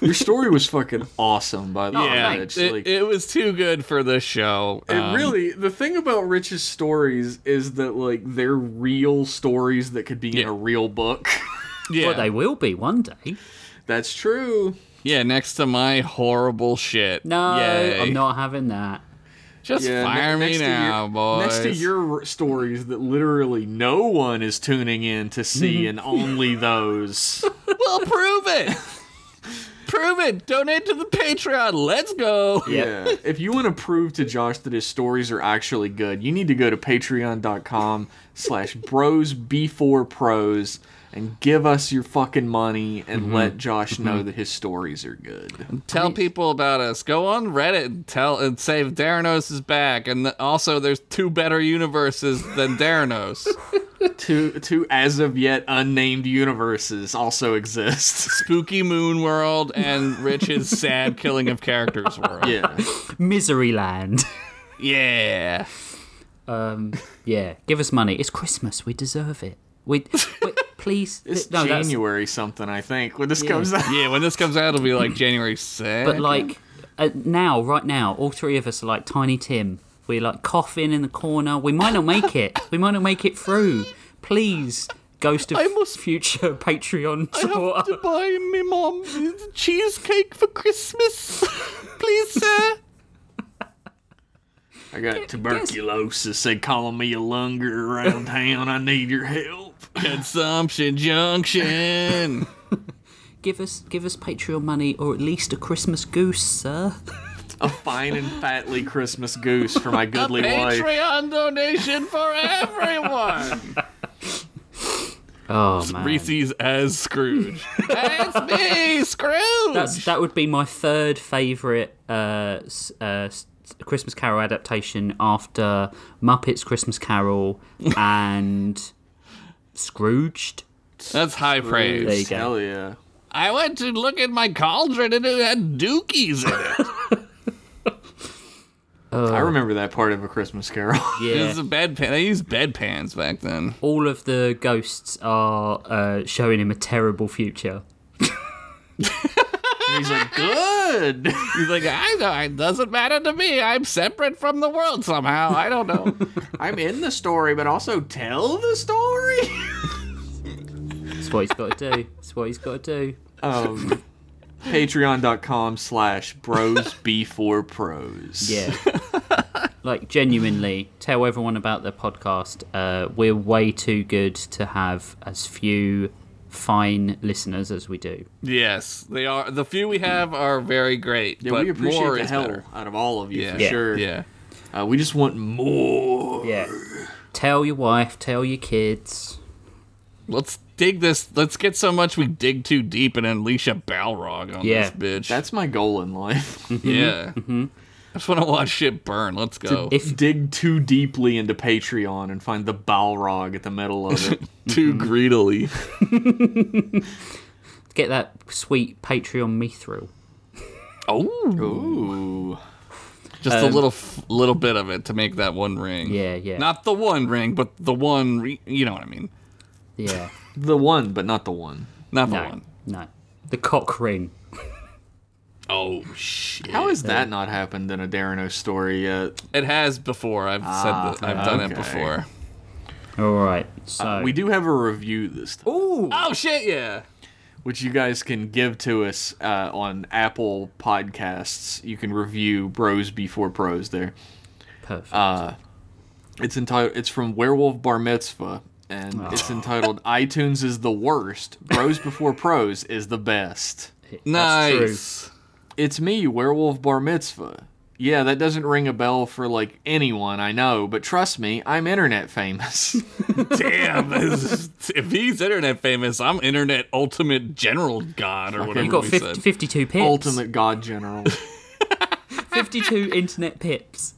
S3: Your story was fucking awesome, by the way. It's
S2: it,
S3: like,
S2: it was too good for this show.
S3: It
S2: Um,
S3: really the thing about Rich's stories is that like they're real stories that could be in a real book.
S2: yeah,
S1: Well, they will be one day.
S3: That's true.
S2: yeah. Next to my horrible shit.
S1: No,
S2: Yay.
S1: I'm not having that.
S2: Just
S3: Yeah,
S2: fire
S3: ne-
S2: me now,
S3: your,
S2: boys.
S3: Next to your stories that literally no one is tuning in to see, mm-hmm. and only those.
S2: well, prove it. prove it. Donate to the Patreon. Let's go.
S3: Yeah. If you want to prove to Josh that his stories are actually good, you need to go to patreon.com slash bros b4 prose and give us your fucking money and let Josh know that his stories are good.
S2: Tell people about us. Go on Reddit and tell and say Daranos is back, and th- also there's two better universes than Daranos.
S3: Two two as of yet unnamed universes also exist.
S2: Spooky Moon World and Rich's sad killing of characters world.
S3: Yeah.
S1: Misery Land.
S2: Yeah.
S1: Um, yeah, give us money. It's Christmas. We deserve it. We, wait, please.
S3: It's
S1: no, that's-
S3: January something, I think, when this comes out.
S2: Yeah, when this comes out, it'll be like January 6th.
S1: But like uh, now, right now, all three of us are like Tiny Tim. We're like coughing in the corner. We might not make it. We might not make it through. Please, Ghost of
S2: I must-
S1: Future Patreon supporter.
S2: I have to buy me mom cheesecake for Christmas. Please, sir.
S3: I got tuberculosis. They calling me a lunger around town. I need your help.
S2: Consumption Junction.
S1: Give us, give us Patreon money, or at least a Christmas goose, sir.
S3: A fine and fatly Christmas goose for my goodly wife.
S2: Patreon donation for everyone.
S1: Oh man,
S2: Reese's as Scrooge. That's me, Scrooge.
S1: That's that would be my third favorite uh, uh, Christmas Carol adaptation after Muppets Christmas Carol and Scrooged.
S2: That's high praise.
S1: There you go.
S3: Hell yeah.
S2: I went to look at my cauldron and it had dookies in it.
S3: I remember that part of A Christmas Carol.
S2: It
S1: Yeah,
S2: was a bedpan. They used bedpans back then.
S1: all of the ghosts are uh, showing him a terrible future.
S3: And he's like, good.
S2: He's like, I know, it doesn't matter to me. I'm separate from the world somehow. I don't know.
S3: I'm in the story, but also tell the story.
S1: That's what he's got to do. That's what he's got to do.
S3: Um, Patreon.com slash bros before prose.
S1: Yeah. like genuinely, tell everyone about the podcast. Uh, we're way too good to have as few fine listeners as we do.
S2: yes, they are. The few we have are very great.
S3: Yeah,
S2: but
S3: we appreciate
S2: more
S3: the hell
S2: better.
S3: out of all of you
S2: Yeah.
S3: for
S1: Yeah.
S3: sure.
S2: Yeah.
S3: Uh, we just want more.
S1: Yeah. Tell your wife, tell your kids.
S2: Let's dig this. Let's get so much we dig too deep and unleash a Balrog on
S1: Yeah.
S2: this bitch.
S3: That's my goal in life.
S2: yeah. I just want to watch shit burn. Let's go.
S1: If
S3: Dig too deeply into Patreon and find the Balrog at the middle of it.
S2: too greedily.
S1: get that sweet Patreon mithril.
S2: Oh,
S3: Ooh.
S2: just a little, little bit of it to make that one ring.
S1: Um, Yeah, yeah.
S2: Not the one ring, but the one. Re- you know what I mean?
S1: Yeah.
S3: The one, but not the one.
S2: Not the
S1: No.
S2: one.
S1: No. The cock ring.
S2: Oh shit!
S3: How has that not happened in a Darano story yet?
S2: It has before. I've
S3: Ah,
S2: said that. I've done it before.
S1: All right. So
S3: Uh, We do have a review this time,
S1: Ooh.
S2: Oh shit! Yeah.
S3: which you guys can give to us uh, on Apple Podcasts. You can review Bros Before Prose there.
S1: Perfect.
S3: Uh, it's entitled. It's from Werewolf Bar Mitzvah, and it's entitled "iTunes is the worst. Bros Before Prose is the best."
S1: That's true.
S2: Nice.
S3: It's me, Werewolf Bar Mitzvah. Yeah, that doesn't ring a bell for like anyone I know, but trust me, I'm internet famous.
S2: Damn. this is- if he's internet famous, I'm internet ultimate general god or whatever
S1: You got
S2: we
S1: 50,
S2: said.
S1: 52 pips.
S3: Ultimate God General.
S1: 52 internet pips.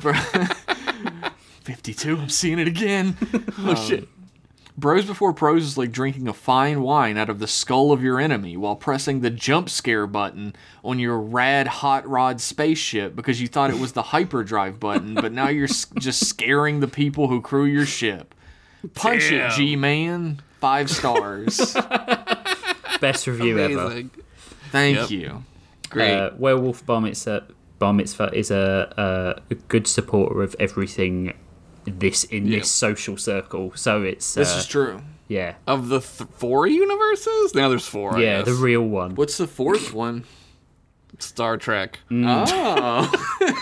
S3: Bro- 52, I'm seeing it again.
S2: Oh shit.
S3: Um, Bros Before Prose is like drinking a fine wine out of the skull of your enemy while pressing the jump scare button on your rad hot rod spaceship because you thought it was the hyperdrive button, but now you're just scaring the people who crew your ship. Punch
S2: Damn.
S3: it, G Man. Five stars.
S1: Best review ever.
S3: Thank
S2: Yep.
S3: you.
S2: Great.
S1: Uh, Werewolf Bar Mitzvah, Bar Mitzvah is a, a, a good supporter of everything this in
S2: Yeah.
S1: this social circle. So it's uh,
S3: This is true.
S1: yeah,
S2: of the th- four universes, now there's four. I
S1: yeah, the real one.
S3: What's the fourth one?
S2: Star Trek.
S3: Oh.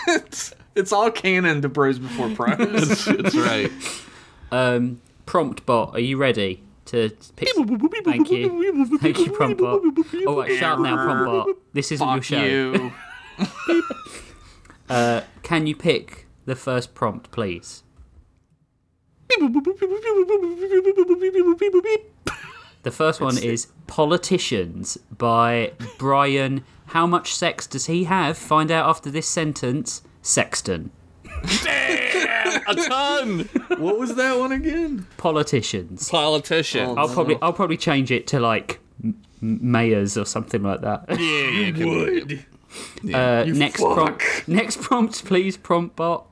S3: it's, it's all canon to Bros Before Prose.
S2: That's, right.
S1: Um, prompt bot, are you ready to pick? Thank you, thank you, prompt bot. All right, shout now, prompt bot. This isn't your show.
S3: you.
S1: Uh, can you pick the first prompt, please? The first one is Politicians by Brian. How much sex does he have? Find out after this sentence. Sexton.
S2: Damn, a ton.
S3: What was that one again?
S1: Politicians.
S2: Politician.
S3: Oh,
S1: I'll probably I'll probably change it to like m- m- mayors or something like that.
S2: yeah, yeah, can we-
S3: Would.
S1: Uh, next
S3: fuck.
S1: prompt. Next prompt, please, prompt bot.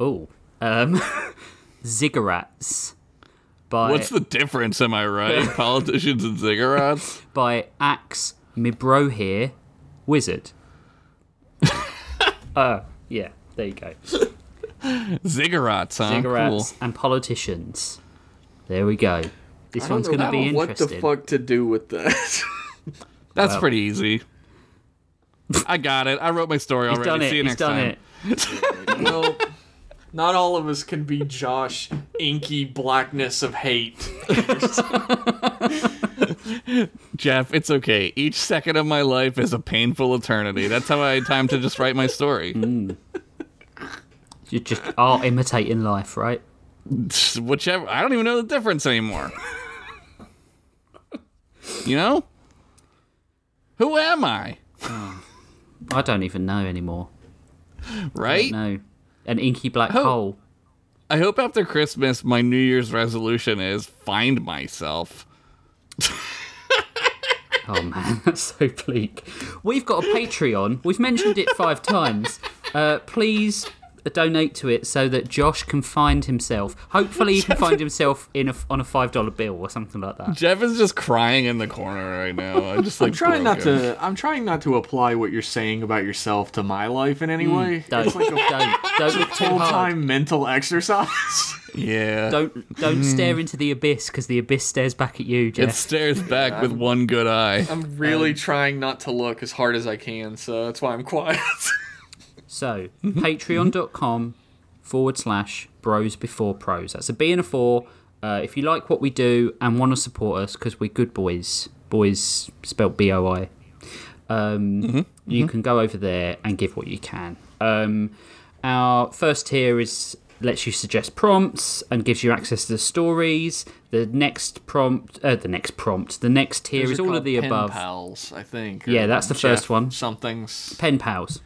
S1: Oh, um, ziggurats by
S2: What's the difference? Am I right? Politicians and cigarettes.
S1: by Axe Mibro here, wizard. uh, yeah, there you go.
S2: Ziggurats, huh?
S1: Ziggurats and politicians. There we go. This one's going to be interesting.
S3: what the fuck to do with that.
S2: Cool. That's pretty easy. I got it. I wrote my story
S1: He's
S2: already.
S1: done it.
S2: See you
S1: He's
S2: next
S1: done
S2: time.
S1: it.
S3: well, not all of us can be Josh, inky blackness of hate.
S2: Jeff, it's okay. Each second of my life is a painful eternity. That's how I had time to just write my story. Mm.
S1: You're just art imitating life, right?
S2: Whichever. I don't even know the difference anymore. you know? Who am I? Oh.
S1: I don't even know anymore.
S2: Right?
S1: No, an inky black hole.
S2: I hope after Christmas my New Year's resolution is find myself.
S1: Oh man, that's so bleak. We've got a Patreon. We've mentioned it five times. Uh, please donate to it so that Josh can find himself. Hopefully, he can find himself in a, on a five dollar bill or something like that.
S2: Jeff is just crying in the corner right now. I'm just like
S3: I'm trying not
S2: him.
S3: to. I'm trying not to apply what you're saying about yourself to my life in any mm, way.
S1: Don't,
S3: It's like a
S1: don't, don't look too
S3: full
S1: hard.
S3: time mental exercise.
S2: Yeah.
S1: Don't don't hmm. stare into the abyss because the abyss stares back at you,
S2: It stares back with one good eye.
S4: I'm really um, trying not to look as hard as I can, so that's why I'm quiet.
S1: So, patreon.com forward slash bros before prose. That's a B and a four. Uh, if you like what we do and want to support us, because we're good boys, boys spelled B O I, um, you can go over there and give what you can. Um, our first tier is lets you suggest prompts and gives you access to the stories. The next prompt, uh, the next prompt, the next tier is all of the
S3: Pen
S1: above.
S3: Pals, I think.
S1: Yeah, that's the
S3: Jeff
S1: first one.
S3: Something's.
S1: Pen pals.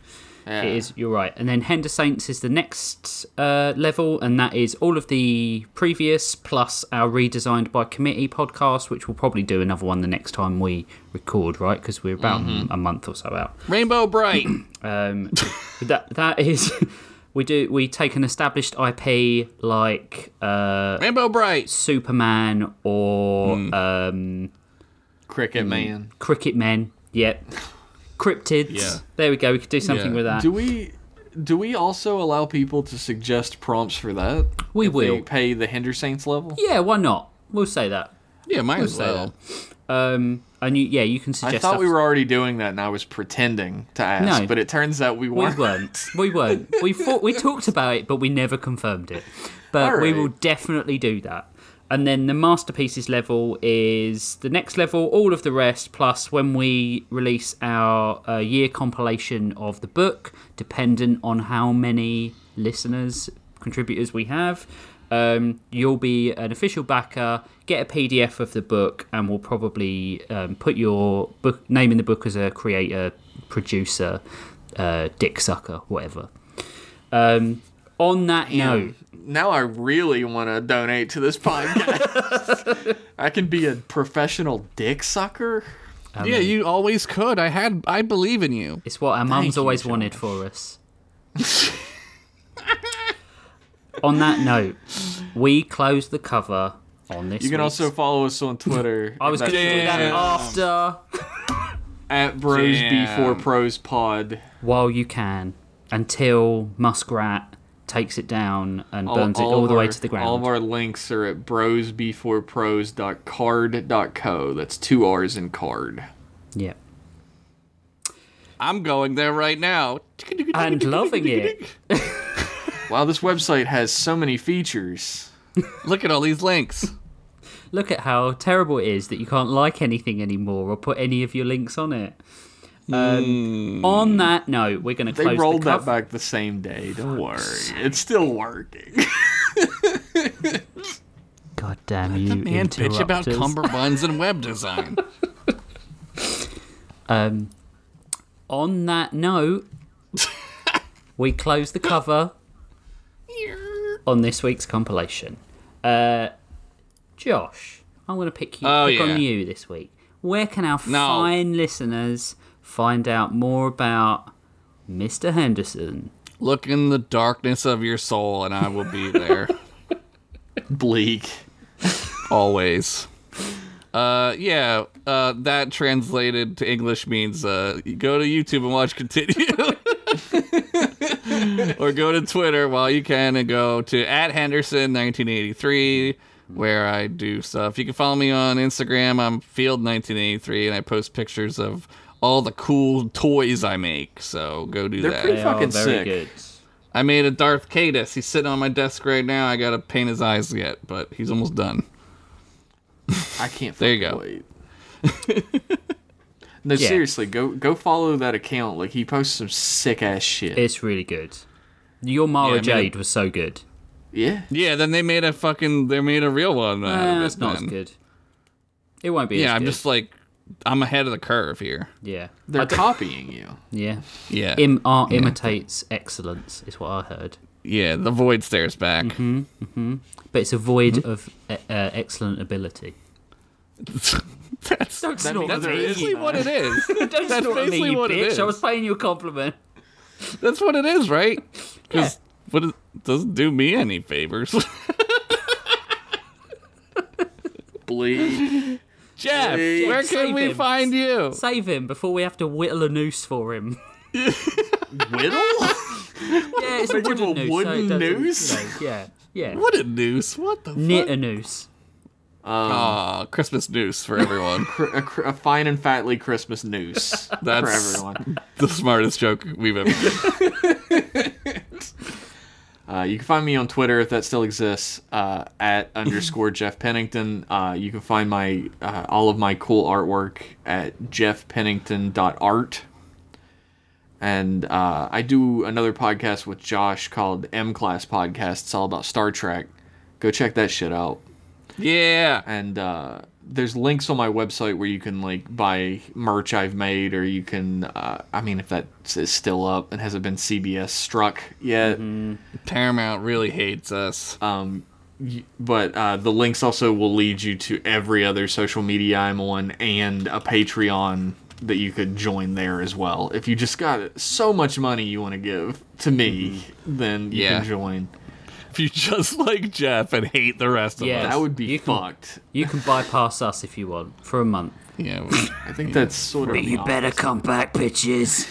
S3: Yeah.
S1: It is. You're right. And then Hender Saints is the next uh, level, and that is all of the previous plus our redesigned by committee podcast, which we'll probably do another one the next time we record, right? Because we're about
S3: Mm-hmm.
S1: a month or so out.
S2: Rainbow Brite.
S1: Um, that that is. We do. We take an established IP like uh,
S2: Rainbow Brite.
S1: Superman or
S3: Hmm.
S1: um,
S3: Cricket Man.
S1: Cricket Men. Yep. Cryptids.
S2: Yeah.
S1: There we go. We could do something
S2: Yeah.
S1: with that.
S3: Do we? Do we also allow people to suggest prompts for that?
S1: We
S3: If they
S1: will.
S3: pay the Hinder Saints level.
S1: Yeah. Why not? We'll say that.
S2: Yeah, might as
S1: say
S2: well.
S1: Um, and you, yeah, you can suggest.
S3: I thought
S1: stuff.
S3: we were already doing that, and I was pretending to ask.
S1: No.
S3: but it turns out we
S1: We
S3: weren't.
S1: weren't. We weren't. We thought we talked about it, but we never confirmed it. But
S3: All
S1: we will definitely do that. And then the masterpieces level is the next level. All of the rest, plus when we release our uh, year compilation of the book, dependent on how many listeners contributors we have. Um, you'll be an official backer, get a PDF of the book, and we'll probably um, put your book name in the book as a creator, producer, uh, dick sucker, whatever. Um, on that note,
S3: Now I really want to donate to this podcast. I can be a professional dick sucker.
S2: yeah, you always could. I had. I believe in you.
S1: it's what our mums
S3: you,
S1: always
S3: Josh.
S1: wanted for us. on that note, we close the cover on this.
S3: You can
S1: week's-
S3: also follow us on Twitter.
S1: I was going to do that after.
S3: at Bros
S2: Damn.
S3: Before Pros Pod.
S1: while you can until Muskrat takes it down and burns it all the way to the ground.
S3: All of our links are at brosb4prose.carrd.co. That's two R's in card.
S1: yeah.
S2: I'm going there right now.
S1: And loving it.
S3: Wow, this website has so many features.
S2: Look at all these links.
S1: Look at how terrible it is that you can't like anything anymore or put any of your links on it. Um, On that note, we're going to
S3: They
S1: close
S3: rolled
S1: the
S3: that
S1: cover.
S3: back the same day. Don't worry. It's still working.
S1: God damn you,
S2: Man, bitch about
S1: interrupters.
S2: cummerbunds and web design.
S1: Um, on that note, we close the cover on this week's compilation. Uh, Josh, I'm going to pick you
S2: Oh,
S1: pick
S2: yeah.
S1: on you this week. Where can our
S2: No.
S1: fine listeners find out more about Mr. Henderson?
S2: Look in the darkness of your soul, and I will be there
S3: Bleak.
S2: always. Uh, yeah. Uh, that translated to English means uh, you go to YouTube and watch continue, or go to Twitter while you can and go to at Henderson 1983 where I do stuff. You can follow me on Instagram. I'm Field 1983 and I post pictures of all the cool toys I make. So go do that.
S3: They're
S2: that.
S3: pretty
S1: They
S3: fucking
S1: are very
S3: sick.
S1: good.
S2: I made a Darth Caedus. He's sitting on my desk right now. I gotta paint his eyes yet, but he's almost done.
S3: I can't
S2: There you go.
S3: wait. no,
S1: Yeah.
S3: seriously, go go follow that account. Like he posts some sick ass shit.
S1: It's really good. Your Mara
S2: Yeah, I mean-
S1: Jade was so good.
S3: yeah.
S2: Yeah, then they made a fucking they made a real one. out of
S1: Uh,
S2: it
S1: that's not as good. It won't be
S2: Yeah,
S1: as
S2: I'm
S1: good.
S2: just like I'm ahead of the curve here.
S1: Yeah.
S3: They're
S1: I d-
S3: copying you.
S1: yeah.
S2: Yeah,
S1: Im- art imitates excellence, is what I heard.
S2: yeah. The void stares back.
S1: Mm-hmm. But it's a void
S2: Mm-hmm.
S1: of uh, uh, excellent ability.
S2: that's
S1: Don't
S3: That means
S2: that's
S3: there is
S2: basically
S3: none.
S2: what it is.
S1: Don't
S2: That's
S1: snort at me,
S2: basically
S1: you
S2: what it
S1: bitch.
S2: is.
S1: I was paying you a compliment.
S2: That's what it is, right? Because What is, doesn't do me any favors.
S3: Bleed.
S2: Jeff,
S3: Please.
S2: where
S1: Save
S2: can we
S1: him.
S2: find you?
S1: Save him before we have to whittle a noose for him.
S3: Whittle?
S1: Yeah, it's a
S3: Make him
S1: wooden
S3: a
S1: noose. so
S3: wooden
S1: it doesn't,
S3: noose?
S1: you know, yeah, yeah.
S2: What a noose! What the
S1: Knit
S2: fuck?
S1: a noose.
S2: Um, Aw, Christmas noose for everyone.
S3: Cr- a, cr- a fine and fatly Christmas noose
S2: That's-
S3: for everyone.
S2: the smartest joke we've ever done.
S3: Uh, you can find me on Twitter if that still exists uh, at underscore Jeff Pennington. Uh, you can find my uh, all of my cool artwork at jeffpennington.art. And uh, I do another podcast with Josh called M Class Podcast. It's all about Star Trek. Go check that shit out.
S2: Yeah.
S3: and uh, there's links on my website where you can like buy merch I've made, or you can. Uh, I mean, if that is still up and hasn't been CBS struck yet,
S2: Paramount really hates us.
S3: um, but uh, the links also will lead you to every other social media I'm on and a Patreon that you could join there as well. If you just got so much money you want to give to me, then you
S2: Yeah.
S3: can join.
S2: If you just like Jeff and hate the rest of
S1: Yeah.
S2: us.
S3: That would be
S1: You can-
S3: fucked.
S1: You can bypass us if you want for a month.
S2: Yeah. we-
S3: I think that's sort of. You opposite.
S1: come back, bitches.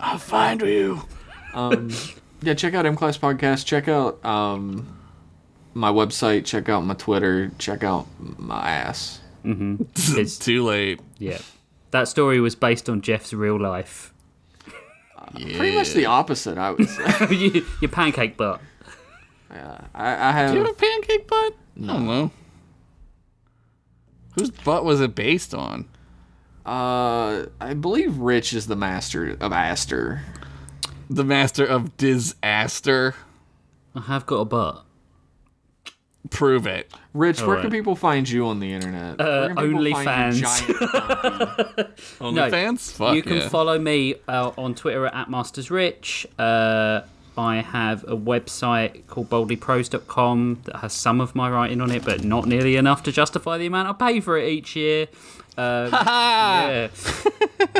S2: I'll find you.
S3: um, yeah, check out M Class Podcast. Check out um, my website. Check out my Twitter. Check out my ass.
S2: It's too late.
S1: Yeah. That story was based on Jeff's real life.
S2: Yeah.
S3: Pretty much the opposite, I would say.
S1: Your pancake butt.
S3: Yeah, I, I
S2: Do you have a pancake butt? I don't know. Whose butt was it based on?
S3: Uh, I believe Rich is the master of Aster.
S2: The master of disaster.
S1: I have got a butt.
S2: Prove it.
S3: Rich, where
S1: Alright.
S3: can people find you on the internet?
S1: Uh,
S3: Where can people find your
S1: OnlyFans.
S3: giant?
S2: OnlyFans? Fuck
S1: you can
S2: yeah.
S1: follow me uh, on Twitter at MastersRich. Uh, I have a website called boldlypros.com that has some of my writing on it, but not nearly enough to justify the amount I pay for it each year. Um, yeah.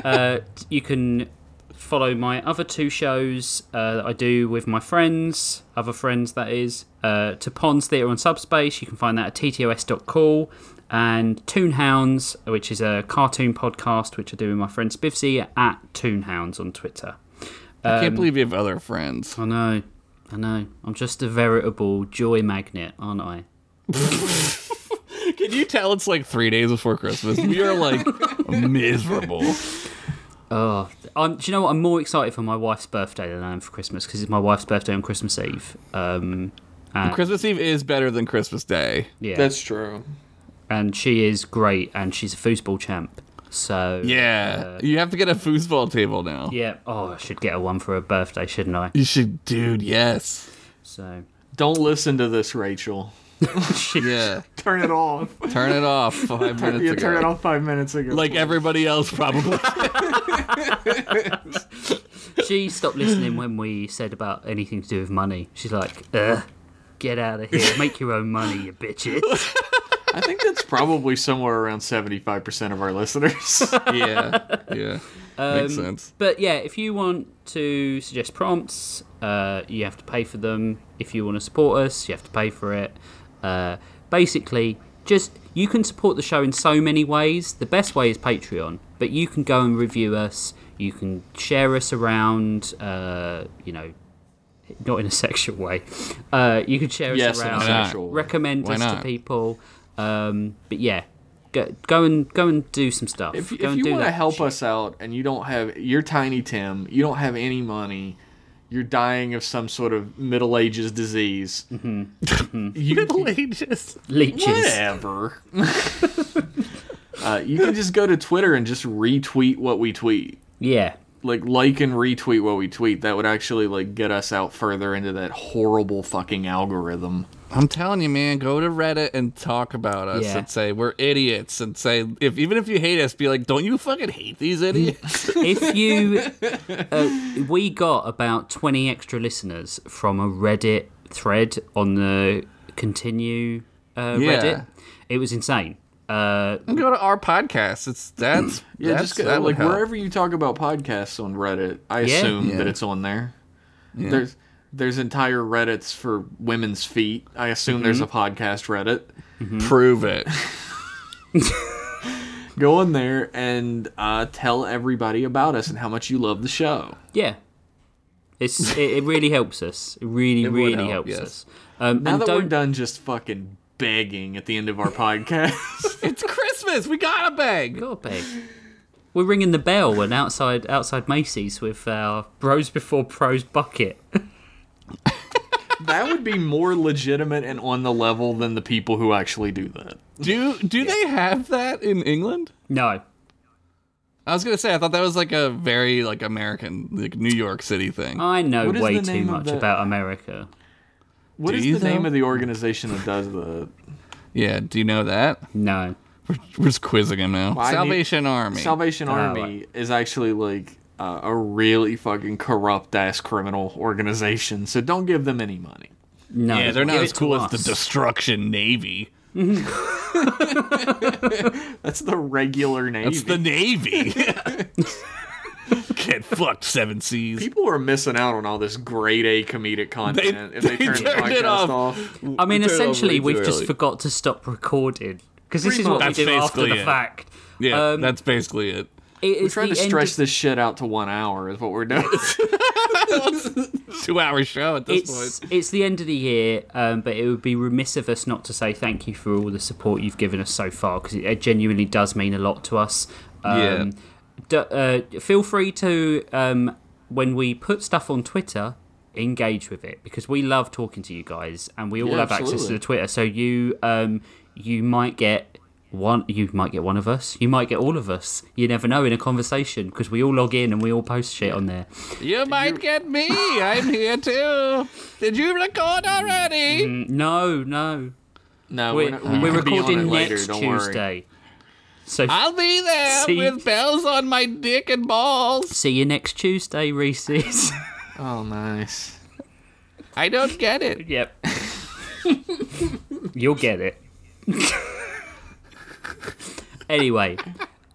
S1: uh, you can follow my other two shows uh, that I do with my friends, other friends that is, uh, to Ponds Theatre on Subspace. You can find that at ttos.cool. And Toonhounds, which is a cartoon podcast, which I do with my friend Spivsy at Toonhounds on Twitter.
S2: I
S1: Um,
S2: can't believe you have other friends.
S1: I know, I know. I'm just a veritable joy magnet, aren't I?
S2: Can you tell it's like three days before Christmas? We are like miserable.
S1: Oh, I'm, do you know what? I'm more excited for my wife's birthday than I am for Christmas because it's my wife's birthday on Christmas Eve. Um, and,
S2: Christmas Eve is better than Christmas Day.
S1: yeah,
S3: That's true.
S1: and she is great, and she's a foosball champ. So
S2: Yeah.
S1: uh,
S2: you have to get a foosball table now.
S1: yeah. Oh, I should get her one for her birthday, shouldn't I?
S2: You should, dude, yes.
S1: So
S3: Don't listen to this, Rachel.
S2: Yeah.
S3: Turn it off.
S2: Turn it off five minutes
S3: yeah,
S2: ago.
S3: turn it off five minutes ago.
S2: Like everybody else, probably.
S1: she stopped listening when we said about anything to do with money. She's like, Ugh, get out of here, make your own money, you bitches.
S3: I think that's probably somewhere around seventy-five percent of our listeners.
S2: yeah. Yeah. Makes
S1: Um,
S2: sense.
S1: But yeah, if you want to suggest prompts, uh, you have to pay for them. If you want to support us, you have to pay for it. Uh, basically, just you can support the show in so many ways. The best way is Patreon, but you can go and review us. You can share us around. Uh, you know, not in a sexual way. Uh, you can share us
S3: yes, in a
S1: around. recommend
S2: Why
S1: us to people. Um, but yeah, go, go and go and do some stuff.
S3: If,
S1: Go
S3: if
S1: and
S3: you
S1: do
S3: want to
S1: that
S3: help
S1: shit.
S3: us out and you don't have, you're Tiny Tim, you don't have any money, you're dying of some sort of Middle Ages disease.
S1: Mm-hmm.
S3: You,
S2: Middle Ages.
S1: leeches.
S3: whatever. uh, you can just go to Twitter and just retweet what we tweet.
S1: Yeah,
S3: Like like and retweet what we tweet. That would actually like get us out further into that horrible fucking algorithm.
S2: I'm telling you, man, go to Reddit and talk about us
S1: Yeah.
S2: and say we're idiots and say if even if you hate us, be like, don't you fucking hate these idiots?
S1: if you uh, we got about 20 extra listeners from a reddit thread on the continue uh,
S2: Yeah.
S1: reddit it was insane uh,
S2: go to our podcast. It's that's
S3: Yeah,
S2: that's,
S3: just go,
S2: that
S3: like wherever you talk about podcasts on Reddit, I
S1: Yeah.
S3: assume
S2: Yeah.
S3: that it's on there. There's There's entire Reddits for women's feet. I assume there's a podcast Reddit.
S2: Prove it.
S3: Go in there and uh, tell everybody about us and how much you love the show.
S1: Yeah. It's it, it really helps us. It really,
S2: would
S1: really
S2: help,
S1: helps
S2: yes.
S1: us. Um,
S3: Now
S1: and
S3: that
S1: don't
S3: we're done just fucking begging at the end of our podcast,
S2: it's Christmas. We gotta beg.
S1: God, beg. We're ringing the bell and outside outside Macy's with our Bros Before Prose bucket.
S3: that would be more legitimate and on the level than the people who actually do that.
S2: Do do they have that in England?
S1: No,
S2: I was gonna say I thought that was like a very like American, like New York City thing.
S1: I know
S3: What is
S1: way too much
S3: the-
S1: about America.
S3: What
S2: Do
S3: is
S2: you,
S3: the name
S2: though?
S3: of the organization that does the?
S2: yeah, do you know that?
S1: No.
S2: We're, we're just quizzing him now.
S3: Well, I need-
S2: Salvation Army.
S3: Salvation
S1: Oh,
S3: Army
S1: right.
S3: is actually like uh, a really fucking corrupt ass criminal organization. So don't give them any money.
S1: No.
S2: yeah, they're not as
S1: it to
S2: cool as the. Destruction Navy.
S3: That's the regular Navy.
S2: That's the Navy. Get fucked, Seven Seas.
S3: People are missing out on all this grade A comedic content if they,
S2: they
S3: turn the
S2: turned it off.
S3: off.
S1: I mean,
S2: We turned it off
S1: essentially, we've just forgot to stop recording because this
S3: Pretty
S1: is what
S3: much.
S1: we
S2: That's
S1: do after
S2: basically
S1: the
S2: it.
S1: fact.
S2: Yeah,
S1: Um,
S2: that's basically it.
S1: It
S3: We're trying to
S1: the
S3: stretch
S1: of-
S3: this shit out to one hour is what we're doing.
S2: Two hour show at this
S1: It's
S2: point.
S1: it's the end of the year, um, but it would be remiss of us not to say thank you for all the support you've given us so far because it, it genuinely does mean a lot to us. Um, d- uh, feel free to um, when we put stuff on Twitter, engage with it because we love talking to you guys and we all
S3: Yeah,
S1: have access to the Twitter. So you um, you might get. One, you might get one of us. You might get all of us. You never know in a conversation because we all log in and we all post shit on there.
S2: You might get me. I'm here too. Did you record already?
S1: No, no,
S3: no,
S1: We're,
S3: we're, not, we
S1: we're
S3: could be on
S1: recording next
S3: don't worry.
S1: Tuesday. So
S2: I'll be there
S1: See-
S2: with bells on my dick and balls.
S1: see you next Tuesday, Reese's.
S3: Oh, nice.
S2: I don't get it.
S1: yep. You'll get it. anyway,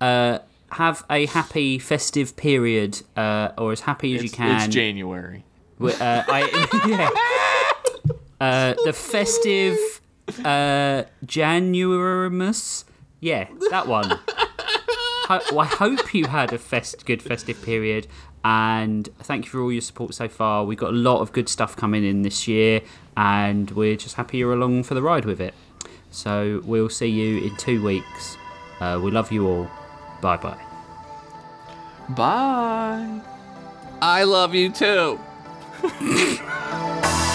S1: uh, have a happy festive period, uh, or as happy as you can.
S3: it's January.
S1: Uh, I, yeah. Uh, the festive uh, Januarimus. Yeah, that one. Ho- well, I hope you had a fest, good festive period, and thank you for all your support so far. We've got a lot of good stuff coming in this year, and we're just happy you're along for the ride with it. So we'll see you in two weeks. Uh, we love you all. Bye bye.
S3: Bye.
S2: I love you too.